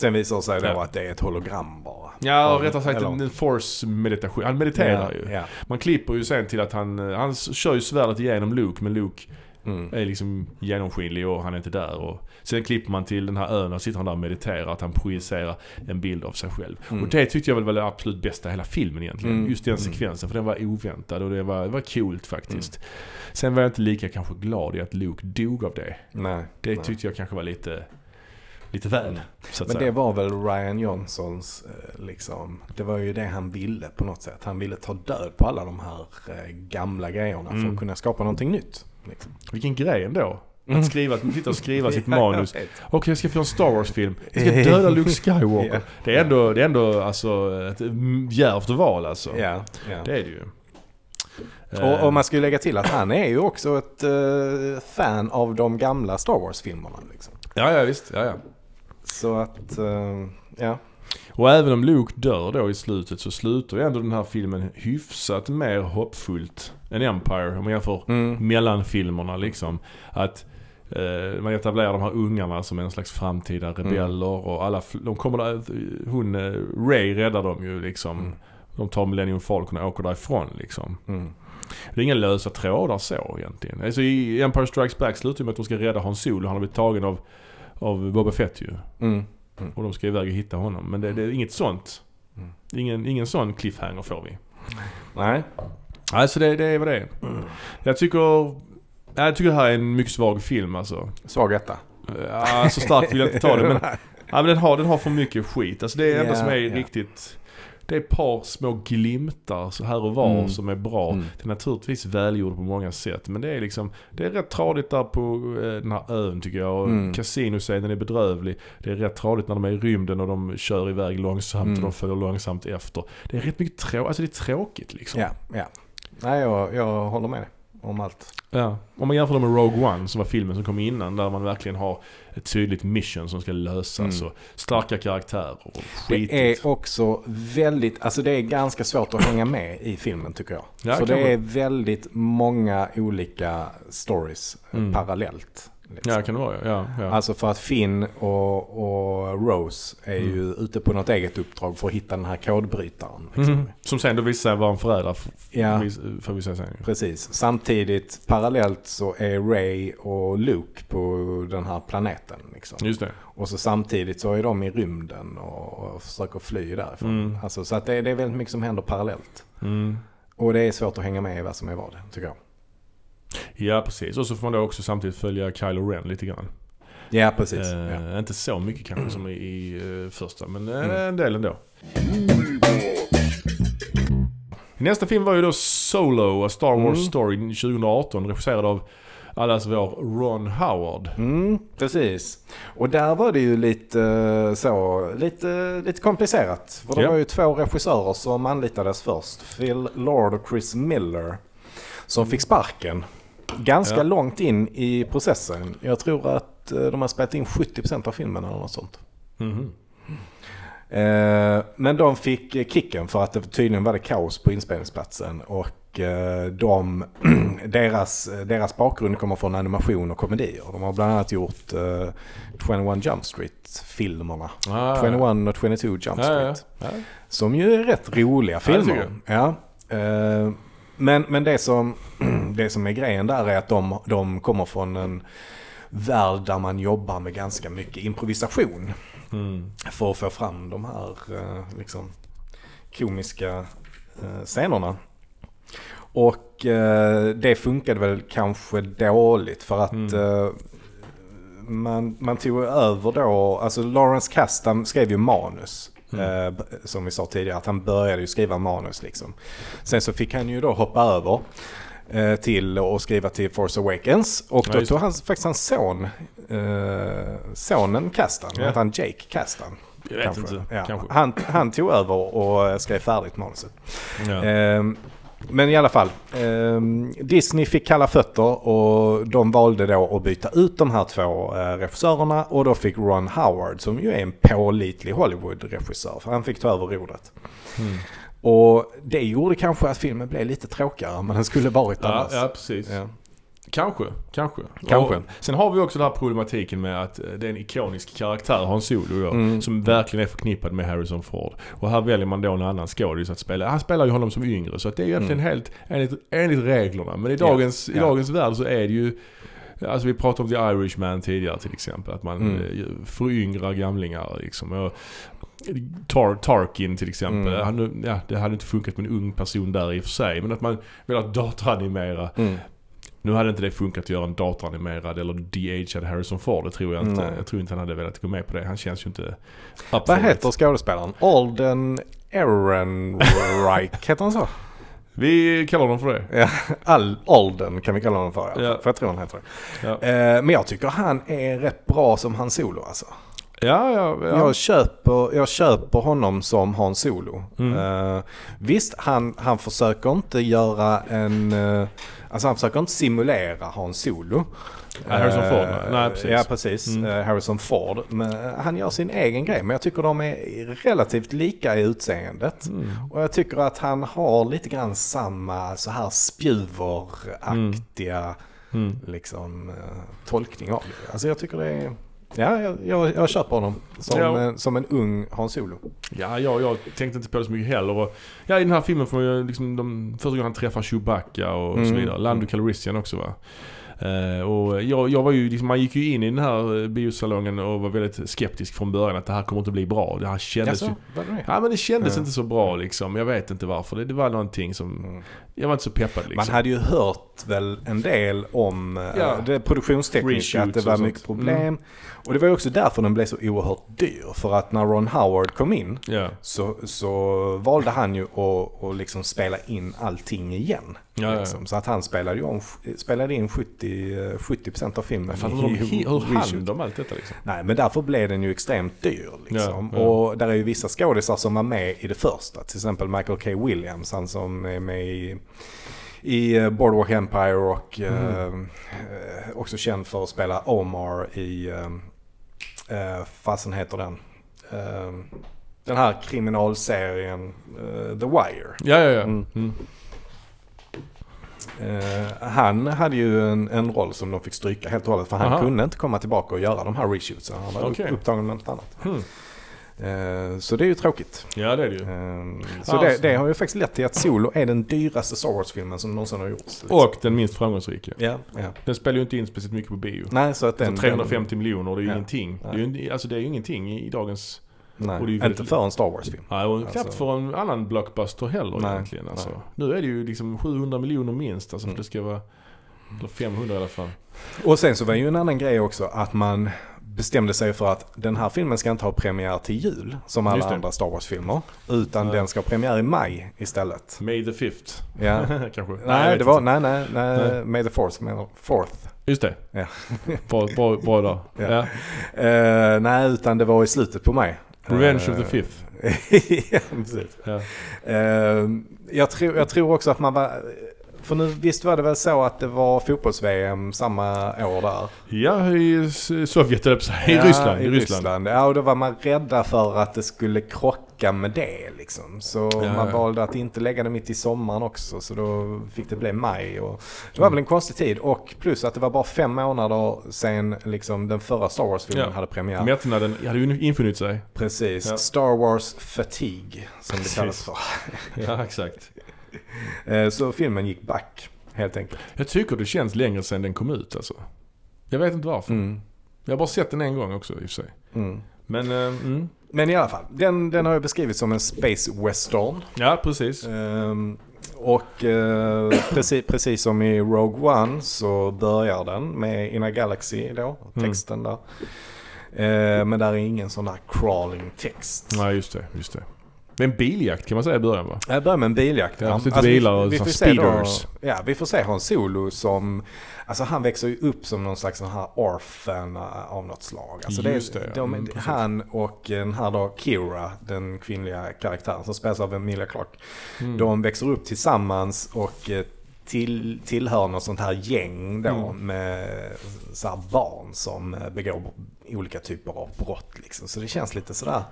Sen visar det sig då ja. att det är ett hologram bara. Ja, och rättare sagt en force meditation. Han mediterar ja, ju. Ja. Man klipper ju sen till att han, han kör ju svärdet igenom Luke, men Luke mm. är liksom genomskinlig och han är inte där. Och sen klipper man till den här ön och sitter han där och mediterar, att han projicerar en bild av sig själv. Mm. Och det tyckte jag väl var det absolut bästa i hela filmen egentligen. Mm. Just den mm. sekvensen, för den var oväntad och det var, det var coolt faktiskt. Mm. Sen var jag inte lika kanske glad i att Luke dog av det. Nej, det tyckte nej. jag kanske var lite lite väl. Mm. Men det var väl Ryan Johnsons, eh, liksom, det var ju det han ville på något sätt. Han ville ta död på alla de här eh, gamla grejerna mm. för att kunna skapa någonting nytt. Liksom. Vilken grej ändå. Att mm. skriva, att sitta och skriva *laughs* sitt manus. Okej, okay, jag ska få en Star Wars-film. Jag ska döda *laughs* Luke Skywalker. yeah. Det är ändå, det är ändå alltså, ett djärvt val alltså. Yeah, yeah. Det är det ju. Och, och, man ska ju lägga till att han är ju också ett uh, fan av de gamla Star Wars-filmerna. Liksom. Ja, ja visst. Ja, ja. Så att, uh, ja. Och även om Luke dör då i slutet så slutar ju ändå den här filmen hyfsat mer hoppfullt än Empire om man jämför mm. mellanfilmerna liksom. Att eh, man etablerar de här ungarna som en slags framtida mm. rebeller mm. och alla, de kommer där, hon, eh, Ray räddar dem ju liksom. Mm. De tar Millennium Falcon och åker därifrån liksom. Mm. Det är inga lösa trådar så egentligen. Alltså i Empire Strikes Back slutar ju med att de ska rädda Han Solo. Han har blivit tagen av av Boba Fett ju. Mm. Mm. Och de ska iväg och hitta honom. Men det, det är inget sånt. Mm. Ingen, ingen sån cliffhanger får vi. Nej. Alltså det, det är vad det är. Mm. Jag tycker... Jag tycker det här är en mycket svag film alltså. Svag etta? Ja, så starkt vill jag inte ta det men... *laughs* ja, men den har, den har för mycket skit. Alltså det är det enda yeah, som är yeah. riktigt det är ett par små glimtar så här och var mm. som är bra. Mm. Det är naturligtvis välgjort på många sätt. Men det är liksom, det är rätt tradigt där på eh, den här ön tycker jag. Och mm. Casinoscenen är bedrövlig. Det är rätt tradigt när de är i rymden och de kör iväg långsamt mm. och de följer långsamt efter. Det är rätt mycket tråkigt, alltså det är tråkigt liksom. Ja, ja. Nej, jag, jag håller med dig om allt. Ja, om man jämför det med Rogue One som var filmen som kom innan där man verkligen har ett tydligt mission som ska lösas mm. och starka karaktärer och skitigt. Det är också väldigt, alltså det är ganska svårt att hänga med i filmen tycker jag. Ja, För det är väldigt många olika stories mm. parallellt. Liksom. Ja, kan det vara ja. ja. Alltså för att Finn och, och Rose är mm. ju ute på något eget uppdrag för att hitta den här kodbrytaren. Liksom. Mm. Som sen då visar sig vara en förrädare ja. för vissa sen. Precis. Samtidigt parallellt så är Ray och Luke på den här planeten. Liksom. Just det. Och så samtidigt så är de i rymden och, och försöker fly därifrån. Mm. Alltså, så att det, det, är väldigt mycket som händer parallellt. Mm. Och det är svårt att hänga med i vad som är vad, tycker jag. Ja, precis. Och så får man då också samtidigt följa Kylo Ren lite grann. Ja, precis. Eh, ja. Inte så mycket kanske som i, i uh, första, men uh, mm. en del ändå. Nästa film var ju då Solo, A Star Wars mm. Story 2018, regisserad av allas vår Ron Howard. Mm, precis. Och där var det ju lite så, lite, lite komplicerat. För det yeah. var ju två regissörer som anlitades först. Phil Lord och Chris Miller. Som fick sparken ganska ja. långt in i processen. Jag tror att eh, de har spelat in 70% av filmen eller något sånt. Mm. Men de fick kicken för att det tydligen var det kaos på inspelningsplatsen. Och eh, de, *clears throat* deras, deras bakgrund kommer från animation och komedier. De har bland annat gjort 21 Jump Street-filmerna. Ah, 21 och 22 Jump Street. Ja, ja. Som ju är rätt roliga filmer. Ja, men, men det, som, *clears throat* det som är grejen där är att de, de kommer från en värld där man jobbar med ganska mycket improvisation. Mm. För att få fram de här eh, liksom, komiska eh, scenerna. Och eh, det funkade väl kanske dåligt för att mm. man, man tog över då, alltså Lawrence Kasdan skrev ju manus. Mm. Eh, som vi sa tidigare, att han började ju skriva manus liksom. Sen så fick han ju då hoppa över eh, till att skriva till Force Awakens. Och då ja, tog han faktiskt hans son, eh, sonen Kastan, ja. han Jake Kastan. Jag vet kanske. inte. Ja. Kanske. Han, han tog över och skrev färdigt manuset. Ja. Men i alla fall, eh, Disney fick kalla fötter och de valde då att byta ut de här två eh, regissörerna och då fick Ron Howard, som ju är en pålitlig Hollywood-regissör, för han fick ta över rodret. Mm. Och det gjorde kanske att filmen blev lite tråkigare än den skulle varit annars. Ja, ja precis. Ja. Kanske, kanske. kanske. Och sen har vi också den här problematiken med att eh, det är en ikonisk karaktär Hans Solo gör, mm. som verkligen är förknippad med Harrison Ford. Och här väljer man då en annan skådis att spela. Han spelar ju honom som yngre så att det är egentligen mm. helt enligt, enligt reglerna. Men i dagens, ja. i dagens värld så är det ju Alltså vi pratade om The Irishman tidigare till exempel. Att man mm. Eh, föryngrar gamlingar liksom. Och Tar Tarkin till exempel. Mm. Han, ja, det hade inte funkat med en ung person där i och för sig. Men att man vill datoranimera mm. Nu hade inte det funkat att göra en datoranimerad eller de-aged Harrison Ford. Det tror jag inte. Mm. Jag tror inte han hade velat gå med på det. Han känns ju inte Vad heter skådespelaren? Alden Ehrenreich, *laughs* heter han så? Vi kallar honom för det. Ja, Al Alden kan vi kalla honom för. Ja. För jag tror han heter det. Ja. Eh, men jag tycker han är rätt bra som Han Solo alltså. Ja, ja, ja. Jag, köper, jag köper honom som Han Solo. Mm. Uh, visst, han, han försöker inte göra en... Uh, alltså han försöker inte simulera Han Solo. Harrison Ford, uh, nej precis. Ja, precis. Mm. Harrison Ford. Men han gör sin egen grej. Men jag tycker de är relativt lika i utseendet. Mm. Och jag tycker att han har lite grann samma så här spjuveraktiga mm. liksom, tolkning av det. Alltså jag tycker det är... Ja, jag, jag, jag köper honom som, ja. en, som en ung Hans Solo. Ja, jag, jag tänkte inte på det så mycket heller. Och, ja, i den här filmen får man liksom de, första gången han träffar Chewbacca och mm. så vidare. Lando Calrissian också va. Uh, och jag, jag var ju, liksom, man gick ju in i den här eh, biosalongen och var väldigt skeptisk från början att det här kommer inte bli bra. Det här kändes Jaså, ju... Ja men det kändes mm. inte så bra liksom. Jag vet inte varför. Det, det var någonting som... Jag var inte så peppad liksom. Man hade ju hört väl en del om eh, ja. det produktionstekniska, att det var mycket problem. Mm. Och det var ju också därför den blev så oerhört dyr. För att när Ron Howard kom in yeah. så, så valde han ju att, att liksom spela in allting igen. Ja, liksom. Så att han spelade, ju om, spelade in 70, 70% av filmen. Fan, hur hur hann de allt detta liksom? Nej, men därför blev den ju extremt dyr. Liksom. Ja, ja. Och där är ju vissa skådisar som var med i det första. Till exempel Michael K. Williams, han som är med i i eh, Boardwalk Empire och mm. eh, också känd för att spela Omar i, eh, eh fasen heter den? Eh, den här kriminalserien eh, The Wire. Ja, ja, ja. Mm. Mm. Eh, han hade ju en, en roll som de fick stryka helt och hållet för han Aha. kunde inte komma tillbaka och göra de här reshootsen. Han var Okej. upptagen med något annat. Hmm. Eh, så det är ju tråkigt. Ja det är det ju. Eh, så Ja, det, alltså. det har ju faktiskt lett till att Solo är den dyraste Star Wars-filmen som någonsin har gjorts. liksom. Och den minst framgångsrika. Ja, ja. Den spelar ju inte in speciellt mycket på bio. Nej, så att den... Alltså 350 miljoner, det är ju Ja. ingenting. Det är ju, alltså det är ju ingenting i, i dagens... Det nej, inte för en Star Wars-film. Nej, och Alltså- knappt för en annan blockbuster heller Nej, egentligen. Alltså. nej. Nu är det ju liksom 700 miljoner minst. Alltså, Mm. det ska vara... Eller 500 i alla fall. Och sen så var ju en annan grej också att man bestämde sig för att den här filmen ska inte ha premiär till jul som alla det. andra Star Wars-filmer. Utan Ja. den ska ha premiär i maj istället. May the fifth. Ja. *laughs* Kanske. Nej, vet det var, inte. nej, nej, nej, Nej. May the Fourth, May the Fourth. Just det. Ja. bra, bra, bra dag. Ja. Ja. Eh, nej, utan det var i slutet på maj. Revenge Eh, of the Fifth. *laughs* ja, precis. Ja. Eh, jag, tror, jag tror också att man var... För nu, visst var det väl så att det var fotbolls-VM samma år där? ja, i Sovjet att säga. I Ja, Ryssland. I Ryssland. Ja, och då var man rädda för att det skulle krocka med det liksom. Så Ja, man ja. valde att inte lägga det mitt i sommaren också. Så då fick det bli maj. Och det var väl en konstig tid. Och plus att det var bara fem månader sen liksom, den förra Star Wars-filmen Ja. hade premiär. Mättnaden hade ju infunnit sig. Precis. Star Wars fatigue som Precis. det kallas för. Ja, exakt. Eh, Så filmen gick back helt enkelt. Jag tycker det känns längre sedan den kom ut alltså. Jag vet inte varför. Mm. Jag har bara sett den en gång också i och för sig. Mm. Men, eh, mm. Men i alla fall, den, den har ju beskrivits som en space western. ja precis. Ehm, och eh, precis, precis som i Rogue One så börjar den med In a Galaxy då, Mm. texten där. Eh, men där är ingen sån där crawling text. Nej, just det. Just det. Det är en biljakt kan man säga i början va? Jag börjar med en biljakt. Ja, lite bilar och så får se då- speeders. Ja, vi får se Han Solo som, alltså han växer ju upp som någon slags sån här orphan eh, av något slag. Alltså Just det, ja. de, Mm, han och den här då Kira, den kvinnliga karaktären som spelas av Emilia Clarke. Mm. De växer upp tillsammans och eh, till, tillhör något sånt här gäng då Mm. med så barn som eh, begår olika typer av brott liksom. Så det känns lite sådär,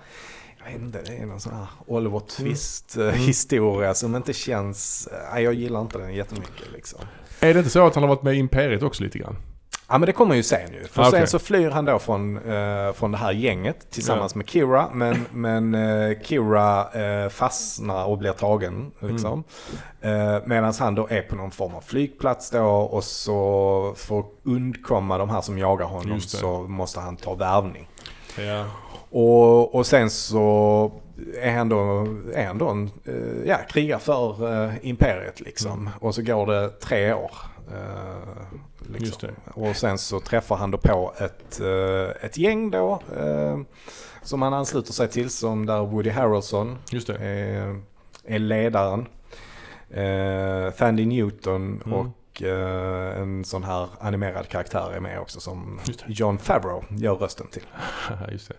jag vet inte, det är någon sån här Oliver Twist eh, Mm. historia som inte känns, nej jag gillar inte den jättemycket liksom. Är det inte så att han har varit med i Imperiet också lite grann? Ja men det kommer ju sen ju. För Ah, sen okej. så flyr han då från, eh, från det här gänget tillsammans med Kira. Men, men eh, Kira eh, fastnar och blir tagen liksom. Eh, Medan han då är på någon form av flygplats då och så för att undkomma de här som jagar honom så måste han ta värvning. Ja. Och, och sen så är han då, är han då en eh, ja, krigar för eh, imperiet liksom. Mm. Och så går det tre år. eh, liksom. Och sen så träffar han då på ett, eh, ett gäng då. som han ansluter sig till som där Woody Harrelson är, är ledaren. Eh, Thandy Newton Mm. och en sån här animerad karaktär är med också som. John Favreau gör rösten till. *laughs* Just det.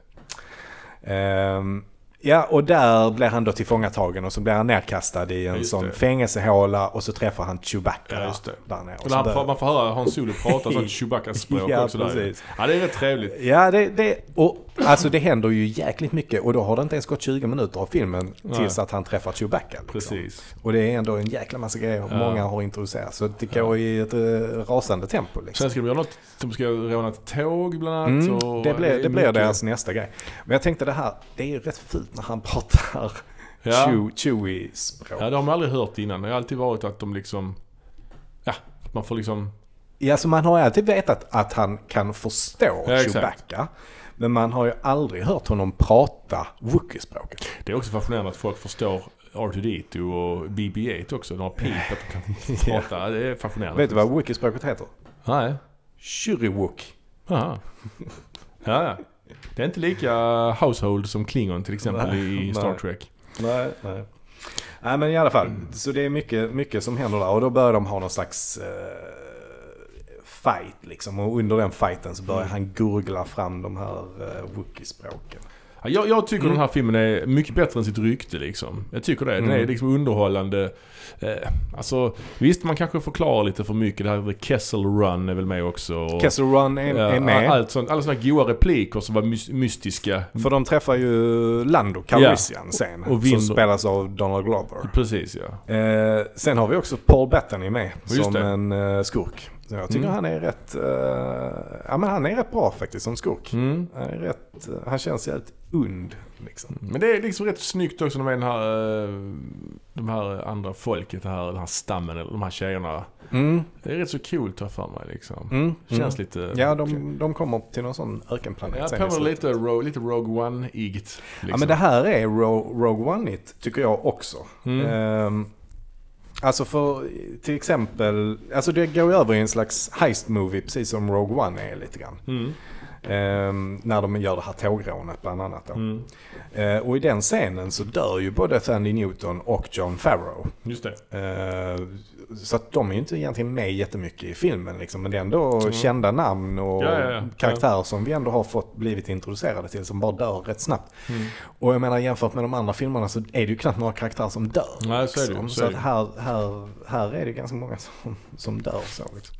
Ehm, ja, och där blir han då tillfångatagen och så blir han nedkastad i en Just sån det. fängelsehåla och så träffar han Chewbacca Ja, just det. där nere. Och han, man får höra Hans Solo prata sånt *laughs* Chewbacca-språk Ja, också där. Ja, det är rätt trevligt. Ja, det, det, och alltså det händer ju jäkligt mycket och då har det inte ens gått 20 minuter av filmen tills Nej. att han träffar Chewbacca. Liksom. Precis. Och det är ändå en jäkla massa grejer Ja. många har introducerat. Så det går i ett eh, rasande tempo. Liksom. Sen ska de göra något, de ska råna ett tåg bland annat. Mm, och det blir, det blir deras nästa grej. Men jag tänkte det här, det är ju rätt fult när han *laughs* pratar Ja. Chew- Chewie-språk. Ja, det har man aldrig hört innan. Det har alltid varit att de liksom... Ja, man får liksom... Ja, så man har alltid vetat att han kan förstå Ja, exakt. Men man har ju aldrig hört honom prata Wookie-språket. Det är också fascinerande att folk förstår R2D2 och BB-8 också. De har pip att de kan *laughs* prata. Det är fascinerande. Vet du vad Wookie-språket heter? Nej. Shuriwook. Aha. Ja, ja. Det är inte lika household som Klingon till exempel Nej, i Star. Trek. Nej, nej. Nej, men i alla fall. Så det är mycket, mycket som händer där. Och då börjar de ha någon slags eh, fight liksom. Och under den fighten så börjar Mm. han gurgla fram de här uh, Wookie-språken. Ja, Jag, jag tycker den här filmen är mycket bättre än sitt rykte liksom. Jag tycker det. Den Mm. är liksom underhållande. Eh, alltså visst man kanske förklarar lite för mycket. Det här med Kessel Run är väl med också. Och, Kessel Run är, ja, är med. Allt sånt, alla sådana goa repliker som var mys- mystiska. För de träffar ju Lando Calrissian sen. Och vinner. Som spelas av Donald Glover. Precis ja. Eh, sen har vi också Paul Bettany med Just som det. en eh, skurk. Jag tycker Mm. han är rätt, eh, ja men han är rätt bra faktiskt som skurk. Mm. Han, är rätt, eh, han känns jävligt und liksom. Men det är liksom rätt snyggt också med den här, eh, de här andra folket, här, den här stammen, eller de här tjejerna. Mm. Det är rätt så coolt här för mig liksom. Mm. Känns mm. lite... Ja, de, de kommer till någon sån ökenplanet Ja, påminner lite, ro, lite Rogue One-igt. Liksom. Ja men det här är Ro- Rogue One-igt tycker jag också. Mm. Ehm, alltså för till exempel, alltså det går ju över i en slags heist-movie precis som Rogue One är lite grann. Mm. Ehm, när de gör det här tågrånet bland annat då. Mm. Eh, och i den scenen så dör ju både Thandy Newton och John Farrow. Just det. Eh, så att de är ju inte egentligen med jättemycket i filmen liksom. Men det är ändå kända namn och Ja, ja, ja. karaktärer som vi ändå har fått blivit introducerade till som bara dör rätt snabbt. Mm. Och jag menar jämfört med de andra filmerna så är det ju knappt några karaktärer som dör. Nej, så liksom. så Så att här, här, här är det ganska många som, som dör så liksom.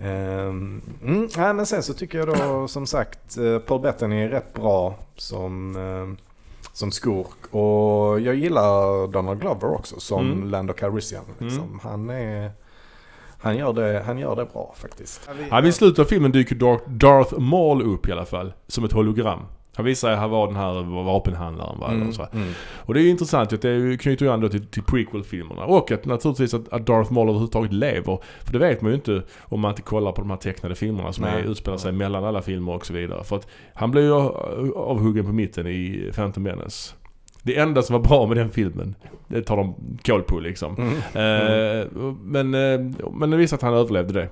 Ja. Ehm, mm, nej, men sen så tycker jag då *clears throat* som sagt eh, Paul Bettany är rätt bra som, eh, som skurk. Och jag gillar Donald Glover också som Mm. Lando Calrissian. Liksom. Han, är, han, gör det, han gör det bra faktiskt. Ja, vid slutet av filmen dyker Darth Maul upp i alla fall. Som ett hologram. Han visar han var den här vapenhandlaren. Va? Mm, så. mm. Och det är ju intressant att det knyter ju an till, till prequel-filmerna. Och att naturligtvis att, att Darth Maul överhuvudtaget lever. För det vet man ju inte om man inte kollar på de här tecknade filmerna som Nej. är, utspelar sig mellan alla filmer och så vidare. För att han blev ju avhuggen på mitten i Phantom Menace. Det enda som var bra med den filmen, det tar de koll på liksom. Mm. Eh, men, eh, men det visar att han överlevde det.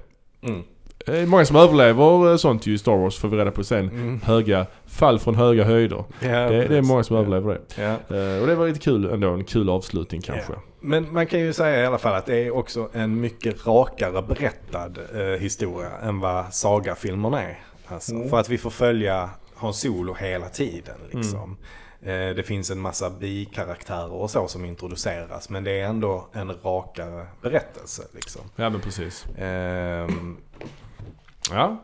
Mm. Det är många som överlever eh, sånt ju i Star Wars får vi reda på sen. Mm. Höga, fall från höga höjder. Ja, Det, det är många som Ja. överlever det. Ja. Eh, och det var lite kul ändå, en kul avslutning kanske. Men man kan ju säga i alla fall att det är också en mycket rakare berättad eh, historia än vad sagafilmerna är. Alltså, Mm. För att vi får följa Hans Solo hela tiden liksom. Eh, det finns en massa bikaraktärer och så som introduceras men det är ändå en rakare berättelse liksom. Ja men precis. Ehm, Ja.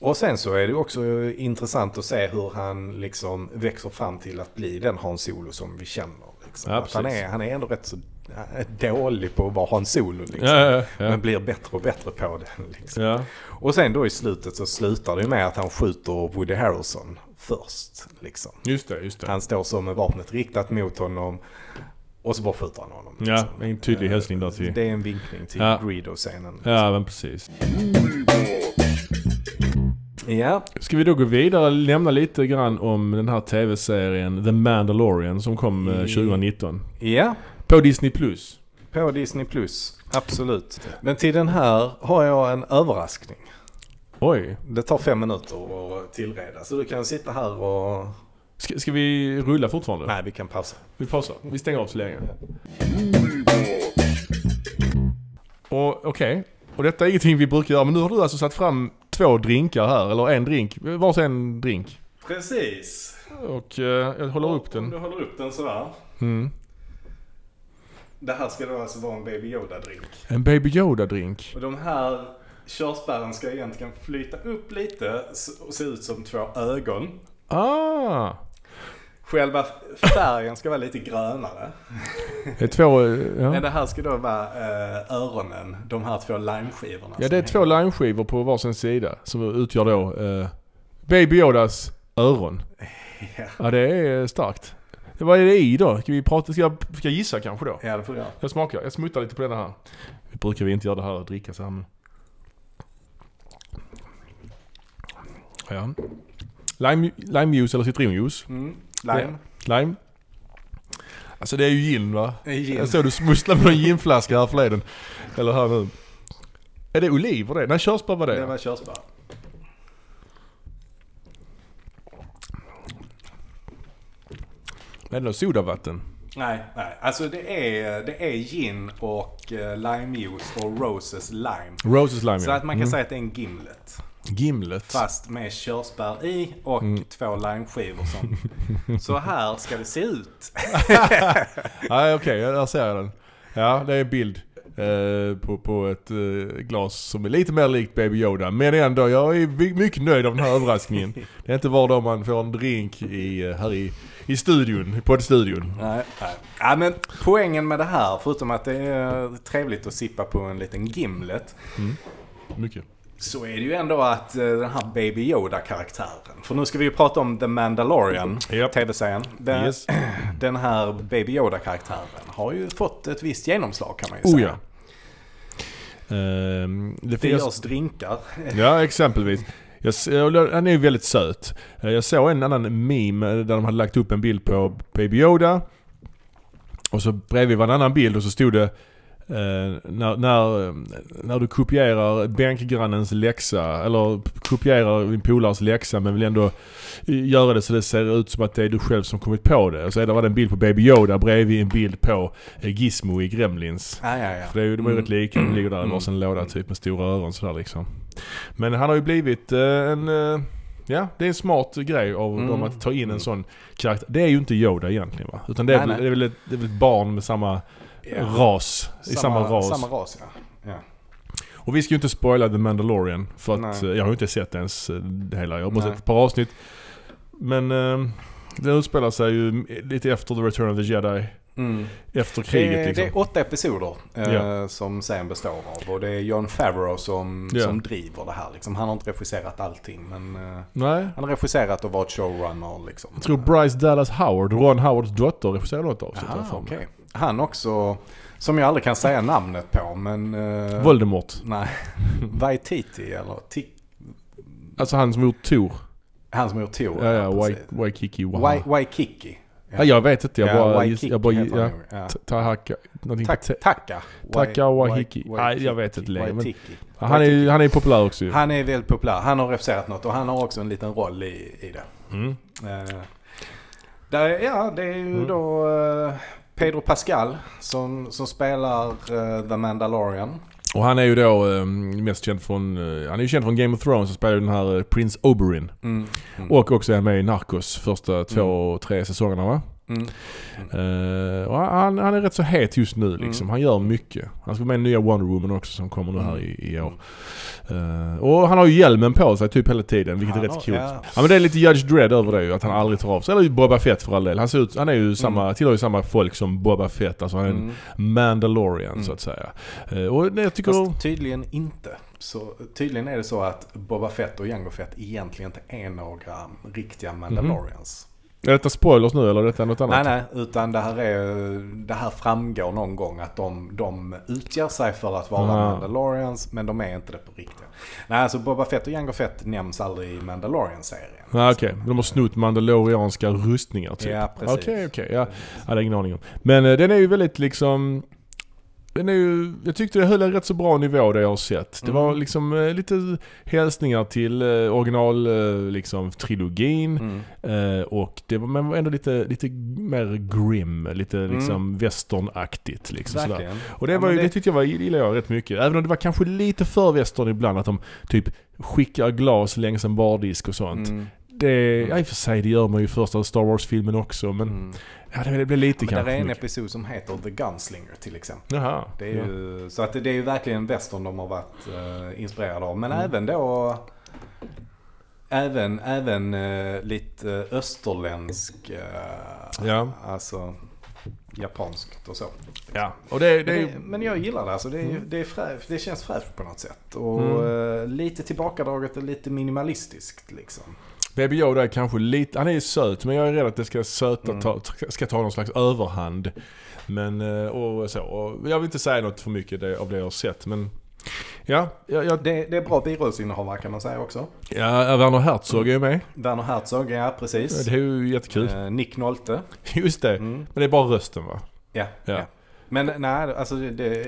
och sen så är det också intressant att se hur han liksom växer fram till att bli den Hans Solo som vi känner. Liksom. Ja, att han, är, han är ändå rätt så eh, dålig på att vara Hans Solo. Liksom. Ja, ja. Men blir bättre och bättre på det. *laughs* Liksom. Och sen då i slutet så slutar det med att han skjuter Woody Harrelson först. Liksom. Just det, just det. Han står så med vapnet riktat mot honom och så bara skjuter han honom. Ja, liksom. en tydlig Eh, hälsning där till... Det är en vinkning till Ja. Greedo-scenen. Ja men precis. Ja, Ska vi då gå vidare och nämna lite grann om den här tv-serien The Mandalorian som kom eh, I- 2019. ja. På Disney+. Plus. På Disney+. Plus. Absolut. Men till den här har jag en överraskning. Oj. Det tar fem minuter att tillreda. Så du kan sitta här och... Ska, ska vi rulla fortfarande? Nej, vi kan pausa. Vi pausar. Vi stänger av så länge. Och okej. Och detta är ingenting vi brukar göra. Men nu har du alltså satt fram två drinkar här. Eller en drink. Varsin drink. Precis. Och eh, jag håller upp Om den. du håller upp den sådär. Mm. Det här ska då alltså vara en Baby Yoda-drink. En Baby Yoda-drink. Och de här körsbären ska egentligen flyta upp lite och se ut som två ögon. Ah! Själva färgen ska vara lite grönare. Det är två... eh, Men Ja, det här ska då vara eh, öronen, de här två limeskivorna. ja det är två limeskivor på varsin sida. Som utgör då eh, Baby Yodas öron. *laughs* Ja. Ja det är starkt. Vad är det i då? Ska vi prata? Ska jag, ska jag gissa kanske då? ja, det får göra. Jag smakar. Jag smuttar lite på den här. Vi brukar vi inte göra det här och dricka så här men... Ja. Lime, limejuice eller citronjuice. Mm. Lime. Lime. Alltså det är ju gin va? Gin. Jag såg du smusslade med en ginflaska här förleden. Eller här nu. Är det oliver det? Nej körsbär var det. Det var körsbär. Är det något sodavatten? Nej, nej. Alltså det är, det är gin och uh, limejuice och roses lime. Roses lime Så ja. att man kan Mm. säga att det är en gimlet. Gimlet. Fast med körsbär i och Mm. två limeskivor som... *laughs* Så här ska det se ut. *laughs* Nej okej, där ser jag den. Ja, det är en bild eh, på, på ett eh, glas som är lite mer likt Baby Yoda. Men ändå, jag är my- mycket nöjd av den här överraskningen. *laughs* Det är inte var dag man får en drink i, eh, här i, i studion, poddstudion. Nej, nej. Ja, men poängen med det här, förutom att det är trevligt att sippa på en liten Gimlet, Mycket. Så är det ju ändå att eh, den här Baby Yoda-karaktären. För nu ska vi ju prata om The Mandalorian, Japp. tv-serien. Den, Yes. *clears throat* den här Baby Yoda-karaktären har ju fått ett visst genomslag kan man ju Oh säga. ja. Ehm, det Det finns, görs drinkar. *laughs* ja, exempelvis. Jag, han är ju väldigt söt. Eh, Jag såg en annan meme eh, där de hade lagt upp en bild på Baby Yoda. Och så bredvid var en annan bild och så stod det när, när, när du kopierar bänkgrannens läxa, eller kopierar din polares läxa men vill ändå eh, göra det så det ser ut som att det är du själv som kommit på det. Så det var det en bild på Baby Yoda bredvid en bild på eh, Gizmo i Gremlins. Ja, ja, ja. För det är ju, de är ju Mm. rätt lika, de ligger där i Mm. varsin låda typ med stora öron sådär liksom. Men han har ju blivit eh, en, eh, ja det är en smart grej av Mm. dem att ta in en Mm. sån karaktär. Det är ju inte Yoda egentligen va? Utan det är, Nej, väl, nej. det är, väl, ett, det är väl ett barn med samma Ras. I samma ras. Samma ras, ja. ja. Och vi ska ju inte spoila The Mandalorian för att Nej. eh, jag har ju inte sett ens eh, det hela. Jag har bara Nej. sett ett par avsnitt. Men eh, det utspelar sig ju lite efter The Return of the Jedi. Mm. Efter kriget det, är, liksom. det är åtta episoder eh, Ja. som sen består av. Och det är John Favreau som, Ja. som driver det här. Liksom. Han har inte regisserat allting men eh, han har regisserat och varit showrunner. Liksom. Jag tror Bryce Dallas Howard, Ron Howards dotter, regisserade något avsnitt. Aha, okej. Han också, som jag aldrig kan säga namnet på men... eh, Voldemort. Nej, *laughs* Waititi eller Ti- Alltså han som gjort Tor. Han som gjort Tor. Ja, ja, Waikiki. Waikiki. Ja, jag vet inte. Jag Ja, bara... Waikiki Jag bara ja. Ja. Tahaka... Taka. Taka Wai- Waihiki. Wai- Nej, jag vet inte längre. Han är han är populär också ju. Han är väldigt populär. Han har regisserat något och han har också en liten roll i, i det. Mm. Eh, där, är- ja, det är ju Mm. då eh, Pedro Pascal som, som spelar eh, The Mandalorian. Och han är ju då eh, mest känd från... eh, han är ju känd från Game of Thrones och spelar den här eh, Prince Oberyn. Mm. Mm. Och också är med i Narcos första två, tre säsongerna va? Mm. Och han, han är rätt så het just nu liksom. Mm. Han gör mycket. Han ska vara med i nya Wonder Woman också som kommer nu här Mm. i, i år. Eh, och han har ju hjälmen på sig typ hela tiden vilket Han är rätt coolt. ja. Ja. men det är lite Judge Dredd över det ju. Att han aldrig tar av sig. Eller ju Boba Fett för all del. Han, ser ut, han är ju samma, tillhör ju samma folk som Boba Fett. Alltså han är en Mm. Mandalorian Mm. så att säga. Eh, och det jag tycker... Fast tydligen inte. Så, tydligen är det så att Boba Fett och Jango Fett egentligen inte är några riktiga Mandalorians. Är detta spoilers nu eller är detta något annat? Nej, nej, utan det här, är, det här framgår någon gång att de, de utger sig för att vara Ah. Mandalorians, men de är inte det på riktigt. Nej, alltså Boba Fett och Jango Fett nämns aldrig i Mandalorian-serien. Ah, Okej, de har snott mandalorianska rustningar typ. Ja, precis. Okej, okej. Ja, jag hade ingen aning om. Men eh, den är ju väldigt liksom... Den är ju, jag tyckte det höll en rätt så bra nivå det jag har sett. Det Mm. var liksom eh, lite hälsningar till eh, original eh, liksom trilogin. Mm. Eh, och det var, men var ändå lite, lite mer grim, lite liksom westernaktigt liksom sådär. Och det, var, ju- det tyckte jag var, gillade jag rätt mycket. Även om det var kanske lite för western ibland att de typ skickar glas längs en bardisk och sånt. Mm. Det, ja i och för sig det gör man ju i första Star Wars-filmen också men Mm. Ja, det, det blev lite där kanske är en episod som heter The Gunslinger till exempel. Jaha. Det är ju, Så att det, det är ju verkligen western de har varit eh, inspirerade av. Men Mm. även då Även, även eh, lite österländsk, eh, Ja. alltså japanskt och så. ja. Och det, det, Men, det, men jag gillar det alltså. Det, är, Mm. det, är fräscht, det känns fräscht på något sätt. Och eh, lite tillbakadraget och lite minimalistiskt liksom. Baby Yoda är kanske lite, han är söt men jag är rädd att det ska söta Mm. ta, ska ta någon slags överhand. Men, eh, och så. Och jag vill inte säga något för mycket av det jag har sett men Ja, jag, jag, Det, det är bra birollsinnehavare kan man säga också. ja Werner Herzog är ju med. Werner Herzog, ja precis. Det är ju jättekul. Eh, Nick Nolte. *laughs* Just det. Mm. Men det är bara rösten va? Ja, Ja. ja. Men nej, alltså det, det,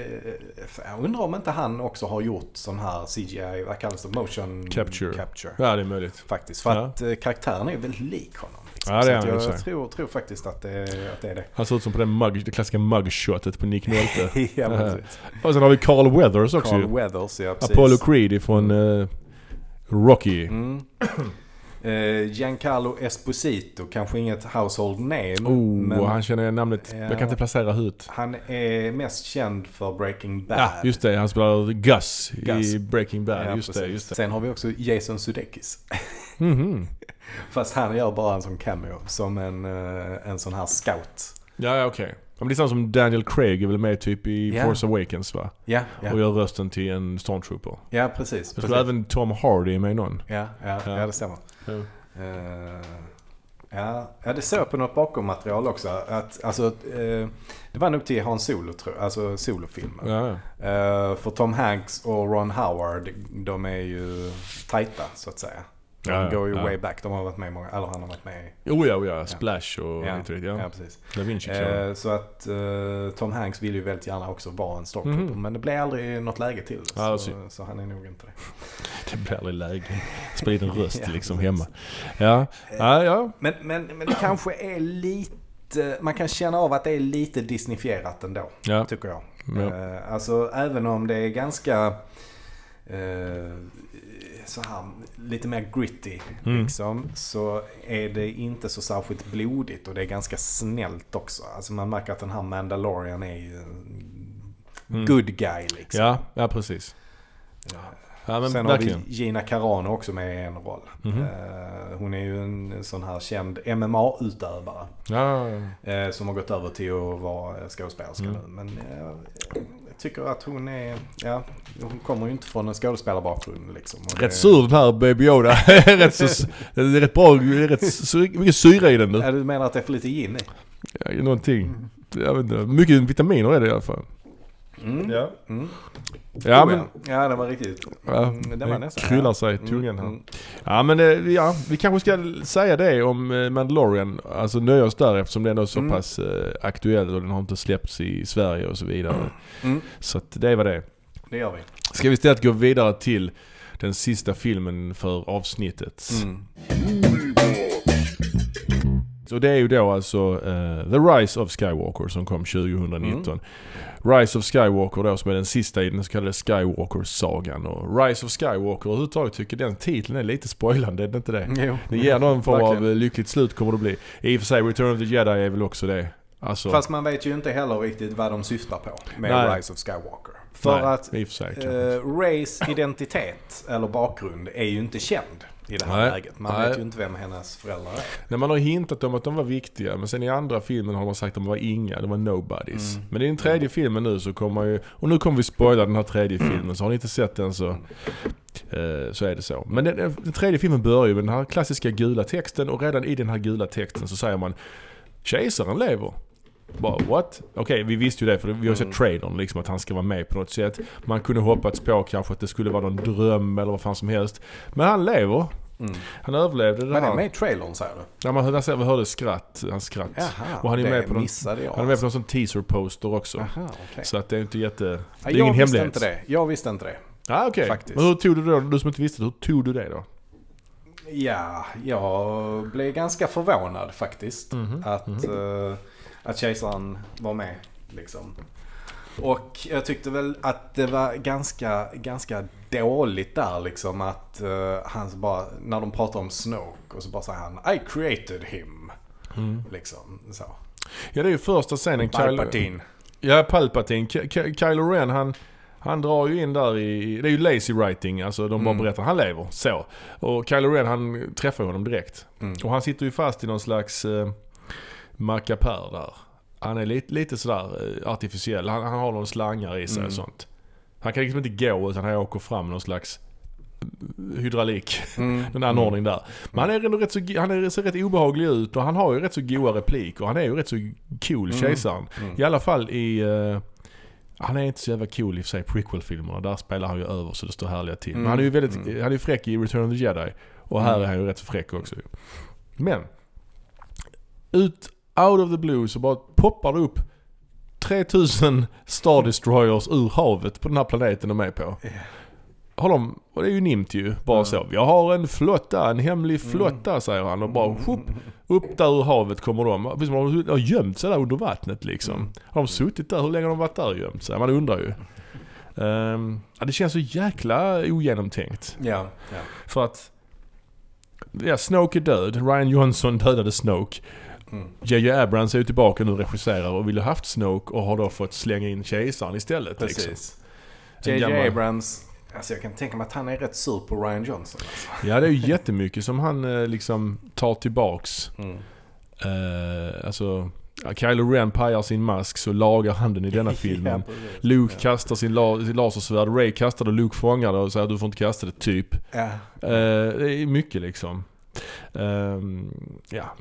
jag undrar om inte han också har gjort sån här CGI, vad kallas det? Motion Capture. capture. Ja det är möjligt. Faktiskt, för Ja. att eh, karaktären är väldigt lik honom. Liksom. Ja, det är han jag sig. tror, tror faktiskt att det, att det är det. Han ser ut som på den mug, det klassiska mugshotet på Nick Nolte. *laughs* ja, precis. och sen har vi Carl Weathers också Carl ju. Weathers, ja precis. Apollo Creed ifrån... Mm. eh, Rocky. Mm. Eh, Giancarlo Esposito, kanske inget household name. Oh, men han känner namnet. Jag kan inte placera huvudet. han är mest känd för Breaking Bad. Ja, just det. Han spelar Gus, Gus. i Breaking Bad. Ja, just det, just det. Sen har vi också Jason Sudeikis. Mhm. *laughs* Fast han gör bara en sån cameo. Som en, eh, en sån här scout. Ja, ja okej. Men det är samma som Daniel Craig är väl med typ i Ja. Force Awakens va? Ja, ja. Och gör rösten till en stormtrooper. ja precis. Jag precis. tror även Tom Hardy är med i någon. Ja, ja, Ja. ja. det stämmer. Eh, ja, ja, det såg på något bakommaterial också. Att, alltså, eh, det var nog till Hans Solo, tror jag. Alltså solofilmen. Ja. Eh, för Tom Hanks och Ron Howard, de är ju tajta så att säga. De Ja, går ju ja. way back. De har varit med i många, eller han har varit med i... Oh ja, oh ja. Splash och Ja, lite ja. ja precis. Da Vinci. Eh, så att eh, Tom Hanks vill ju väldigt gärna också vara en stormtrooper. Mhm. Men det blev aldrig något läge till så, synd. så han är nog inte det. *laughs* Det blir aldrig läge. Sprid en röst *laughs* liksom hemma. Ja, ja, ja. Men, men, men det kanske är lite... Man kan känna av att det är lite Disneyfierat ändå. ja. Tycker jag. Ja. Eh, alltså även om det är ganska... eh, så här, lite mer gritty Mm. liksom. Så är det inte så särskilt blodigt och det är ganska snällt också. Alltså man märker att den här Mandalorian är ju Mm. good guy liksom. Ja, ja precis. Ja, men Sen verkligen. har vi Gina Carano också med i en roll. Eh, hon är ju en sån här känd MMA-utövare. Ja, ja, ja. Eh, som har gått över till att vara skådespelerska Mm. nu. Men eh, tycker att hon är, ja, hon kommer ju inte från en skådespelarbakgrund liksom. Och Rätt det- sur den här Baby Yoda. *laughs* rätt så, det är rätt bra, det är rätt så, mycket syra i den nu. Ja, du menar att det är för lite gin i? Ja, någonting. Jag vet inte, mycket vitaminer är det i alla fall. Mm. Ja. Mm. Ja men, ja, det var riktigt. ja, Mm, det var nästan. kryllar sig i Mm, tungan här. mm. Ja men ja, vi kanske ska säga det om eh, Mandalorian. Alltså nöja oss där eftersom den är så Mm. pass eh, aktuell och den har inte släppts i Sverige och så vidare. *clears throat* Mm. Så att det var det. Det gör vi. Ska vi istället gå vidare till den sista filmen för avsnittet. Mm. Så det är ju då alltså eh, The Rise of Skywalker som kom 2019. Rise of Skywalker då som är den sista i den så kallade Skywalker-sagan. Och Rise of Skywalker överhuvudtaget tycker den titeln är lite spoilande, är det inte det? Jo. Det ger någon form av eh, lyckligt slut kommer det bli. I och för sig, Return of the Jedi är väl också det. Alltså, Fast man vet ju inte heller riktigt vad de syftar på med Nej. Rise of Skywalker. För nej, att och eh, Rays identitet eller bakgrund är ju inte känd i det här Nej. läget. Man Nej. vet ju inte vem hennes föräldrar är. När man har hintat om att de var viktiga, men sen i andra filmen har man sagt att de var inga, de var nobodies. Mm. Men i den tredje filmen nu så kommer ju, och nu kommer vi spoila den här tredje filmen, så har ni inte sett den så, eh, så är det så. Men den, den tredje filmen börjar ju med den här klassiska gula texten och redan i den här gula texten så säger man Kejsaren lever. Bara, what? Okej, vi visste ju det för vi har sett Mm. trailern liksom att han ska vara med på något sätt. Man kunde hoppats på kanske att det skulle vara någon dröm eller vad fan som helst. Men han lever. Mm. Han överlevde det Men här. är med i trailern säger du? Ja, man hörde, man hörde skratt, hans skratt. Jaha, Och han är med på någon- jag. Han är med på någon teaser-poster också. Aha, okej. Så att det är inte jätte... Det är Ja, ingen jag visste hemlighet. inte det. Jag visste inte det. Ja, okej. Faktiskt. Men hur tog du det då? Du som inte visste, hur tog du det då? Ja, jag blev ganska förvånad faktiskt. Mhm, Att, eh, att kejsaren var med. Liksom. Och jag tyckte väl att det var ganska, ganska dåligt där liksom att uh, han bara, när de pratar om Snoke och så bara säger han I created him. Mm. Liksom så. Ja, det är ju första scenen. Kylo- Palpatine. Ja, Palpatine. Ky- Ky- Kylo Ren, han, han drar ju in där i... Det är ju lazy writing, alltså de bara Mm. berättar. Han lever, så. Och Kylo Ren, han träffar honom direkt. Mm. Och han sitter ju fast i någon slags eh, mackapär där. Han är lite, lite sådär eh, artificiell. Han, han har någon slangar i sig Mm. och sånt. Han kan liksom inte gå utan han åker fram någon slags hydraulik. Mm. *laughs* Den anordning där. Men han är ändå rätt så, han är, ser rätt obehaglig ut och han har ju rätt så goa repliker. Han är ju rätt så cool, Mm. kejsaren. Mm. I alla fall i... eh, han är inte så jävla cool i och för sig prequel-filmerna. Där spelar han ju över så det står härliga till. Men Mm. han är ju väldigt, Mm. han är ju fräck i Return of the Jedi. Och här Mm. är han ju rätt så fräck också. Men. Ut, out of the blue så bara poppar det upp 3000 Star Destroyers ur havet på den här planeten de är på. Ja. Har de, och det är ju nimt ju, bara så. Jag har en flotta, en hemlig Mm. flotta säger han och bara whoop, upp där ur havet kommer de. Visst, de har gömt sig där under vattnet liksom. Mm. Har de suttit där? Hur länge har de varit där och gömt sig? Man undrar ju. Um, ja, det känns så jäkla ogenomtänkt. Ja, ja. För att... Ja, Snoke är död. Ryan Johnson dödade Snoke. JJ mm. Abrams är ju tillbaka nu och regisserar och ville haft Snoke och har då fått slänga in kejsaren istället. Liksom. Precis. Liksom. JJ gammal... Abrams, alltså jag kan tänka mig att han är rätt sur på Ryan Johnson. Alltså. Ja, det är ju jättemycket som han eh, liksom tar tillbaks. Mm. Uh, alltså Kylo Ren pajar sin mask så lagar han den i denna *laughs* filmen. ja, Luke ja. kastar sin, la sin lasersvärd, Ray kastar det, Luke fångar det och säger att du får inte kasta det, typ. Ja. Uh, det är mycket liksom. Uh, ja.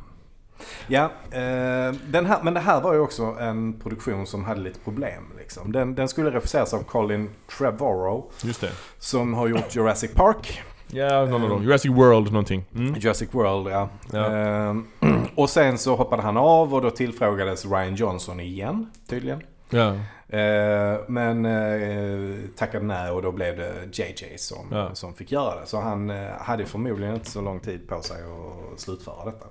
Ja, uh, den här, men det här var ju också en produktion som hade lite problem. Liksom. Den, den skulle regisseras av Colin Trevorrow. Just det. Som har gjort Jurassic Park. Ja, no, no, no. Jurassic World någonting. Mm. Jurassic World, ja. ja. Uh, *clears throat* och sen så hoppade han av och då tillfrågades Ryan Johnson igen, tydligen. Ja. Uh, men uh, tackade nej och då blev det JJ som, ja. som fick göra det. Så han uh, hade förmodligen inte så lång tid på sig att slutföra detta.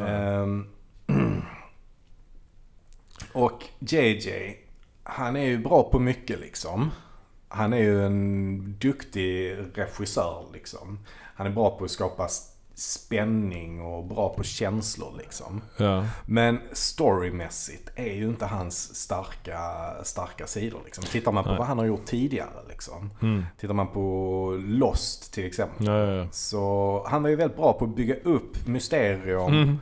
Ehm, *clears throat* och JJ, han är ju bra på mycket liksom han är ju en duktig regissör liksom. Han är bra på att skapa spänning och bra på känslor liksom. Ja. Men storymässigt är ju inte hans starka, starka sidor liksom. Tittar man på Nej. vad han har gjort tidigare liksom. Mm. Tittar man på Lost till exempel. Ja, ja, så han var ju väldigt bra på att bygga upp mysterium mm.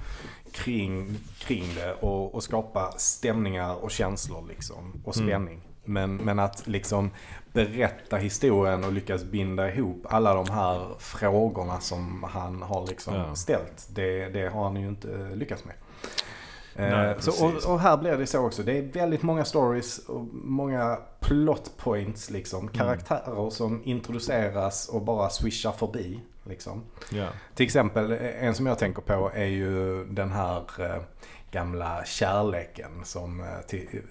kring, kring det och, och, skapa stämningar och känslor liksom. Och mm. spänning. Mm. Men, men att liksom berätta historien och lyckas binda ihop alla de här frågorna som han har liksom ja. ställt. Det, det har han ju inte lyckats med. Nej, eh, så, och, och, här blir det så också. Det är väldigt många stories och många plot points liksom. Mm. Karaktärer mm. som introduceras och bara swishar förbi. Liksom. Ja. Till exempel, en som jag tänker på är ju den här eh, gamla kärleken som eh, till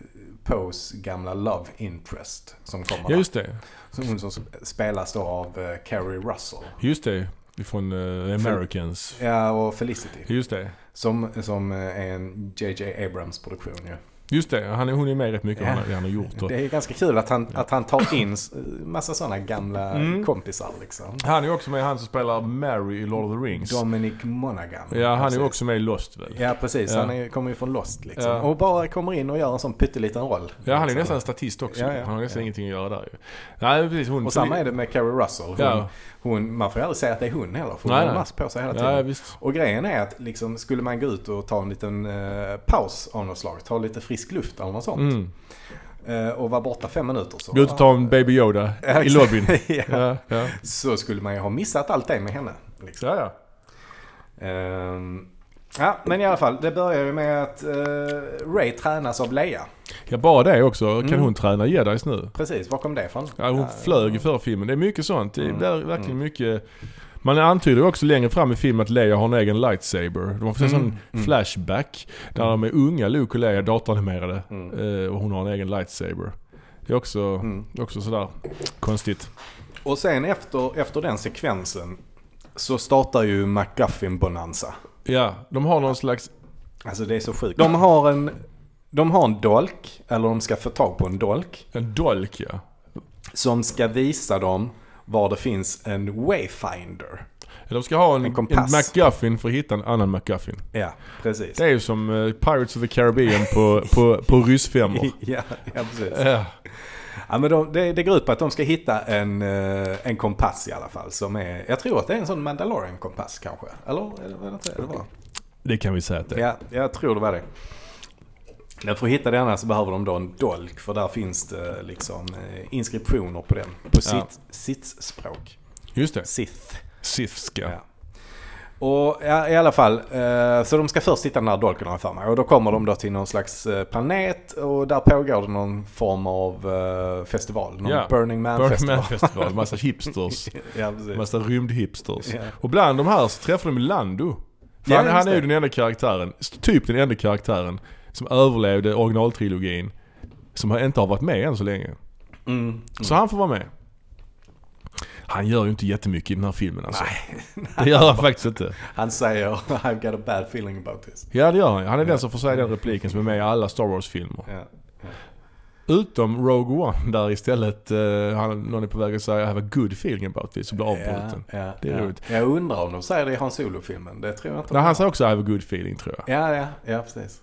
Poes gamla love interest som kommer Ja, just det. Som, som spelas då av uh, Carrie Russell. Just det. Från uh, Americans. Ja, och Felicity. Just det. Som, som är en JJ Abrams produktion ju. Ja. Just det, han, hon är med rätt mycket ja. vad han har gjort. Och... Det är ganska kul att han, att han tar in massa sådana gamla mm. kompisar liksom. Han är också med, han som spelar Mary i Lord of the Rings. Dominic Monaghan. Ja, han precis. är också med i Lost väl? Ja, precis. Ja. Han är, kommer ju från Lost liksom. Ja. Och bara kommer in och gör en sån pytteliten roll. Ja, han är nästan statist också. Han har nästan ingenting att göra där ju. Nej, precis. Hon... Och samma är det med Carrie Russell. Hon, hon, man får ju aldrig säga att det är hon heller. För hon har mask på sig hela tiden. Och grejen är att liksom, skulle man gå ut och ta en liten uh, paus av något slag. Ta lite frisk luft eller något sånt Mm. Uh, och var borta fem minuter. Så, Gå ut och ta en Baby Yoda *laughs* i lobbyn. *laughs* ja. Ja, ja. Så skulle man ju ha missat allt det med henne. Liksom. Ja, ja. Uh, ja, men i alla fall. Det börjar ju med att uh, Ray tränas av Leia. Ja, bara det också. Kan mm. hon träna jedis nu? Precis, var kom det ifrån? Ja, hon flög i förra filmen. Det är mycket sånt. Det är mm. verkligen mm. mycket man antyder också längre fram i filmen att Leia har en egen lightsaber. De har fått en mm. sån mm. flashback där de är unga, Luke och Leia, datoranimerade. Mm. Eh, och hon har en egen lightsaber. Det är också, mm. också sådär konstigt. Och sen efter, efter den sekvensen så startar ju McGuffin-bonanza. Ja, de har någon slags... Alltså det är så sjukt. De har en, de har en dolk, eller de ska få tag på en dolk. En dolk ja. Som ska visa dem var det finns en Wayfinder. De ska ha en, en, en McGuffin för att hitta en annan McGuffin. Ja, precis. Det är ju som uh, Pirates of the Caribbean på, på, på ryssfemmor. *laughs* ja, ja, precis. Ja. Ja, men de, det, det går ut på att de ska hitta en, uh, en kompass i alla fall. Som är, jag tror att det är en sån Mandalorian-kompass kanske. Eller? Eller, eller, eller det, det kan vi säga att det är. Ja, jag tror det var det. Men för att hitta denna så behöver de då en dolk för där finns det liksom eh, inskriptioner på den. På ja. sitt, språk. Just det. Sith. Sithska. Ja. Och ja, i alla fall, eh, så de ska först hitta den här dolken har för mig. Och då kommer de då till någon slags eh, planet och där pågår det någon form av eh, festival. Någon ja. Burning Man Burning festival. Man festival. Massa *laughs* hipsters. ja, Massa rymdhipsters. Ja. Och bland de här så träffar de Lando. För ja, han, han är ju den enda karaktären, typ den enda karaktären som överlevde originaltrilogin. Som inte har varit med än så länge. Mm, mm. Så han får vara med. Han gör ju inte jättemycket i den här filmen alltså. Nej. *laughs* Det gör han faktiskt inte. Han säger I've got a bad feeling about this. Ja det gör han Han är ja. den som får säga den repliken som är med i alla Star Wars-filmer. Ja. Ja. Utom Rogue One där istället uh, han, någon är på väg att säga I have a good feeling about this och blir avbruten. Ja, ja, det är ja. roligt. Jag undrar om de säger det i Han Solo-filmen. Det tror jag inte. Nej, han säger också I have a good feeling tror jag. Ja, ja, ja precis.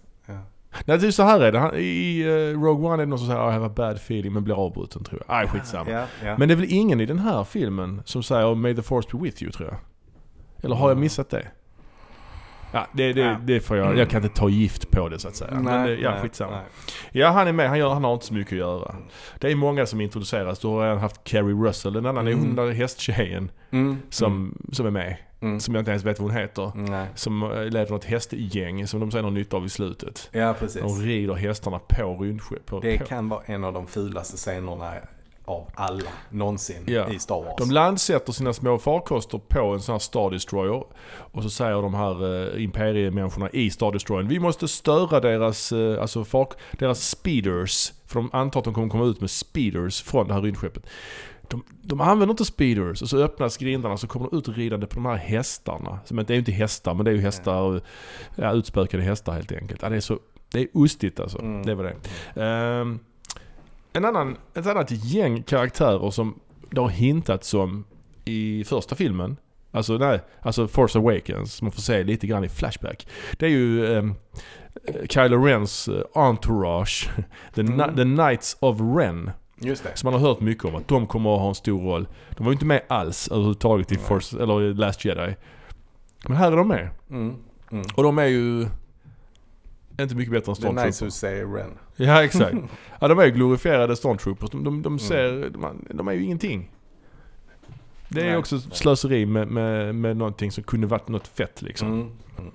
Nej, det är så här är det. Han, I uh, Rogue One är det någon som säger I have a bad feeling men blir avbruten tror jag. Nej, skitsamma. Ja, ja. Men det är väl ingen i den här filmen som säger May the force be with you tror jag? Eller har jag Mm. missat det? Ja, det, det, Ja. det får jag. Jag kan inte ta gift på det så att säga. men det, ja, skitsamma. nej. Ja, han är med. Han, gör, han har inte så mycket att göra. Det är många som introduceras. Du har redan haft Carrie Russell. En annan är Mm. hon där hästtjejen Mm. som, som är med. Mm. Som jag inte ens vet vad hon heter. Nej. Som eh, leder något hästgäng som de sen har nytta av i slutet. Ja, precis. De rider hästarna på rymdskepp. Det på. kan vara en av de fulaste scenerna av alla någonsin Ja. i Star Wars. De landsätter sina små farkoster på en sån här Star Destroyer. Och så säger de här eh, imperiemänniskorna i Star Destroyern Vi måste störa deras, eh, alltså fark, deras speeders. För de antar att de kommer komma ut med speeders från det här rymdskeppet. De, de använder inte speeders och så öppnas grindarna så kommer de ut ridande på de här hästarna. Som inte är ju inte hästar men det är ju hästar, ja, utspökade hästar helt enkelt. Ja, det är så, det är ostigt alltså. Mm. Det var det. Ehm, en annan, ett annat gäng karaktärer som det har hintats om i första filmen. Alltså, nej, alltså Force Awakens, man får se lite grann i Flashback. Det är ju um, Kylo Rens eh, entourage, *laughs* the, Mm. The Knights of Ren. Just det. Som man har hört mycket om, att de kommer att ha en stor roll. De var ju inte med alls överhuvudtaget i. Force, eller Last Jedi. Men här är de med. Mm. Mm. Och de är ju inte mycket bättre än The nice Stormtroopers. who say Ren. Ja exakt. *laughs* Ja de är ju glorifierade Stormtroopers. De, de, de Mm. ser, de, de är ju ingenting. Det är Nej, också slöseri med, med, med någonting som kunde varit något fett liksom. Mm. Mm.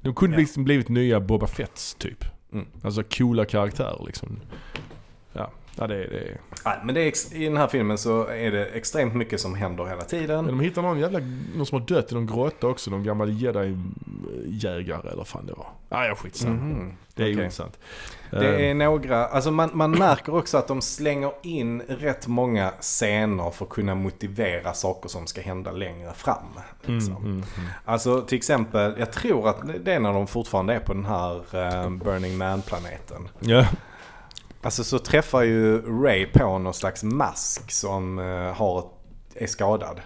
De kunde Ja. liksom blivit nya Boba Fetts typ. Mm. Alltså coola karaktärer liksom. Ja, det, det. Nej, men det är i den här filmen så är det extremt mycket som händer hela tiden. Men de hittar någon jävla, någon som har dött i någon grotta också. Någon gammal jedi-jägare eller fan det var. Ah, ja skitsamma. Mhm. Det är Okej. intressant. Det Eh, är några, alltså man, man märker också att de slänger in rätt många scener för att kunna motivera saker som ska hända längre fram. Liksom. mm, mm, mm. Alltså till exempel, jag tror att det är när de fortfarande är på den här eh, Burning Man-planeten. Ja. Alltså så träffar ju Ray på någon slags mask som eh, har, är skadad.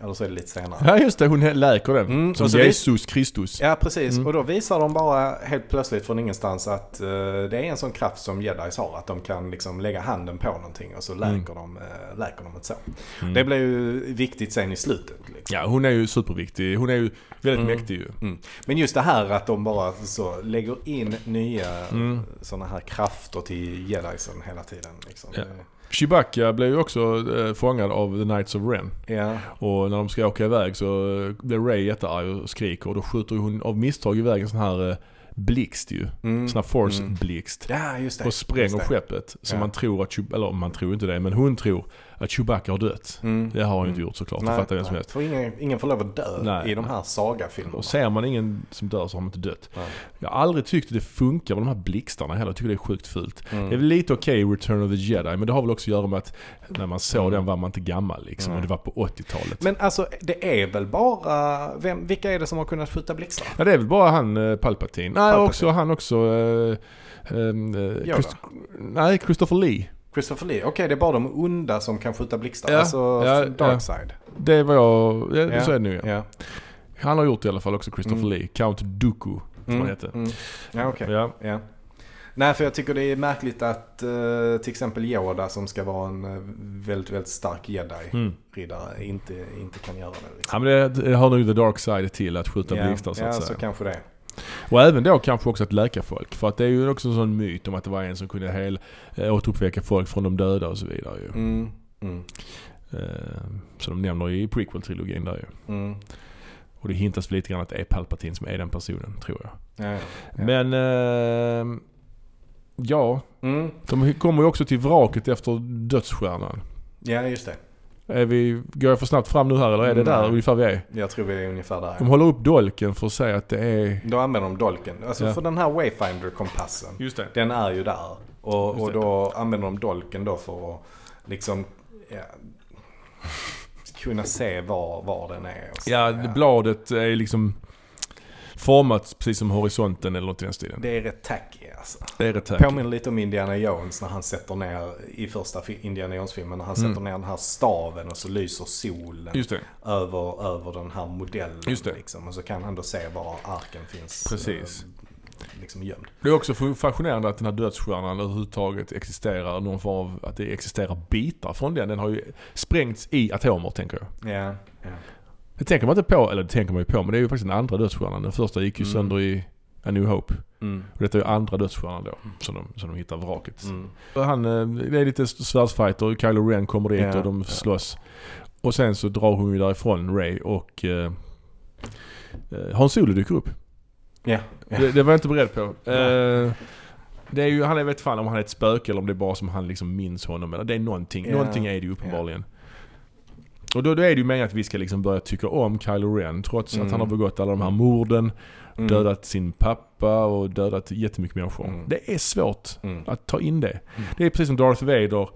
Eller så är det lite senare. ja just det, hon läker den. Mm, som Jesus Kristus. Ja precis, Mm. och då visar de bara helt plötsligt från ingenstans att eh, det är en sån kraft som jedis har. Att de kan liksom lägga handen på någonting och så läker, de, uh, läker de ett så. Mm. Det blir ju viktigt sen i slutet. Liksom. Ja, hon är ju superviktig. Hon är ju väldigt Mm. mäktig ju. Mm. Men just det här att de bara så lägger in nya Mm. sådana här krafter till jedisen hela tiden. Liksom. Ja. Chewbacca blev ju också eh, fångad av The Knights of Ren. Ja. Och när de ska åka iväg så eh, blir Ray jättearg och skriker. Och då skjuter hon av misstag iväg en sån här eh, blixt ju. Mm. Sån här force Mm. Ja. Och spränger skeppet. Så Ja. man tror att, eller man tror inte det, men hon tror att Chewbacca har dött. Mm. Det har han ju Mm. inte gjort såklart, det Nej, fattar vem som helst. För ingen, ingen får lov att dö Nej, i de här sagafilmerna. Och ser man ingen som dör så har man inte dött. Nej. Jag har aldrig tyckt att det funkar med de här blixtarna heller. Jag tycker det är sjukt fult. Mm. Det är väl lite okej i Return of the Jedi, men det har väl också att göra med att när man såg Mm. den var man inte gammal liksom. Nej. Och det var på 80-talet. Men alltså det är väl bara, vem, vilka är det som har kunnat skjuta blixtar? Ja det är väl bara han uh, Palpatine. Nej Palpatine. också han också... Um, uh, Yoda. Christ- nej, Christopher Lee. Christopher Lee, okej det är bara de onda som kan skjuta blixtar. Ja, Alltså ja, Darkside. Det var jag... Ja, Ja, Så är det nu ja. Ja. Han har gjort i alla fall också Christopher Mm. Lee. Count Dooku, som han heter. Mm. Ja okej. Ja. Ja. Nej för jag tycker det är märkligt att eh, till exempel Yoda som ska vara en eh, väldigt, väldigt stark jedi-riddare Mm. inte, inte kan göra det. Ja Liksom. men det, det har nog the dark side till att skjuta ja, blixtar så ja, att så säga. kanske det. Och även då kanske också att läka folk. För att det är ju också en sån myt om att det var en som kunde hel, äh, återuppväcka folk från de döda och så vidare ju. Mm. Mm. Eh, som de nämner i prequel-trilogin där ju. Mm. Och det hintas väl lite grann att det är Palpatine som är den personen, tror jag. Ja, ja. Men... ehm, ja, Mm. de kommer ju också till vraket efter dödsstjärnan. ja, just det. Är vi, går jag för snabbt fram nu här eller är det där Nej. ungefär vi är? Jag tror vi är ungefär där. De håller upp dolken för att säga att det är... Då använder de dolken. Alltså Ja. för den här Wayfinder-kompassen. Just det. Den är ju där. Och, och då använder de dolken då för att liksom ja, kunna se var, var den är. och så. Ja, bladet är liksom format precis som horisonten eller något i den stilen. Det är rätt tacky alltså. Det är rätt. Påminner lite om Indiana Jones när han sätter ner, i första Indiana Jones-filmen, när han Mm. sätter ner den här staven och så lyser solen över, över den här modellen. Just det. Liksom, och så kan han då se var arken finns Precis. eh, liksom gömd. Det är också fascinerande att den här dödsstjärnan överhuvudtaget existerar. Någon form av, att det existerar bitar från den. Den har ju sprängts i atomer tänker jag. Ja, ja. Det tänker man inte på, eller det tänker man ju på, men det är ju faktiskt den andra dödsstjärnan. Den första gick ju Mm. sönder i A New Hope. Mm. Och detta är ju andra dödsstjärnan då, som de, som de hittar vraket. Mm. Han, eh, det är lite svärdsfighter, Kylo Ren kommer dit Ja, och de ja. slåss. Och sen så drar hon ju därifrån Ray och eh, eh, Han Solo dyker upp. Ja, ja. Det, det var jag inte beredd på. Eh, det är ju, han är vet fan om han är ett spöke eller om det är bara som han liksom minns honom. Eller det är någonting. Ja, Någonting är det ju uppenbarligen. Och då, då är det ju meningen att vi ska liksom börja tycka om Kylo Ren. Trots Mm. att han har begått alla de här morden, Mm. dödat sin pappa och dödat jättemycket människor. Mm. Det är svårt Mm. att ta in det. Mm. Det är precis som Darth Vader.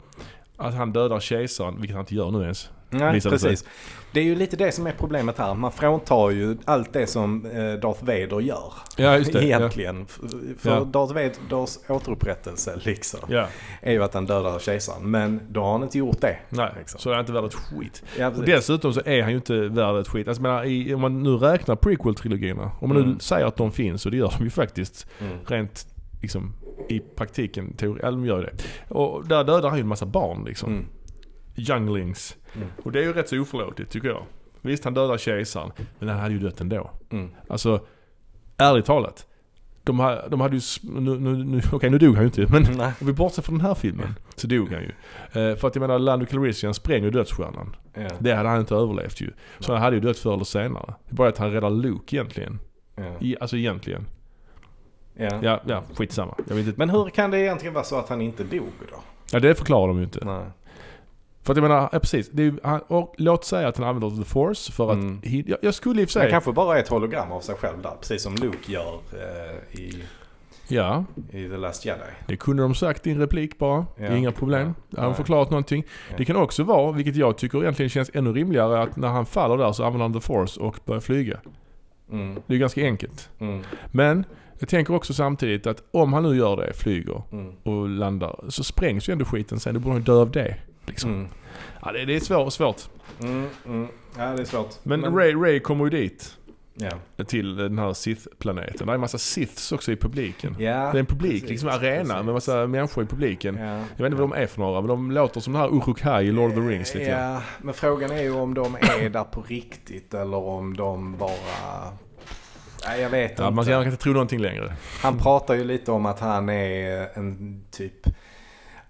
Att han dödar kejsaren, vilket han inte gör nu ens. Nej, sig. precis. Det är ju lite det som är problemet här. Man fråntar ju allt det som eh, Darth Vader gör. Ja, just det. Egentligen. F- För Ja. Darth Vaders återupprättelse liksom. Ja. Är ju att han dödar kejsaren. Men då har han inte gjort det. Nej, Liksom. så är han inte värd ett skit. Ja, Och dessutom så är han ju inte värd ett skit. Alltså, menar, i, om man nu räknar prequel-trilogierna. Om man nu Mm. säger att de finns, och det gör de ju faktiskt. Mm. Rent liksom i praktiken, teori, eller de gör ju det. Och där dödar han ju en massa barn liksom. Mm. Younglings. Mm. Och det är ju rätt så oförlåtligt tycker jag. Visst, han dödar kejsaren, men han hade ju dött ändå. Mm. Alltså, ärligt talat. De, ha- de hade ju... Nu, nu, nu, *laughs* Okej, nu dog han ju inte, men Nej. om vi bortser från den här filmen så dog han ju. Eh, för att jag menar, Lando Calrissian spränger dödsstjärnan. Ja. Det hade han inte överlevt ju. Så han hade ju dött förr eller senare. Det är bara att han räddar Luke egentligen. Ja. I, alltså egentligen. Ja. Ja, ja, skitsamma. Jag vet inte. Men hur kan det egentligen vara så att han inte dog då? Ja, det förklarar de ju inte. Nej. För att jag menar, ja, precis. Det är, ju- han, och, låt säga att han använder the force för att... Mm. hi- Jag, jag skulle i och för Han sig... kanske bara är ett hologram av sig själv där. Precis som Luke gör eh, i, Ja, i The Last Jedi. det kunde de sagt i en replik bara. Det är Ja. inga problem. Ja. Nej. förklarat någonting. Ja. Det kan också vara, vilket jag tycker egentligen känns ännu rimligare, att när han faller där så använder han the force och börjar flyga. Mm. Det är ju ganska enkelt. Mm. Men jag tänker också samtidigt att om han nu gör det, flyger Mm. och landar, så sprängs ju ändå skiten sen. Då borde han dö av det. Liksom. Mm. Ja, det, det är svårt. svårt. Mm. Mm. Ja, det är svårt. Men, Ray, Ray kommer ju dit. Ja. Till den här Sith-planeten. Det är en massa Siths också i publiken. Ja, Det är en publik, precis, liksom arena precis. med massa människor i publiken. Ja. Jag vet inte vad de är för några, men de låter som den här Uruk-hai i Lord of the Rings lite. Ja, men frågan är ju om de är där på riktigt eller om de bara... Nej, jag vet Ja, man inte. kan inte tro någonting längre. Han pratar ju lite om att han är en typ...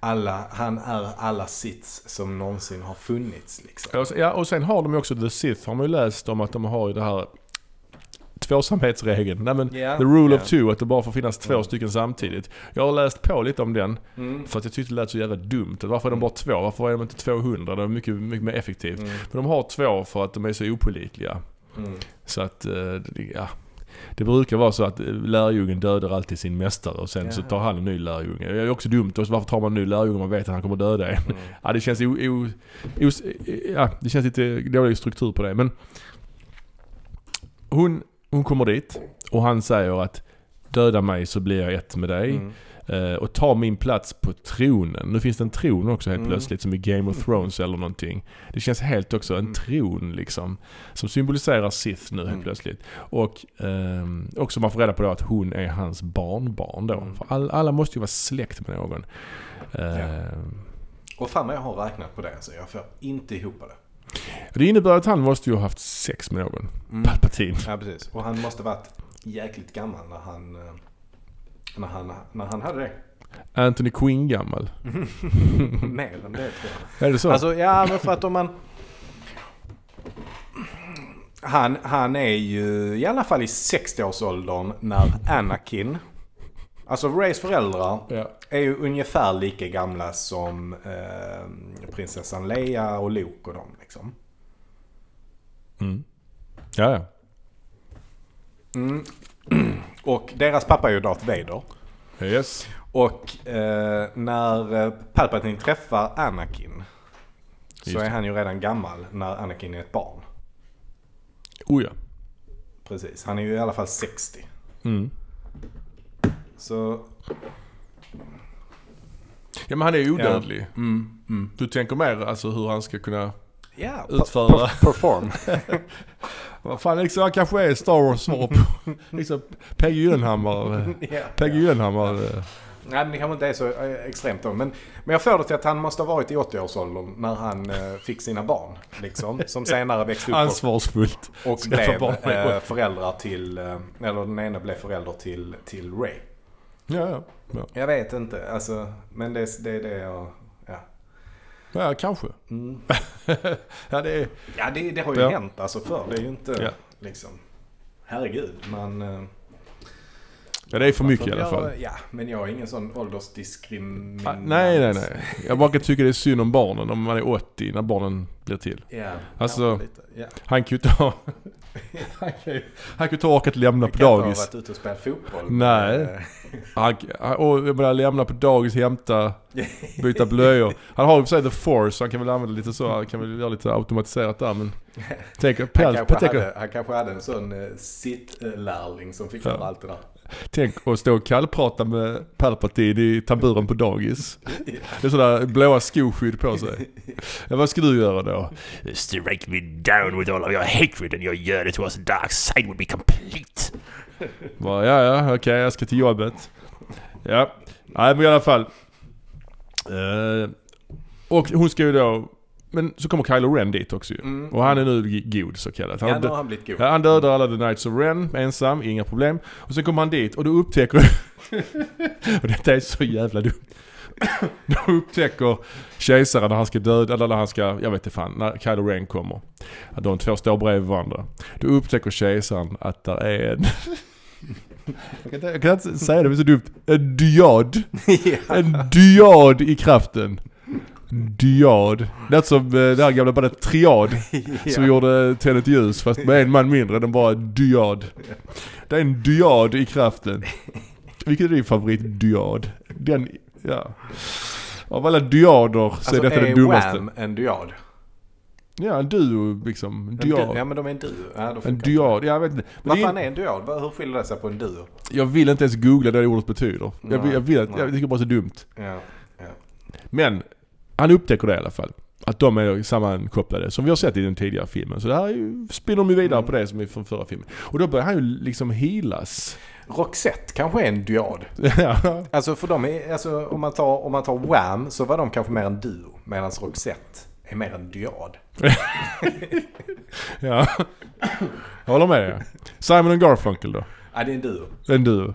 Alla, han är alla sits som någonsin har funnits liksom. Ja, och sen- har de ju också The Sith, har man ju läst om att de har ju det här tvåsamhetsregeln. Nej men, Ja, the rule ja. of two, att det bara får finnas två Mm. stycken samtidigt. Jag har läst på lite om den, Mm. för att jag tyckte det lät så jävla dumt. Varför är de bara två? Varför är de inte 200? Det är mycket, mycket mer effektivt. Mm. Men de har två för att de är så opålitliga. Mm. Så att, eh, ja. Det brukar vara så att eh, lärjungen dödar alltid sin mästare och sen så Jaha. tar han en ny lärjunge. Det är också dumt. Och så varför tar man en ny lärjunge om man vet att han kommer döda en? Mm. *laughs* Ja, det känns o, o, os, ja, det känns lite dålig struktur på det. Men hon, hon kommer dit och han säger att döda mig så blir jag ett med dig. Mm. Eh, och ta min plats på tronen. Nu finns det en tron också helt Mm. plötsligt som i Game of Thrones eller någonting. Det känns helt också en Mm. tron liksom. Som symboliserar Sith nu helt Mm. plötsligt. Och ehm, också man får reda på då att hon är hans barnbarn då. Mm. För all, alla måste ju vara släkt med någon. Ehm, Och fan vad jag har räknat på det så jag får inte ihop det. Det innebär att han måste ju ha haft sex med någon. Mm. Palpatine. Ja precis. Och han måste varit jäkligt gammal när han, eh, när han, när han hade det. Anthony Quinn gammal. *laughs* Mer än det tror jag. Är det så? Alltså ja men för att om man... Han, han är ju i alla fall i 60-årsåldern när Anakin, alltså Rays föräldrar, ja. är ju ungefär lika gamla som eh, prinsessan Leia och Luke och dem liksom. Mm. Ja, ja. Mm. *clears throat* Och deras pappa är ju Darth Vader. Yes. Och eh, när eh, Palpatine träffar Anakin så är han ju redan gammal när Anakin är ett barn. Oh ja. Precis, han är ju i alla fall 60. Mm. Så... Ja men han är ju odödlig. Ja. Mm, mm. Du tänker mer alltså hur han ska kunna Ja, Utföra. per- perform. *laughs* Vad fan liksom, han kanske är Star Wars svar på *laughs* liksom Peggy Gyllenhammar. *laughs* ja. Peggy Gyllenhammar. eh, Nej men det kanske inte är så eh, extremt då. Men, men jag får det till att han måste ha varit i 80-årsåldern när han eh, fick sina barn. Liksom. Som senare växte upp och, Ansvarsfullt. och blev eh, föräldrar till, eh, eller den ena blev förälder till, till Ray. Ja, ja. Ja, Jag vet inte, alltså, men det, det är det jag... Ja, kanske. mm. *laughs* Ja det är... ja det, det har ju Ja. hänt alltså förr. Det är ju inte Ja. liksom... Herregud, man... eh, Ja det är för mycket i alla fall. Ja, men jag är ingen sån åldersdiskriminant. Ah, nej, nej, nej. Jag bara tycka det är synd om barnen om man är 80 när barnen blir till. Ja, Alltså-. Ja. Han kan ju ta... han kan ju han kan ju ta och lämna på Jag kan inte ha dagis. varit ute och spelat fotboll. Nej. *laughs* Han, han, och jag menar lämna på dagis, hämta, *laughs* byta blöjor. Han har ju för sig the force, så han kan väl använda lite så, han kan väl göra lite automatiserat där men... Tänk, Han Pel, kanske, hade, han kanske hade en sån uh, sitt-lärling som fick Ja. allt det där. Tänk att stå och kallprata med Palpatine i tamburen på dagis. Det är sådär blåa skoskydd på sig. Ja, vad ska du göra då? Strike me down with all of your hatred and your yearning towards the dark side would be complete. Bara, ja, ja, okej, jag ska till jobbet. Ja, nej men i alla fall. Eh, och hon ska ju då... Men så kommer Kylo Ren dit också ju. Mm. Och han är nu god så kallat. Han, Ja, har nu har han blivit god. han dödar alla The Knights of Ren ensam, inga problem. Och sen kommer han dit och då upptäcker... *laughs* och detta är så jävla dumt. *coughs* då upptäcker kejsaren när han ska döda, eller när han ska, jag vet inte fan, när Kylo Ren kommer. Att de två står bredvid varandra. Då upptäcker kejsaren att där är en... *laughs* jag, kan inte, jag kan inte säga det, det är så dumt. En dyad. *laughs* En dyad i kraften. Dyad. Det är som eh, det här gamla bandet Triad. *laughs* Som gjorde Tänd ljus fast med en man mindre. Den bara dyad. Det är en dyad i kraften. *laughs* Vilken är din favorit dyad? Den, ja. Av alla dyader så Alltså är detta är den dummaste. Wham en dyad? Ja, en duo liksom. En dyad. Ja men de är en duo. Ja, En dyad, jag vet inte. Men Vad fan är en dyad? Hur skiljer det sig på en duo? Jag vill inte ens googla det ordet betyder. Jag, vill- jag, vill, att- jag tycker bara det är så dumt. Ja. Men, han upptäcker det i alla fall. Att de är sammankopplade, som vi har sett i den tidigare filmen. Så det här spinner de ju vidare Mm. på det som är från förra filmen. Och då börjar han ju liksom healas. Roxette kanske är en dyad. *laughs* ja, Alltså för de är, alltså om man tar, om man tar Wham så var de kanske mer en duo. Medan Roxette är mer en dyad. *laughs* ja. Jag håller med dig. Simon och Garfunkel då? Ja det är en duo. En duo.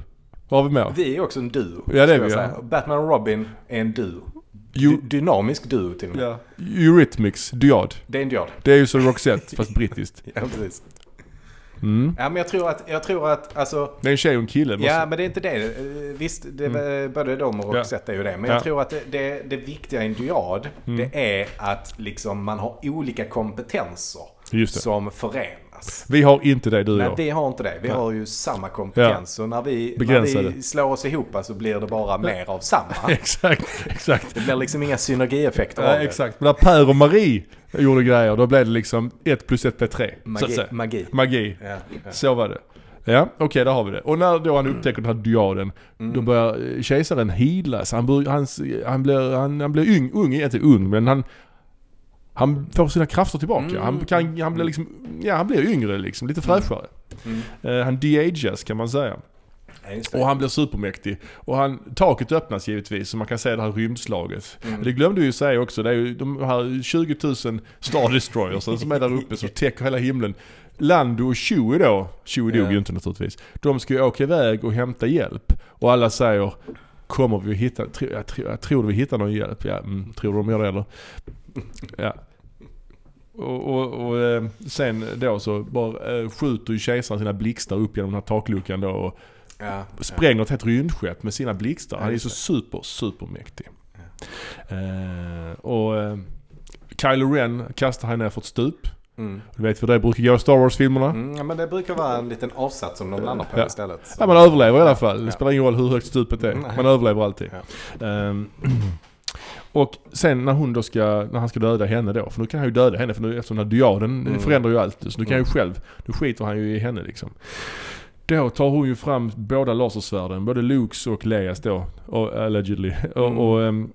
Vad har vi mer? Vi är också en duo. Ja, det är vi. Batman och Robin är en duo. Dy- dynamisk duo till och med. Ja. Eurythmics, dyad. Det är en dyad. Det är ju som Roxette, fast brittiskt. *laughs* Ja precis. Mm. Ja men jag tror att, jag tror att alltså. Det är en tjej och en kille. måste- Ja men det är inte det. Eh, Visst, det, Mm. både de och Ja. Roxette är ju det. Men Ja. jag tror att det, det, det viktiga i en dyad, Mm. det är att liksom man har olika kompetenser som förenas. Vi har inte det, du och Nej, jag. vi har inte det. Vi Nej. har ju samma kompetens. Så när vi, när vi slår oss ihop så blir det bara mer av samma. *laughs* exakt, exakt. Det blir liksom inga synergieffekter av Ja, det. exakt. Men när Per och Marie gjorde grejer, då blev det liksom 1 plus 1 blev 3. Så att Magi. Magi. Magi. Ja, ja. Så var det. Ja, okej där har vi det. Och när då han upptäcker den här dyaden, Mm. då börjar kejsaren healas. Han, bör, hans, han blir, han, han blir ung, ung, inte ung, men han, han får sina krafter tillbaka. Mm. Han, kan, han blir liksom, ja han blir yngre liksom, lite fräschare. Mm. Eh, han de-ages kan man säga. Ja. Och han blir supermäktig. Och han, taket öppnas givetvis så man kan se det här rymdslaget. Mm. Det glömde vi ju säga också. Det är ju de här 20 000 Star Destroyers som är där uppe som täcker hela himlen. Lando och Chewie då, Chewie dog Ja. ju inte naturligtvis. De ska ju åka iväg och hämta hjälp. Och alla säger Kommer vi att hitta, tro, jag, tror, jag tror vi hittar någon hjälp. Ja, mm, tror de gör det eller? *laughs* Ja. Och, och, och eh, sen då så bara eh, skjuter ju kejsaren sina blixtar upp genom den här takluckan då och ja, spränger ett helt rymdskepp med sina blixtar. Ja, Han är så super, supermäktig. Eh, och eh, Kylo Ren kastar han ner för ett stup. Mm. Du vet hur det brukar gå i Star Wars-filmerna. Mm, ja, men det brukar vara en liten avsats som de landar på Ja. istället. Ja, man överlever i alla fall. Det Ja. spelar ingen roll hur högt stupet är. Nej. Man överlever alltid. Ehm, *clears throat* och sen när hon då ska, när han ska döda henne då, för nu kan han ju döda henne för nu, eftersom den här dyaden Mm. förändrar ju allt. Så nu kan han ju Mm. själv, nu skiter han ju i henne liksom. Då tar hon ju fram båda lasersvärden, både Lukes och Leias då, och, allegedly. Och, Mm. och, ehm,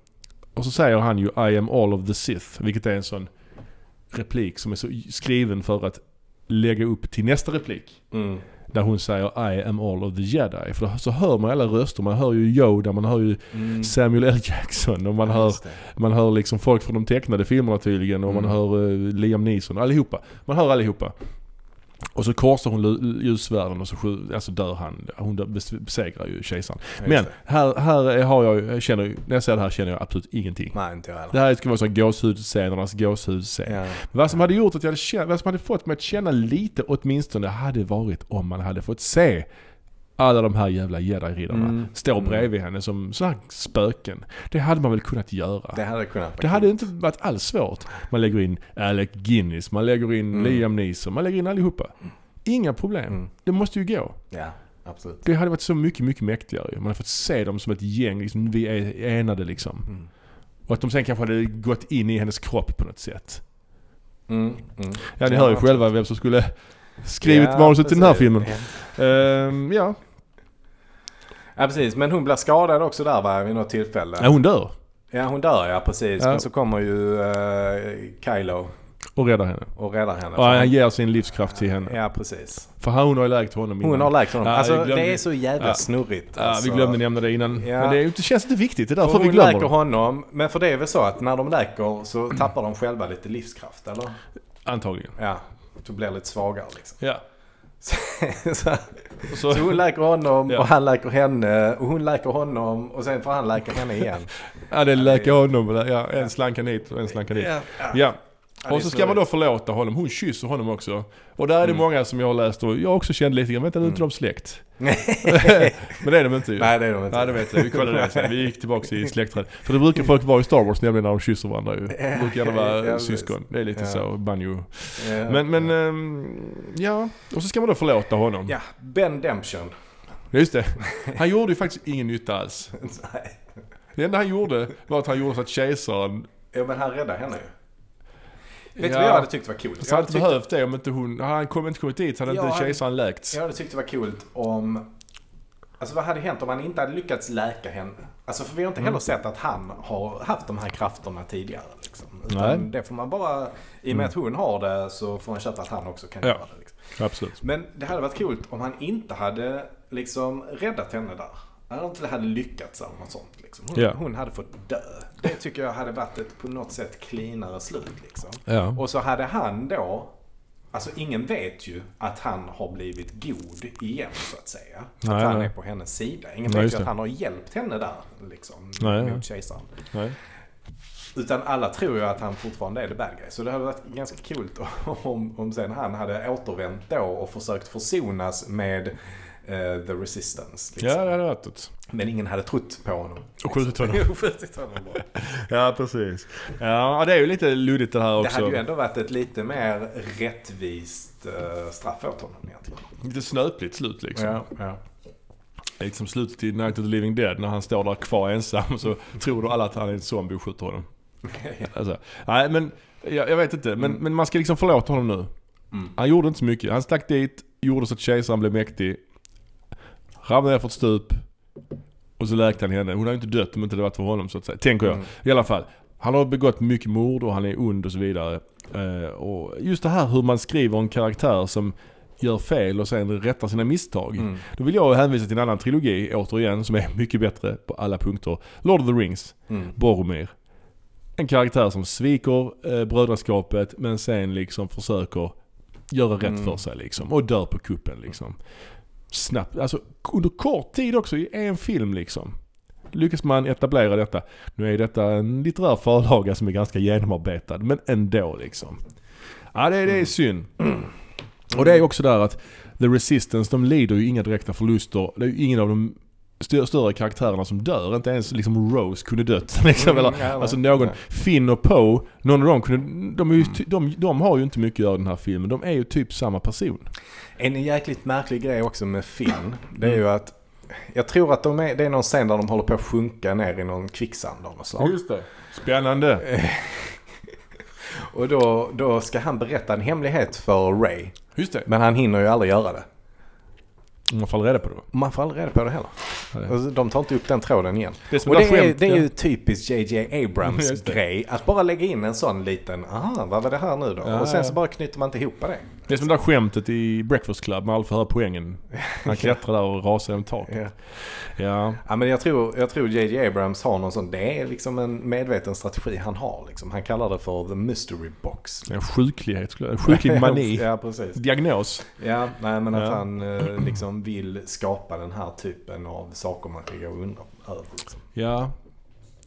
och så säger han ju I am all of the Sith, vilket är en sån replik som är så skriven för att lägga upp till nästa replik. Mm. Där hon säger I am all of the Jedi. För då så hör man alla röster. Man hör ju Yoda, man hör ju Mm. Samuel L. Jackson och man Ja, hör, man hör liksom folk från de tecknade filmerna tydligen och man Mm. hör eh, Liam Neeson. Allihopa. Man hör allihopa. Och så korsar hon ljussvärden och så alltså dör han. Hon besegrar ju kejsaren. Men det. här, här är- har jag, känner, när jag ser det här känner jag absolut ingenting. Nej, inte jag Det heller. här ska vara så gåshudsscenernas gåshudsscen. Ja. Vad som hade gjort att jag hade känt, vad som hade fått mig att känna lite åtminstone hade varit om man hade fått se alla de här jävla jedi-riddarna Mm. stå Mm. bredvid henne som sådana här spöken. Det hade man väl kunnat göra. Det hade kunnat Det hade inte varit alls svårt. Man lägger in Alec Guinness, man lägger in Mm. Liam Neeson, man lägger in allihopa. Inga problem. Mm. Det måste ju gå. Ja, absolut. Det hade varit så mycket, mycket mäktigare. Man hade fått se dem som ett gäng, liksom, vi är enade liksom. Mm. Och att de sen kanske hade gått in i hennes kropp på något sätt. Mm. Mm. Ja, ni hör ju själva vem som skulle skrivit Ja, manuset till den här filmen. Ja. Ehm, ja. Ja precis, men hon blir skadad också där va, vid något tillfälle. ja, hon dör. Ja hon dör ja, precis. Ja. Men så kommer ju uh, Kylo Och räddar henne. och räddar henne. Och han ger sin livskraft till henne. Ja precis. För hon har ju läkt honom innan. Hon har läkt honom. Ja, alltså glömde- det är så jävla Ja. snurrigt. Ja, alltså. vi glömde nämna det innan. Ja. Men det, är, det känns inte viktigt. Det är För därför vi hon glömmer läker det. honom, men för det är väl så att när de läker så tappar de själva lite livskraft eller? Antagligen. Ja, så blir lite svagare liksom. Ja. *laughs* så, så så, hon läker honom Ja. och han läker henne och hon läker honom och sen får han läka henne igen. ja, det läker honom. Ja, en slankan hit och en slankan dit. ja. Ja. Ja, Och så ska man då förlåta honom. Hon kysser honom också. Och där är det Mm. många som jag har läst och jag också kände lite grann, vänta nu är inte Mm. de släkt? *laughs* *laughs* Men det är de inte ju. Nej det är de inte. Nej det vet jag, vi kollade det sen. Vi gick tillbaka i släktträd. För det brukar folk vara i Star Wars nämligen när de kysser varandra ju. Det brukar gärna Ja, vara precis. syskon. Det är lite Ja. så, banjo. Ja. Men, men, ehm, ja. Och så ska man då förlåta honom. Ja, Ben Demption. Just det. Han *laughs* gjorde ju faktiskt ingen nytta alls. Nej. Det enda han gjorde var att han gjorde så att kejsaren... Ja men han räddade henne ju. Vet du Ja. vad jag hade tyckt var coolt? Så Jag hade, tyckt, behövt det om inte hon... Hade han kom, inte kommit dit så hade Ja, inte kejsaren läkts. jag hade tyckt det var coolt om... Alltså vad hade hänt om han inte hade lyckats läka henne? Alltså för vi har inte heller Mm. sett att han har haft de här krafterna tidigare. Liksom. Utan Nej. det får man bara... I och med att hon har det så får man köpa att han också kan Ja. göra det. Liksom. Absolut. Men det hade varit coolt om han inte hade liksom räddat henne där. Han inte hade lyckats eller något sånt. Liksom. Hon, Ja. hon hade fått dö. Det tycker jag hade varit ett på något sätt cleanare slut. Liksom. Ja. Och så hade han då, alltså ingen vet ju att han har blivit god igen så att säga. Att Nej, han nej. är på hennes sida. Ingen Nej, vet ju att han har hjälpt henne där liksom Nej, mot kejsaren. Utan alla tror ju att han fortfarande är the bad guy. Så det hade varit ganska coolt *laughs* om, om sen han hade återvänt då och försökt försonas med eh, the resistance. Liksom. Ja, det hade varit ett. Men ingen hade trott på honom. Och skjutit honom. *laughs* Jo, skjutit honom bara. *laughs* Ja, precis. Ja, det är ju lite luddigt det här Det också. hade ju ändå varit ett lite mer rättvist eh, straff åt honom egentligen. Lite snöpligt slut liksom. Ja, ja. Lite som slutet i Night of the Living Dead när han står där kvar ensam så tror då alla att han är en zombie och skjuter honom. *laughs* Alltså, nej men jag, jag vet inte. Men, Mm. men man ska liksom förlåta honom nu. Mm. Han gjorde inte så mycket. Han stack dit, gjorde så att kejsaren blev mäktig. Ramlade ner för ett stup. Och så läkte han henne. Hon hade inte dött om inte det varit för honom så att säga. Tänker jag. Mm. I alla fall. Han har begått mycket mord och han är ond och så vidare. Eh, och just det här hur man skriver en karaktär som gör fel och sen rättar sina misstag. Mm. Då vill jag hänvisa till en annan trilogi återigen som är mycket bättre på alla punkter. Lord of the Rings, Mm. Boromir. En karaktär som sviker eh, brödraskapet men sen liksom försöker göra rätt Mm. för sig liksom. Och dör på kuppen liksom. Snabbt, alltså under kort tid också i en film liksom. Lyckas man etablera detta. Nu är detta en litterär förlaga som är ganska genomarbetad men ändå liksom. Ja det, det är synd. Och det är också där att The Resistance, de lider ju inga direkta förluster. Det är ju ingen av de stö- större karaktärerna som dör. Inte ens liksom Rose kunde dött. *laughs* Liksom. Mm, Eller, alltså någon, nej. Finn och Poe, någon av dem kunde, de, är ju, de, de har ju inte mycket att göra i den här filmen. De är ju typ samma person. En jäkligt märklig grej också med Finn, det är ju att jag tror att de är, det är någon scen där de håller på att sjunka ner i någon kvicksand av något slag. just det. Spännande. *laughs* Och då, då ska han berätta en hemlighet för Ray. Just det. Men han hinner ju aldrig göra det. Man får aldrig reda på det? Man får aldrig reda på det heller. Alltså, de tar inte upp den tråden igen. Det Och det är, det är ju typiskt JJ Abrams *laughs* grej. Att bara lägga in en sån liten, aha, vad var det här nu då? Ja, och sen så bara knyter man inte ihop det. Det är som det där skämtet i Breakfast Club med får höra poängen. Han *laughs* klättrar där och rasar genom taket. Ja. Ja. Ja, men jag tror, jag tror JJ Abrams har någon sån, det är liksom en medveten strategi han har. Liksom. Han kallar det för the mystery box. En sjuklighet skulle jag En sjuklig mani. *laughs* ja, precis. Diagnos. Ja, nej men att Ja. han eh, liksom vill skapa den här typen av saker man kan gå undra över. Liksom. Ja.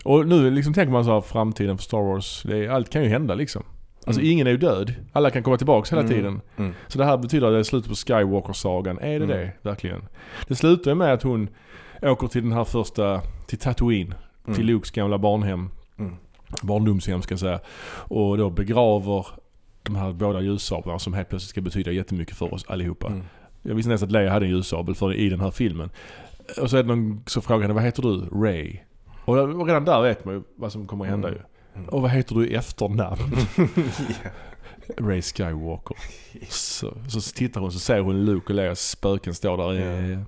Och nu liksom tänker man så här framtiden för Star Wars. Det allt kan ju hända liksom. Alltså Mm. ingen är ju död. Alla kan komma tillbaks hela Mm. tiden. Mm. Så det här betyder att det är slutet på Skywalker-sagan. Är det Mm. det? Verkligen? Det slutar ju med att hon åker till den här första, till Tatooine. Mm. Till Lukes gamla barnhem. Mm. Barndomshem ska jag säga. Och då begraver de här båda ljussablarna som helt plötsligt ska betyda jättemycket för oss allihopa. Mm. Jag visste inte ens att Leia hade en ljussabel för i den här filmen. Och så är det någon som frågar henne, vad heter du? Ray. Och och redan där vet man ju vad som kommer att hända ju. Mm. Och vad heter du i efternamn? ja. *laughs* *laughs* Ray Skywalker. Så, så tittar hon så ser hon Luke och Leias spöken står där. Eh,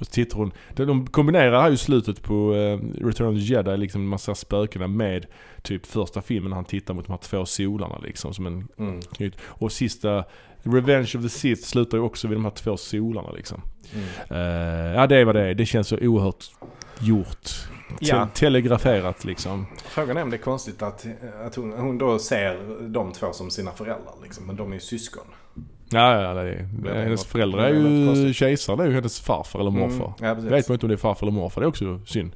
Och så tittar hon. De, kombinerar här ju slutet på eh, Return of the Jedi, liksom man ser spökena med typ första filmen när han tittar mot de här två solarna liksom som en Mm. knyt. Och sista Revenge of the Sith slutar ju också vid de här två solarna liksom. Mm. Eh, ja det är vad det är. Det känns så oerhört gjort. Ja. Te- telegraferat liksom. Frågan är om det är konstigt att, att hon, hon då ser de två som sina föräldrar. Liksom. Men de är ju syskon. Ja, ja, det är, Det hennes något- föräldrar är ju kejsaren, det är ju hennes farfar eller morfar. Mm. Ja. Vet man inte om det är farfar eller morfar, det är också synd.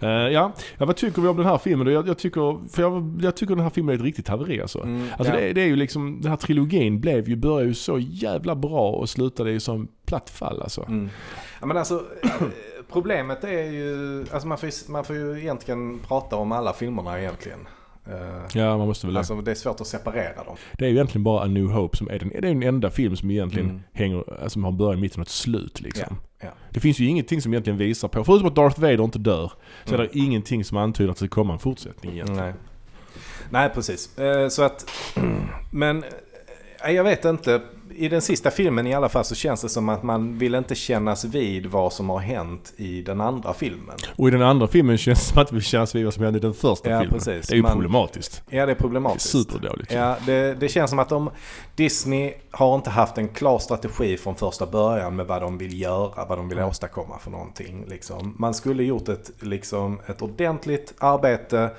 Ja. Eh, ja. ja, vad tycker vi om den här filmen? Jag, jag, tycker, för jag, jag tycker den här filmen är ett riktigt haveri alltså. Mm, Alltså ja. det, det är ju liksom, den här trilogin blev ju, började ju så jävla bra och slutade ju som platt fall alltså. Mm. Ja, men alltså, problemet är ju, alltså man får, ju, man får ju egentligen prata om alla filmerna egentligen. Eh, Ja, man måste väl. Alltså det är svårt att separera dem. Det är ju egentligen bara A New Hope som är den, det är den enda film som egentligen Mm. hänger, alltså, som har början, mitten och ett slut liksom. Ja, ja. Det finns ju ingenting som egentligen visar på, förutom att Darth Vader inte dör, så Mm. är det ingenting som antyder att det komma en fortsättning egentligen. Nej. Nej, precis. Eh, Så att, *clears throat* men eh, jag vet inte. I den sista filmen i alla fall så känns det som att man vill inte kännas vid vad som har hänt i den andra filmen. Och i den andra filmen känns det som att vi känns vid vad som hände i den första Ja, filmen. precis. Det är ju Man- problematiskt. Ja, det är Det är problematiskt. superdåligt. Ja, det, det känns som att de, Disney har inte haft en klar strategi från första början med vad de vill göra, vad de vill Mm. åstadkomma för någonting. Liksom. Man skulle gjort ett, liksom, ett ordentligt arbete,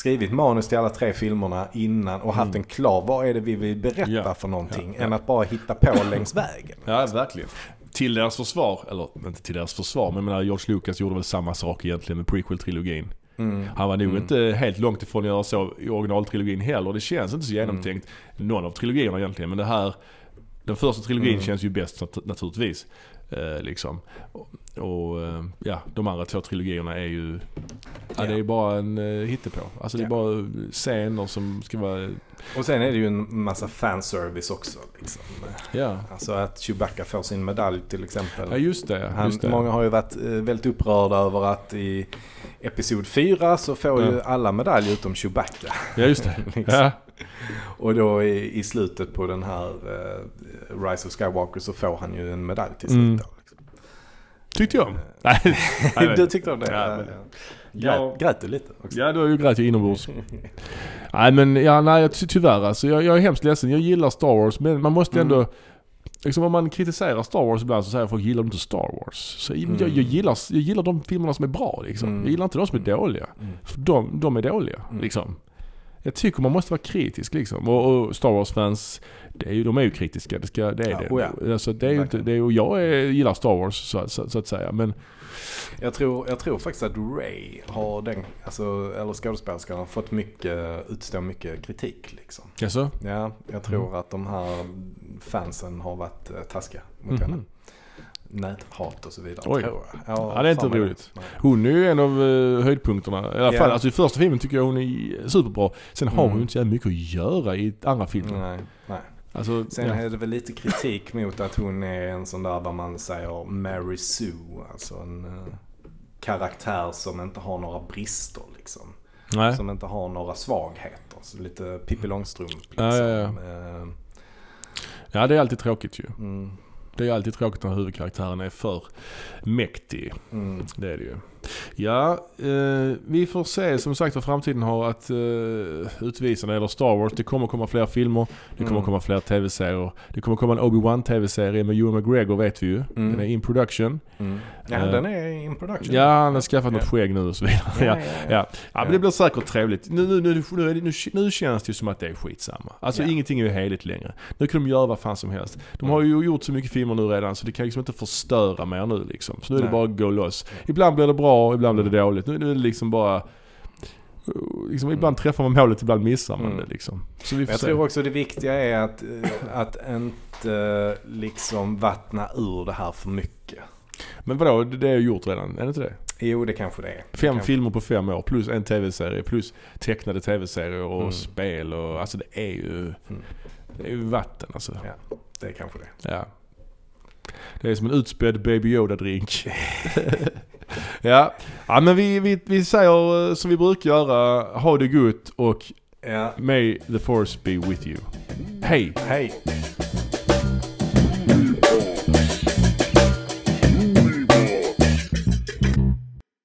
skrivit manus till alla tre filmerna innan och haft en klar, vad är det vi vill berätta Mm. Ja, för någonting, ja, ja. än att bara hitta på *coughs* längs vägen. Ja, verkligen. Till deras försvar, eller inte till deras försvar, men jag menar George Lucas gjorde väl samma sak egentligen med prequel-trilogin. Mm. Han var nog Mm. inte helt långt ifrån att göra så i originaltrilogin heller. Det känns inte så genomtänkt, någon av trilogierna egentligen. Men det här, den första trilogin Mm. känns ju bäst nat- naturligtvis. Eh, liksom. Och, eh, ja, de andra två trilogierna är ju, ja, det är bara en uh, hittepå. Alltså det är bara scener som ska vara, Och sen är det ju en massa fanservice också. Liksom. ja. Alltså att Chewbacca får sin medalj till exempel. Ja just det, Han, just det. Många har ju varit eh, väldigt upprörda över att i Episod 4 så får ju Ja. alla medaljer utom Chewbacca. Ja just det. *laughs* Liksom. ja. Och då i, i slutet på den här eh, Rise of Skywalker så får han ju en medalj till Mm. slut. Då, liksom. Tyckte jag. Nej, *laughs* nej, du tyckte om det? Ja, men- ja. Grät, grät du lite också? Ja, då grät jag inombords. *laughs* nej men, ja nej ty tyvärr alltså. Jag, jag är hemskt ledsen. Jag gillar Star Wars men man måste Mm. ändå... Liksom om man kritiserar Star Wars ibland så säger folk gillar inte Star Wars? Så jag, Mm. jag, gillar, jag gillar de filmerna som är bra liksom. Mm. Jag gillar inte de som är dåliga. Mm. För de, de är dåliga Mm. liksom. Jag tycker man måste vara kritisk liksom. Och, och Star Wars-fans, de är ju kritiska. Det, ska, det är Ja, det. oh ja. Alltså, det är ju inte, det är, och jag är, gillar Star Wars så, så, så att säga. Men Jag, tror, jag tror faktiskt att Ray har den, alltså, eller skådespelerskan har fått mycket, utstå mycket kritik liksom. alltså, Ja, jag tror Mm. att de här fansen har varit eh, taskiga mot Mhm. henne. Näthat och så vidare Oj. tror jag. Ja, Ja, det är inte roligt. Nej. Hon är ju en av uh, höjdpunkterna. I alla fall, alltså i första filmen tycker jag hon är superbra. Sen har Mm. hon inte så mycket att göra i andra filmer. Nej, nej. Alltså, Sen ja. är det väl lite kritik *laughs* mot att hon är en sån där vad man säger Mary Sue. Alltså en eh, karaktär som inte har några brister liksom. Nej. Som inte har några svagheter. Så lite Pippi Långstrump liksom. Ja, ja, ja. Eh, Ja, det är alltid tråkigt ju. Mm. Det är alltid tråkigt när huvudkaraktären är för mäktig. Mm. Det är det ju. Ja, eh, vi får se som sagt vad framtiden har att eh, utvisa när det gäller Star Wars. Det kommer komma fler filmer, det kommer Mm. komma fler tv-serier. Det kommer komma en Obi-Wan tv-serie med Ewan McGregor vet vi ju. Mm. Den är in production. Mm. Ja, Eh, den är in production. Ja, han har skaffat något Ja. skägg nu och så vidare. Ja, ja, ja. Ja, men det blir säkert trevligt. Nu, nu, nu, nu, nu, nu känns det ju som att det är skitsamma. Alltså ingenting är ju heligt längre. Nu kan de göra vad fan som helst. De har ju gjort så mycket filmer nu redan så det kan liksom inte förstöra mer nu liksom. Så nu är det Nej. bara att gå loss. Ibland blir det bra, ibland blir det dåligt. Nu, nu är det liksom bara... Liksom, ibland träffar man målet, ibland missar man Mm. det liksom. Så vi får Jag se. tror också det viktiga är att, eh, att inte liksom vattna ur det här för mycket. Men vadå, det det är ju gjort redan, är det inte det? Jo, det kanske det är. Fem Kanske. filmer på fem år, plus en tv-serie, plus tecknade tv-serier och Mm. spel och alltså det är ju... Mm. Det är ju vatten alltså. Ja, det är kanske det. Ja. Det är som en utspädd Baby Yoda-drink. *laughs* ja. ja, men vi, vi, vi säger eh, som vi brukar göra, ha det gott och Ja, may the force be with you. Hej! hej.